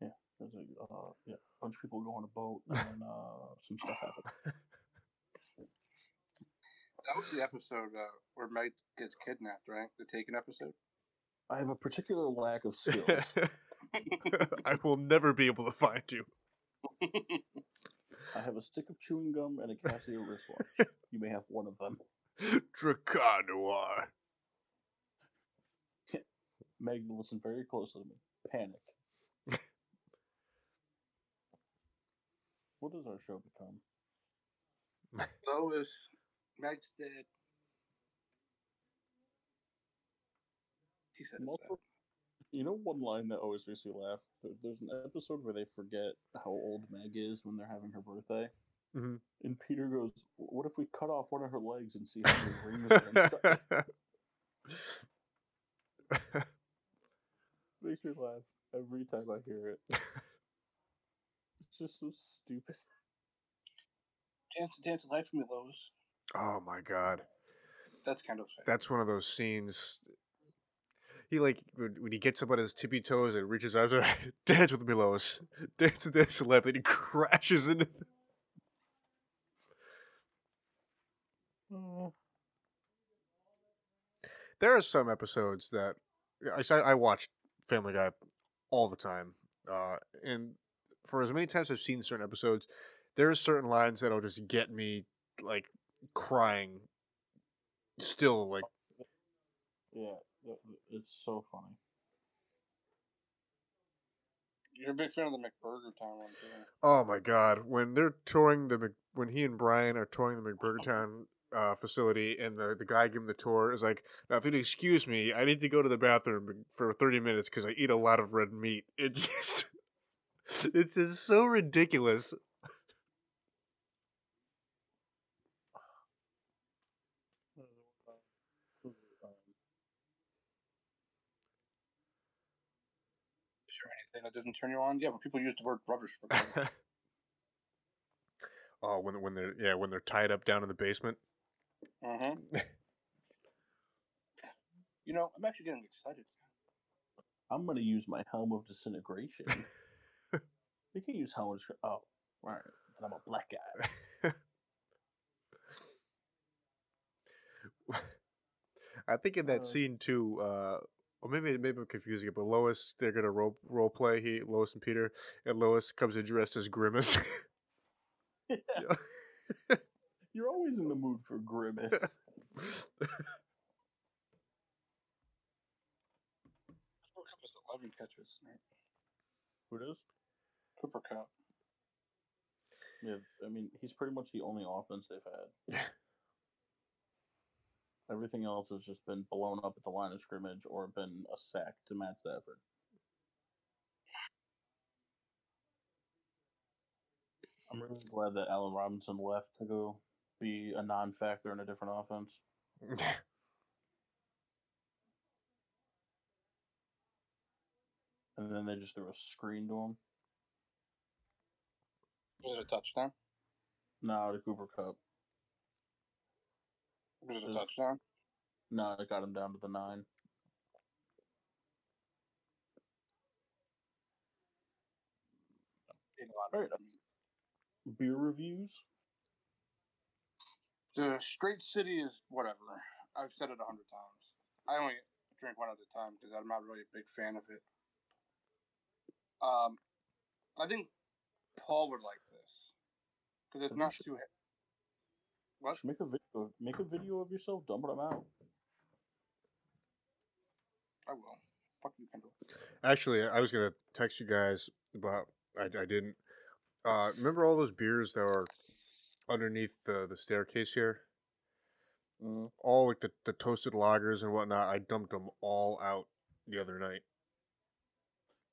[SPEAKER 2] yeah, there's a uh, yeah, bunch of people go on a boat and uh, some stuff happens.
[SPEAKER 3] That was the episode uh, where Mike gets kidnapped, right? The Taken episode.
[SPEAKER 2] I have a particular lack of skills.
[SPEAKER 1] I will never be able to find you.
[SPEAKER 2] I have a stick of chewing gum and a Casio wristwatch. You may have one of them.
[SPEAKER 1] Dracanoir.
[SPEAKER 2] Meg, listen very closely to me. Panic. what does our show become?
[SPEAKER 3] Lois, Meg's dead. He said it's
[SPEAKER 2] Multiple- You know one line that always makes me laugh? There- There's an episode where they forget how old Meg is when they're having her birthday.
[SPEAKER 1] Mhm.
[SPEAKER 2] And Peter goes, What if we cut off one of her legs and see how many rings are inside? makes me laugh every time I hear it. it's just so stupid.
[SPEAKER 3] Dance to dance life for me, Lois.
[SPEAKER 1] Oh my god.
[SPEAKER 3] That's kind of sad.
[SPEAKER 1] That's one of those scenes. He like when when he gets up on his tippy toes and reaches out, dance with me, Lois. Dance dance to left, and he crashes into. the- There are some episodes that I I watch Family Guy all the time, uh, and for as many times I've seen certain episodes, there are certain lines that'll just get me like crying. Still, like
[SPEAKER 2] Yeah, it's so funny.
[SPEAKER 3] You're a big fan of the McBurger Town one, too.
[SPEAKER 1] Oh my god, when they're touring the Mc- when he and Brian are touring the McBurgertown uh, facility, and the the guy giving the tour is like, "Now, if you'd excuse me, I need to go to the bathroom for thirty minutes because I eat a lot of red meat." It just, it's just so ridiculous.
[SPEAKER 3] Is there anything that doesn't turn you on? Yeah, but people use the word rubbish for that.
[SPEAKER 1] oh, when when they're yeah when they're tied up down in the basement.
[SPEAKER 3] mm-hmm. You know, I'm actually getting excited.
[SPEAKER 2] I'm gonna use my helm of disintegration. you can use helm of disintegration. Oh, right. Then I'm a black guy.
[SPEAKER 1] I think in that
[SPEAKER 2] Uh.
[SPEAKER 1] scene too, uh, or maybe maybe I'm confusing it, but Lois they're gonna role role play he Lois and Peter, and Lois comes in dressed as Grimace.
[SPEAKER 2] You're always in the mood for grimace.
[SPEAKER 3] Cooper Kupp is 11 catches. Right?
[SPEAKER 2] Who does?
[SPEAKER 3] Cooper Kupp.
[SPEAKER 2] Yeah, I mean, he's pretty much the only offense they've had. Everything else has just been blown up at the line of scrimmage or been a sack to Matt Stafford. I'm really glad that Allen Robinson left to go be a non-factor in a different offense. And then they just threw a screen to him.
[SPEAKER 3] Was it a touchdown?
[SPEAKER 2] No, the Cooper Kupp.
[SPEAKER 3] Was it a touchdown?
[SPEAKER 2] No, it got him down to the nine. Alright. Beer reviews.
[SPEAKER 3] The straight city is whatever. I've said it a hundred times. I only drink one at a time because I'm not really a big fan of it. Um, I think Paul would like this because it's not too. he- What?
[SPEAKER 2] Just make a video. Make a video of yourself dumping them out.
[SPEAKER 3] I will. Fuck you, Kendall.
[SPEAKER 1] Actually, I was gonna text you guys but I, I didn't. Uh, remember all those beers that are underneath the the staircase here? All like the, the toasted lagers and whatnot. I dumped them all out the other night.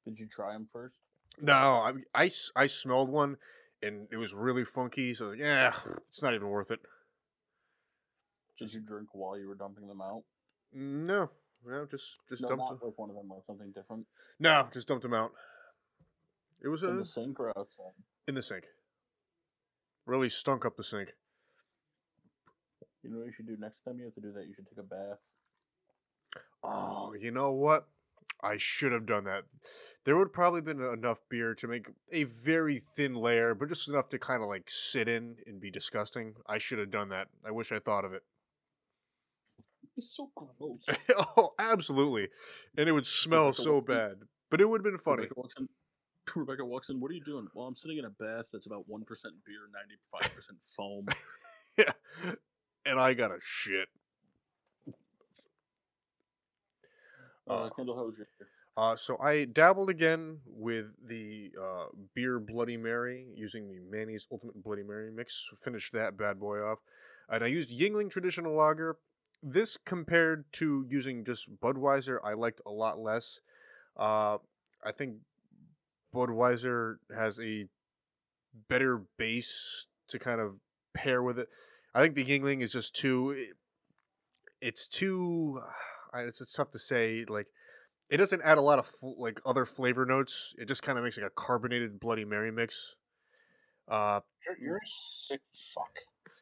[SPEAKER 2] Did you try them first?
[SPEAKER 1] No, I I, I smelled one and it was really funky. So yeah, it's not even worth it.
[SPEAKER 2] Did you mm-hmm. drink while you were dumping them out?
[SPEAKER 1] No, no, just just
[SPEAKER 2] no,
[SPEAKER 1] dumped
[SPEAKER 2] not
[SPEAKER 1] them.
[SPEAKER 2] like one of them, like something different.
[SPEAKER 1] No, just dumped them out. It was
[SPEAKER 2] In the sink or outside?
[SPEAKER 1] in the sink. Really stunk up the sink.
[SPEAKER 2] You know what you should do next time you have to do that? You should take a bath.
[SPEAKER 1] Oh, you know what? I should have done that. There would probably been enough beer to make a very thin layer, but just enough to kind of like sit in and be disgusting. I should have done that. I wish I thought of it.
[SPEAKER 2] It's so gross.
[SPEAKER 1] oh, absolutely. And it would smell
[SPEAKER 2] Rebecca
[SPEAKER 1] so
[SPEAKER 2] in-
[SPEAKER 1] bad. But it would have been funny.
[SPEAKER 2] Rebecca walks in. Rebecca walks in. What are you doing? Well, I'm sitting in a bath that's about one percent beer, ninety five percent foam.
[SPEAKER 1] yeah. And I got a shit.
[SPEAKER 2] Uh,
[SPEAKER 1] Uh,
[SPEAKER 2] Kendall, how was your?
[SPEAKER 1] Uh, so I dabbled again with the uh, beer Bloody Mary using the Manny's Ultimate Bloody Mary mix. Finished that bad boy off, and I used Yuengling Traditional Lager. This compared to using just Budweiser, I liked a lot less. Uh, I think Budweiser has a better base to kind of pair with it. I think the Yuengling is just too. It's too. It's, it's tough to say. Like It doesn't add a lot of fl- like other flavor notes. It just kind of makes like a carbonated Bloody Mary mix. Uh,
[SPEAKER 3] You're, you're sick fuck.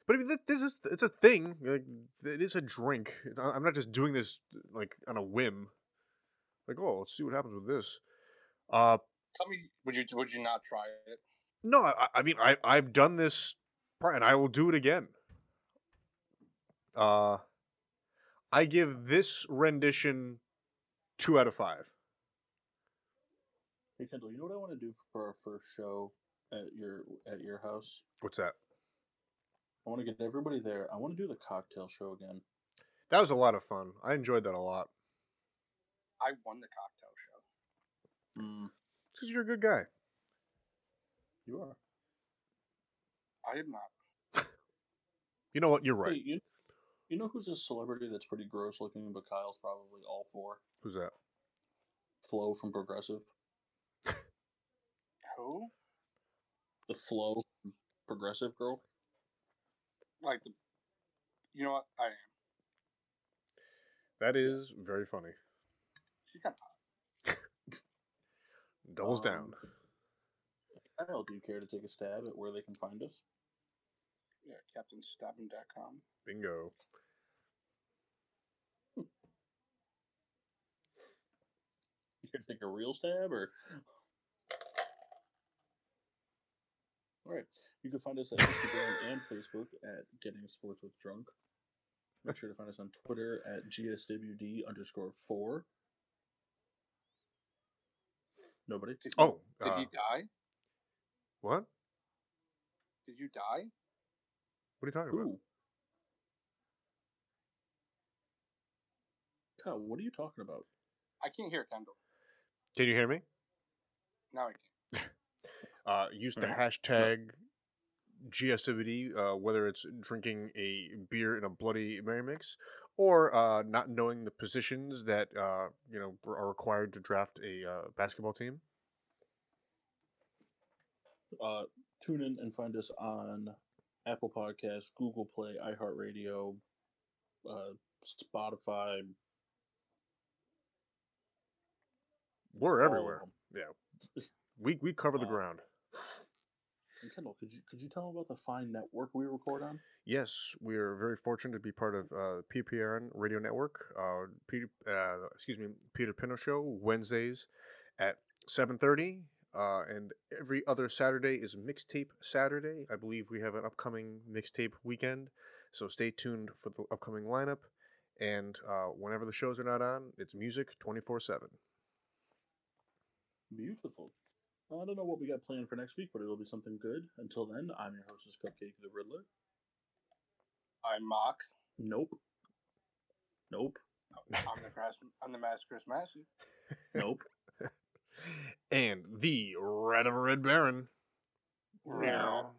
[SPEAKER 1] But I mean, this is it's a thing. Like, it is a drink. I- I'm not just doing this like on a whim. Like, oh, let's see what happens with this. Uh,
[SPEAKER 3] Tell me, would you would you not try it?
[SPEAKER 1] no, I, I mean, I I've done this, and I will do it again. Uh, I give this rendition two out of five.
[SPEAKER 2] Hey Kendall, you know what I want to do for our first show at your at your house?
[SPEAKER 1] What's that?
[SPEAKER 2] I want to get everybody there. I want to do the cocktail show again.
[SPEAKER 1] That was a lot of fun. I enjoyed that a lot.
[SPEAKER 3] I won the cocktail show.
[SPEAKER 2] Mm,
[SPEAKER 1] Because you're a good guy.
[SPEAKER 2] you are.
[SPEAKER 3] I am not.
[SPEAKER 1] You know what? You're right.
[SPEAKER 2] Hey, you, you know who's a celebrity that's pretty gross looking, but Kyle's probably all for?
[SPEAKER 1] Who's that?
[SPEAKER 2] Flo from Progressive.
[SPEAKER 3] Who?
[SPEAKER 2] The Flo from Progressive girl.
[SPEAKER 3] Like the. You know what? I am.
[SPEAKER 1] That is very funny.
[SPEAKER 3] She's kind of.
[SPEAKER 1] Doubles
[SPEAKER 2] Um,
[SPEAKER 1] down.
[SPEAKER 2] Kyle, do you care to take a stab at where they can find us?
[SPEAKER 3] Yeah, CaptainStabbing.com.
[SPEAKER 1] Bingo.
[SPEAKER 2] You can take a real stab, or all right. You can find us at Instagram and Facebook at Getting Sports with Drunk. Make sure to find us on Twitter at GSWD underscore four. Nobody.
[SPEAKER 3] Did,
[SPEAKER 1] Oh,
[SPEAKER 3] did
[SPEAKER 1] uh,
[SPEAKER 3] he die?
[SPEAKER 1] what?
[SPEAKER 3] Did you die?
[SPEAKER 1] What are you talking about?
[SPEAKER 2] Kyle, what are you talking about?
[SPEAKER 3] I can't hear Kendall.
[SPEAKER 1] Can you hear me?
[SPEAKER 3] Now I can.
[SPEAKER 1] Uh, use the
[SPEAKER 2] Right.
[SPEAKER 1] hashtag GSWD, uh, whether it's drinking a beer in a Bloody Mary mix or uh, not knowing the positions that uh, you know are required to draft a uh, basketball team.
[SPEAKER 2] uh, tune in and find us on Apple Podcasts, Google Play, iHeartRadio, uh, Spotify.
[SPEAKER 1] We're everywhere. Yeah, we we cover the
[SPEAKER 2] Uh,
[SPEAKER 1] ground.
[SPEAKER 2] Kendall, could you could you tell them about the fine network we record on?
[SPEAKER 1] Yes, we are very fortunate to be part of uh, PPRN Radio Network. Uh, Peter, uh, excuse me, Peter Pino Show Wednesdays at seven thirty, uh, and every other Saturday is Mixtape Saturday. I believe we have an upcoming mixtape weekend, so stay tuned for the upcoming lineup. And uh, whenever the shows are not on, it's music twenty four seven.
[SPEAKER 2] Beautiful. I don't know what we got planned for next week, but it'll be something good. Until then, I'm your hostess, Cupcake the Riddler.
[SPEAKER 3] I'm Mock.
[SPEAKER 2] Nope. Nope.
[SPEAKER 3] I'm the Chris, I'm the Master Chris Massey.
[SPEAKER 2] Nope.
[SPEAKER 1] and the Red of a Red Baron.
[SPEAKER 3] Meow.